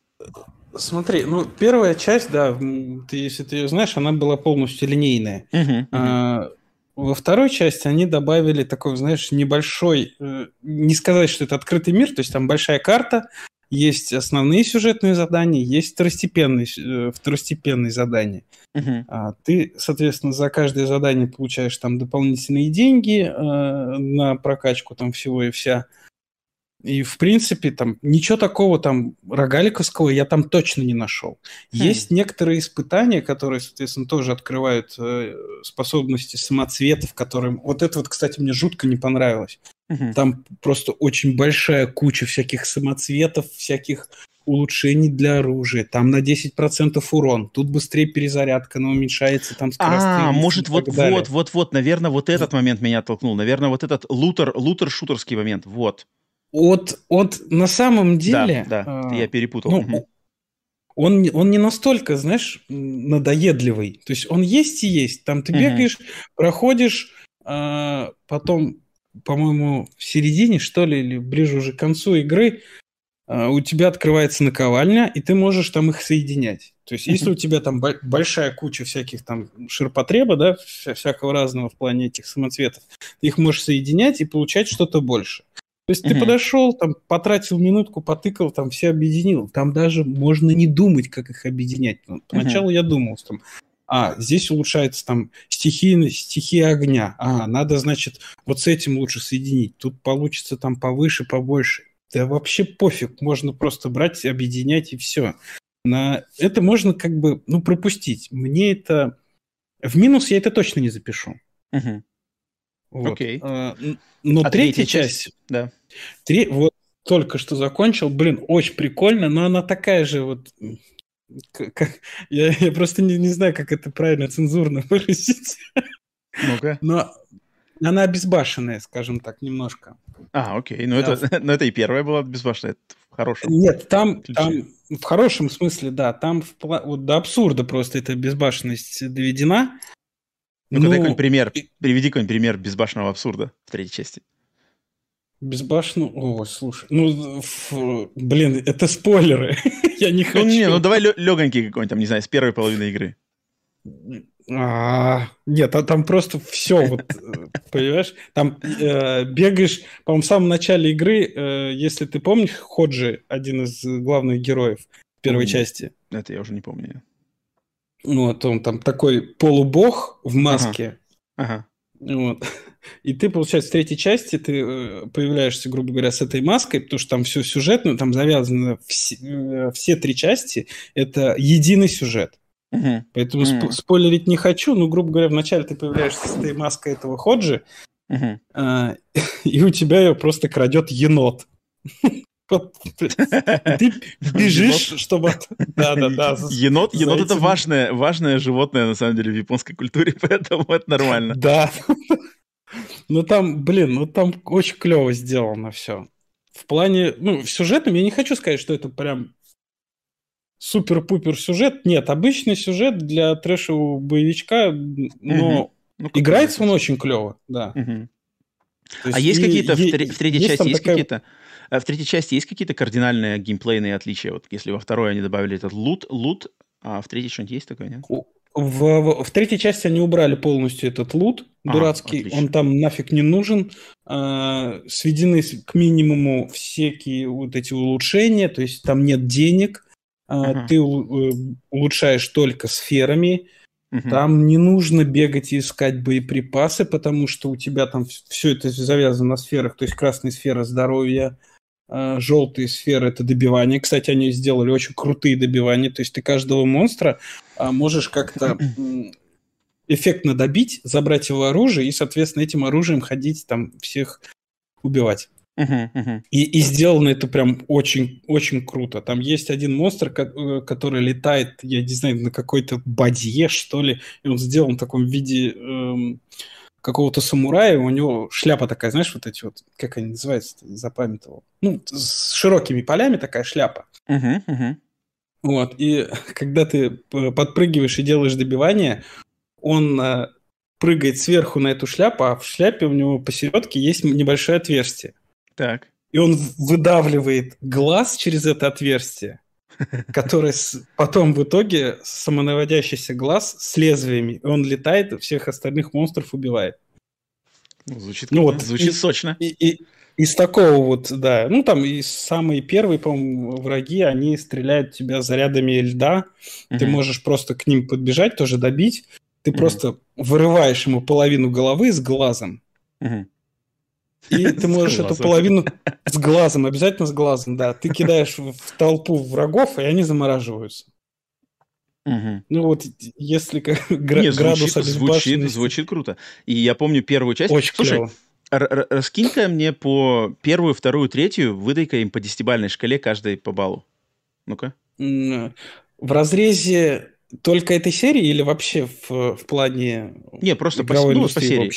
Смотри, ну, первая часть, да, ты, если ты ее знаешь, она была полностью линейная. Uh-huh, А, во второй части они добавили такой, знаешь, небольшой, э, не сказать, что это открытый мир, то есть там большая карта, есть основные сюжетные задания, есть второстепенные, э, второстепенные задания. Uh-huh. А, ты, соответственно, за каждое задание получаешь там дополнительные деньги э, на прокачку там всего и вся. И, в принципе, там ничего такого там рогаликовского я там точно не нашел. Хм. Есть некоторые испытания, которые, соответственно, тоже открывают э, способности самоцветов, которым... Вот это вот, кстати, мне жутко не понравилось. Угу. Там просто очень большая куча всяких самоцветов, всяких улучшений для оружия, там на 10% урон, тут быстрее перезарядка, но уменьшается там скорость. А, может, вот, вот, вот, вот, наверное, вот этот момент меня толкнул, наверное, вот этот лутер, лутер-шутерский момент, вот. Вот, вот на самом деле... Да, да, а, я перепутал. Ну, он, он не настолько, знаешь, надоедливый. То есть он есть и есть. Там ты бегаешь, угу. проходишь, а, потом по-моему, в середине, что ли, или ближе уже к концу игры, а, у тебя открывается наковальня, и ты можешь там их соединять. То есть, если у тебя там большая куча всяких там ширпотреба, да, всякого разного в плане этих самоцветов, ты их можешь соединять и получать что-то больше. То есть ты подошел, там, потратил минутку, потыкал, там, все объединил. Там даже можно не думать, как их объединять. Поначалу я думал, там, а, здесь улучшается там стихийность, стихия огня. А, надо, значит, вот с этим лучше соединить. Тут получится там повыше, побольше. Да вообще пофиг, можно просто брать, объединять и все. На это можно как бы, ну, пропустить. Мне это... В минус я это точно не запишу. Угу. Вот. Окей. А, но а третья, третья часть... часть да. Тре... Вот только что закончил. Блин, очень прикольно, но она такая же вот... Как, я, я просто не, не знаю, как это правильно цензурно выразить. Ну-ка. Но она безбашенная, скажем так, немножко. А, окей. Ну, да. это, ну это и первая была безбашенная, в хорошем Нет, там, там в хорошем смысле, да. Там в, вот до абсурда просто эта безбашенность доведена. Ну, ну дай какой-нибудь пример. Приведи какой-нибудь пример безбашенного абсурда в третьей части. Безбашенного... О, слушай. Ну, ф... блин, это спойлеры. Я не хочу. Ну, не, ну давай легонький какой-нибудь, там, не знаю, с первой половины игры. А, нет, а там просто все, вот, э, понимаешь? Там э, бегаешь, по-моему, в самом начале игры, э, если ты помнишь, Ходжи, один из главных героев первой части. Это я уже не помню. Ну, вот он там такой полубог в маске. Ага. ага. Вот. И ты, получается, в третьей части ты э, появляешься, грубо говоря, с этой маской, потому что там все сюжетно, там завязано все, э, все три части, это единый сюжет. Угу. Поэтому угу. спойлерить не хочу, но, грубо говоря, вначале ты появляешься с этой маской этого Ходжи, угу. а, и у тебя ее просто крадет енот. Ты бежишь, чтобы... Да, да, да. Енот, енот это важное, важное животное, на самом деле, в японской культуре, поэтому это нормально. Да. Ну там, блин, ну там очень клево сделано все. В плане, ну, в сюжетном я не хочу сказать, что это прям супер-пупер сюжет. Нет, обычный сюжет для трэшевого боевичка, но ну, играется он очень клево, да. Угу. А есть какие-то в, в третьей есть части есть такая... какие-то э, в третьей части есть какие-то кардинальные геймплейные отличия? Вот если во второй они добавили этот лут, лут, а в третьей что-нибудь есть такое, нет? В, в, в третьей части они убрали полностью этот лут а, дурацкий, отлично. он там нафиг не нужен. А, сведены к минимуму всякие вот эти улучшения, то есть там нет денег, Uh-huh. Ты э, улучшаешь только сферами. Uh-huh. Там не нужно бегать и искать боеприпасы, потому что у тебя там все это завязано на сферах. То есть красная сфера здоровья, а, желтые сферы это добивание. Кстати, они сделали очень крутые добивания. То есть ты каждого монстра а, можешь как-то эффектно добить, забрать его оружие и, соответственно, этим оружием ходить там всех убивать. Uh-huh, uh-huh. И, и сделано это прям очень, очень круто. Там есть один монстр, э, который летает, я не знаю, на какой-то бадье, что ли, и он сделан в таком виде эм, какого-то самурая, у него шляпа такая, знаешь, вот эти вот, как они называются, запамятовал. Ну, с широкими полями такая шляпа. Uh-huh, uh-huh. Вот, и когда ты подпрыгиваешь и делаешь добивание, он э, прыгает сверху на эту шляпу, а в шляпе у него посередке есть небольшое отверстие. Так. И он выдавливает глаз через это отверстие, который потом в итоге самонаводящийся глаз с лезвиями, он летает, всех остальных монстров убивает. Ну, звучит, ну, вот, звучит и, сочно. И, и, из такого вот, да. Ну, там и самые первые, по-моему, враги, они стреляют тебя зарядами льда. Угу. Ты можешь просто к ним подбежать, тоже добить. Ты угу. просто вырываешь ему половину головы с глазом. Угу. И ты можешь эту половину с глазом, обязательно с глазом, да. Ты кидаешь в толпу врагов, и они замораживаются. Угу. Ну вот, если гра- Нет, градус звучит, звучит, звучит круто. И я помню первую часть. Очень Слушай, клево. раскинь-ка мне по первую, вторую, третью, выдай-ка им по десятибальной шкале каждой по баллу. Ну-ка. В разрезе только этой серии или вообще в, в плане Не, просто по, ну, по серии.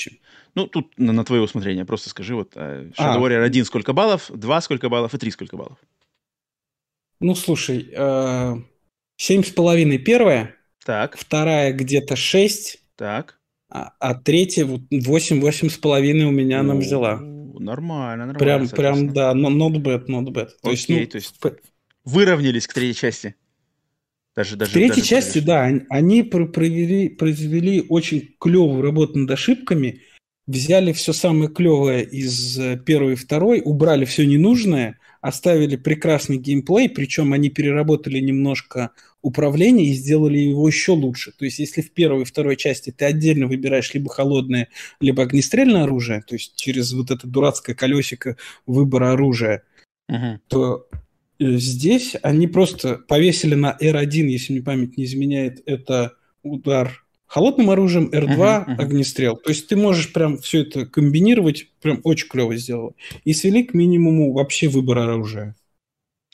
Ну, тут на, на твое усмотрение. Просто скажи, вот э, Shadow а. Warrior 1 сколько баллов, 2 сколько баллов и 3 сколько баллов? Ну, слушай, э, семь с половиной первая. Так. Вторая где-то 6. Так. А, а третья вот 8, 8 с половиной у меня ну, она взяла. Нормально, нормально. Прям, прям, да, not bad, not bad. То Окей, есть, ну, то есть выровнялись к третьей части. Даже, даже, в третьей даже части, да, они провели, произвели очень клевую работу над ошибками, взяли все самое клевое из э, первой и второй, убрали все ненужное, оставили прекрасный геймплей, причем они переработали немножко управление и сделали его еще лучше. То есть, если в первой и второй части ты отдельно выбираешь либо холодное, либо огнестрельное оружие, то есть через вот это дурацкое колесико выбора оружия, uh-huh. то э, здесь они просто повесили на R1, если мне память не изменяет, это удар холодным оружием, R2 uh-huh, uh-huh. огнестрел. То есть ты можешь прям все это комбинировать, прям очень клево сделано. И свели к минимуму вообще выбор оружия.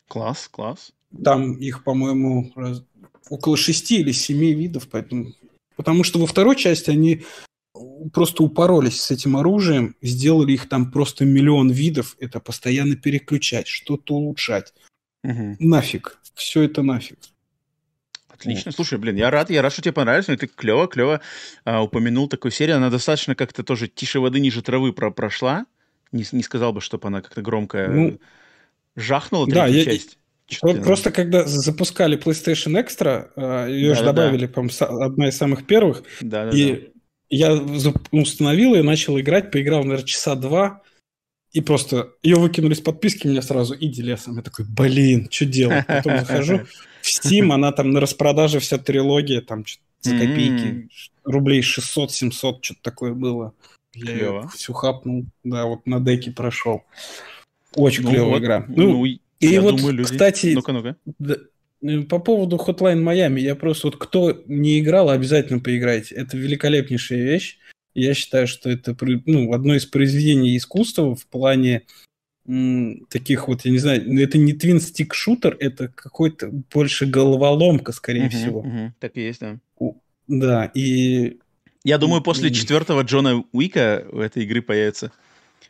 Класс, класс. Там их, по-моему, раз... около шести или семи видов, поэтому... Потому что во второй части они просто упоролись с этим оружием, сделали их там просто миллион видов, это постоянно переключать, что-то улучшать. Угу. Нафиг. Все это нафиг. Отлично. Слушай, блин, я рад, я рад, что тебе понравилось. Ну, ты клево, клево а, упомянул такую серию. Она достаточно как-то тоже тише воды, ниже травы про прошла. Не, не сказал бы, чтобы она как-то громко ну, жахнула да, я, часть. Про- просто когда запускали PlayStation Extra, ее да, же да, добавили, да. по-моему, одна из самых первых. Да, да, и да. я установил ее, начал играть, поиграл, наверное, часа два. И просто ее выкинули с подписки, меня сразу иди лесом. Я такой, блин, что делать? Потом захожу в Steam, она там на распродаже вся трилогия, там за копейки, рублей 600-700, что-то такое было. Я ее всю хапнул, да, вот на деке прошел. Очень ну клевая вот, игра. Ну, ну и вот, думаю, люди... кстати, ну-ка, ну-ка. Да, э, по поводу Hotline Miami, я просто вот кто не играл, обязательно поиграйте. Это великолепнейшая вещь. Я считаю, что это ну, одно из произведений искусства в плане таких вот, я не знаю, ну, это не твин-стик шутер, это какой-то больше головоломка, скорее uh-huh, всего. Uh-huh. Так и есть, да. Да, и... Я думаю, после четвертого Джона Уика у этой игры появится.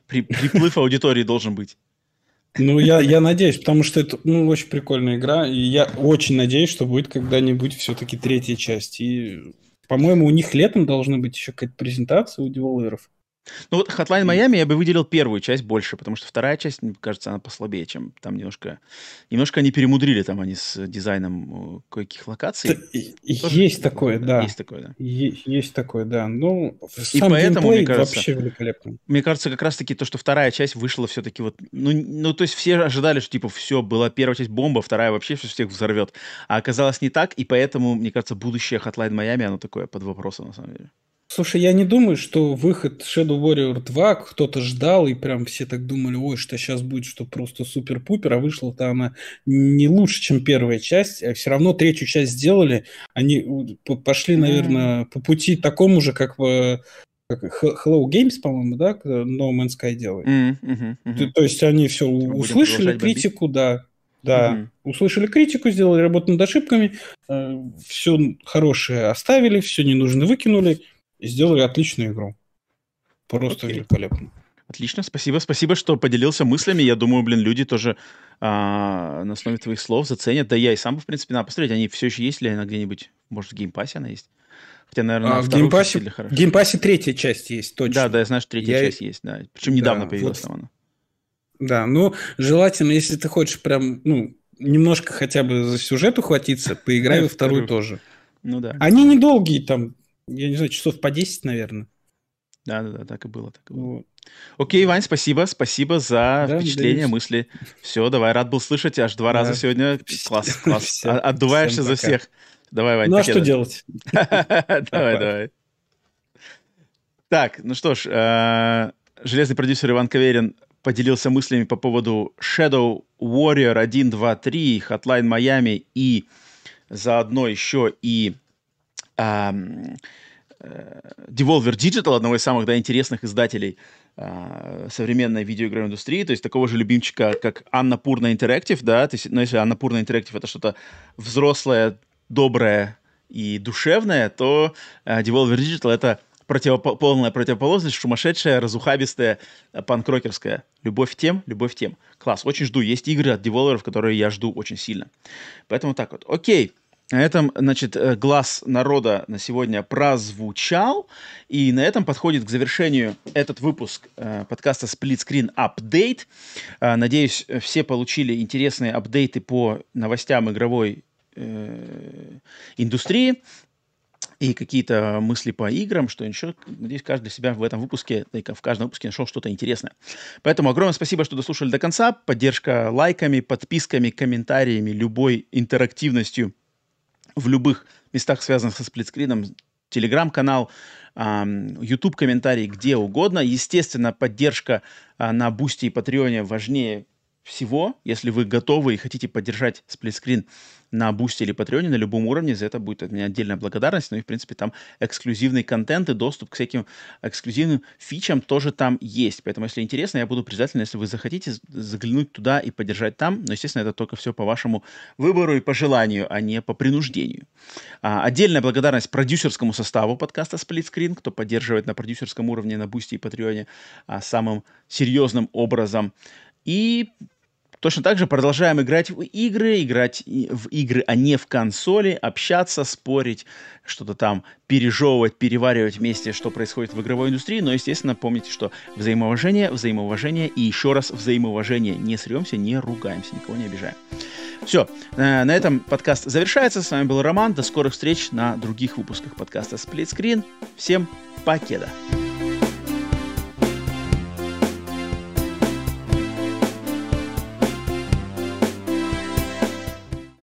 При, приплыв аудитории должен быть. Ну, я, я надеюсь, потому что это ну, очень прикольная игра, и я очень надеюсь, что будет когда-нибудь все-таки третья часть. И по-моему, у них летом должна быть еще какая-то презентация у девелоперов. Ну вот Hotline Miami я бы выделил первую часть больше, потому что вторая часть, мне кажется, она послабее, чем там немножко... Немножко они перемудрили там они с дизайном кое-каких локаций. Тоже, есть такое, да. Есть такое, да. Есть, есть такое, да. Ну, и поэтому, мне кажется, вообще великолепно. Мне кажется, как раз-таки то, что вторая часть вышла все-таки вот... Ну, ну, то есть все ожидали, что типа все, была первая часть бомба, вторая вообще все всех взорвет. А оказалось не так, и поэтому, мне кажется, будущее Hotline Miami, оно такое под вопросом, на самом деле. Слушай, я не думаю, что выход Shadow Warrior 2 кто-то ждал, и прям все так думали, ой, что сейчас будет, что просто супер-пупер, а вышла-то она не лучше, чем первая часть, а все равно третью часть сделали, они пошли, наверное, по пути такому же, как в как Hello Games, по-моему, да, No Man's Sky делает. Mm-hmm, mm-hmm. То, есть они все Будем услышали критику, бомбить? да, да, mm-hmm. услышали критику, сделали работу над ошибками, э, все хорошее оставили, все ненужное выкинули, и сделали отличную игру. Просто Окей. великолепно. Отлично, спасибо. Спасибо, что поделился мыслями. Я думаю, блин, люди тоже а, на основе твоих слов заценят. Да я и сам, в принципе, надо посмотреть, они все еще есть ли она где-нибудь, может, в Game Pass е она есть? Хотя, наверное, а, в геймпассе, в геймпассе третья часть есть, точно. Да, да, я знаю, что третья я... часть есть, да. Причем недавно да, появилась вот... она. Да, ну, желательно, если ты хочешь прям, ну, немножко хотя бы за сюжет ухватиться, поиграй во вторую тоже. Ну да. Они недолгие, там, я не знаю, часов по 10, наверное. Да, да, да, так и было, так и было. Вот. Окей, Вань, спасибо, спасибо за да, впечатления, мысли. Все, давай, рад был слышать, аж два да. раза сегодня. Класс, класс. Все. Отдуваешься за всех. Давай, Вань. Ну а что делать? Давай, давай. Так, ну что ж, э, железный продюсер Иван Каверин поделился мыслями по поводу Shadow Warrior 1, 2, 3, Hotline Miami и заодно еще и Devolver Digital, одного из самых да, интересных издателей э, современной видеоигровой индустрии, то есть такого же любимчика, как Анна Пурна Interactive, да, то есть, ну, если Анна Пурна Interactive это что-то взрослое, доброе и душевное, то э, Devolver Digital это противоп- полная противоположность, сумасшедшая, разухабистая, панкрокерская. Любовь тем, любовь тем. Класс, очень жду. Есть игры от девелоперов, которые я жду очень сильно. Поэтому так вот. Окей. На этом, значит, э, глаз народа на сегодня прозвучал, и на этом подходит к завершению этот выпуск э, подкаста Split Screen Update. Э, надеюсь, все получили интересные апдейты по новостям игровой э, индустрии и какие-то мысли по играм, что еще, надеюсь, каждый для себя в этом выпуске, в каждом выпуске нашел что-то интересное. Поэтому огромное спасибо, что дослушали до конца. Поддержка лайками, подписками, комментариями, любой интерактивностью – в любых местах, связанных со сплитскрином, телеграм-канал, YouTube комментарий, где угодно. Естественно, поддержка а, на Boosty и Patreon е важнее всего. Если вы готовы и хотите поддержать Split Screen на Boosty или Patreon е на любом уровне. За это будет от меня отдельная благодарность. Ну и, в принципе, там эксклюзивный контент и доступ к всяким эксклюзивным фичам тоже там есть. Поэтому, если интересно, я буду признателен, если вы захотите заглянуть туда и поддержать там. Но, естественно, это только все по вашему выбору и по желанию, а не по принуждению. А, отдельная благодарность продюсерскому составу подкаста Split Screen, кто поддерживает на продюсерском уровне на Boosty и Patreon е а, самым серьезным образом. И Точно так же продолжаем играть в игры, играть в игры, а не в консоли, общаться, спорить, что-то там пережевывать, переваривать вместе, что происходит в игровой индустрии. Но, естественно, помните, что взаимоуважение, взаимоуважение и еще раз взаимоуважение. Не сремся, не ругаемся, никого не обижаем. Все, э, на этом подкаст завершается. С вами был Роман. До скорых встреч на других выпусках подкаста Split Screen. Всем покеда.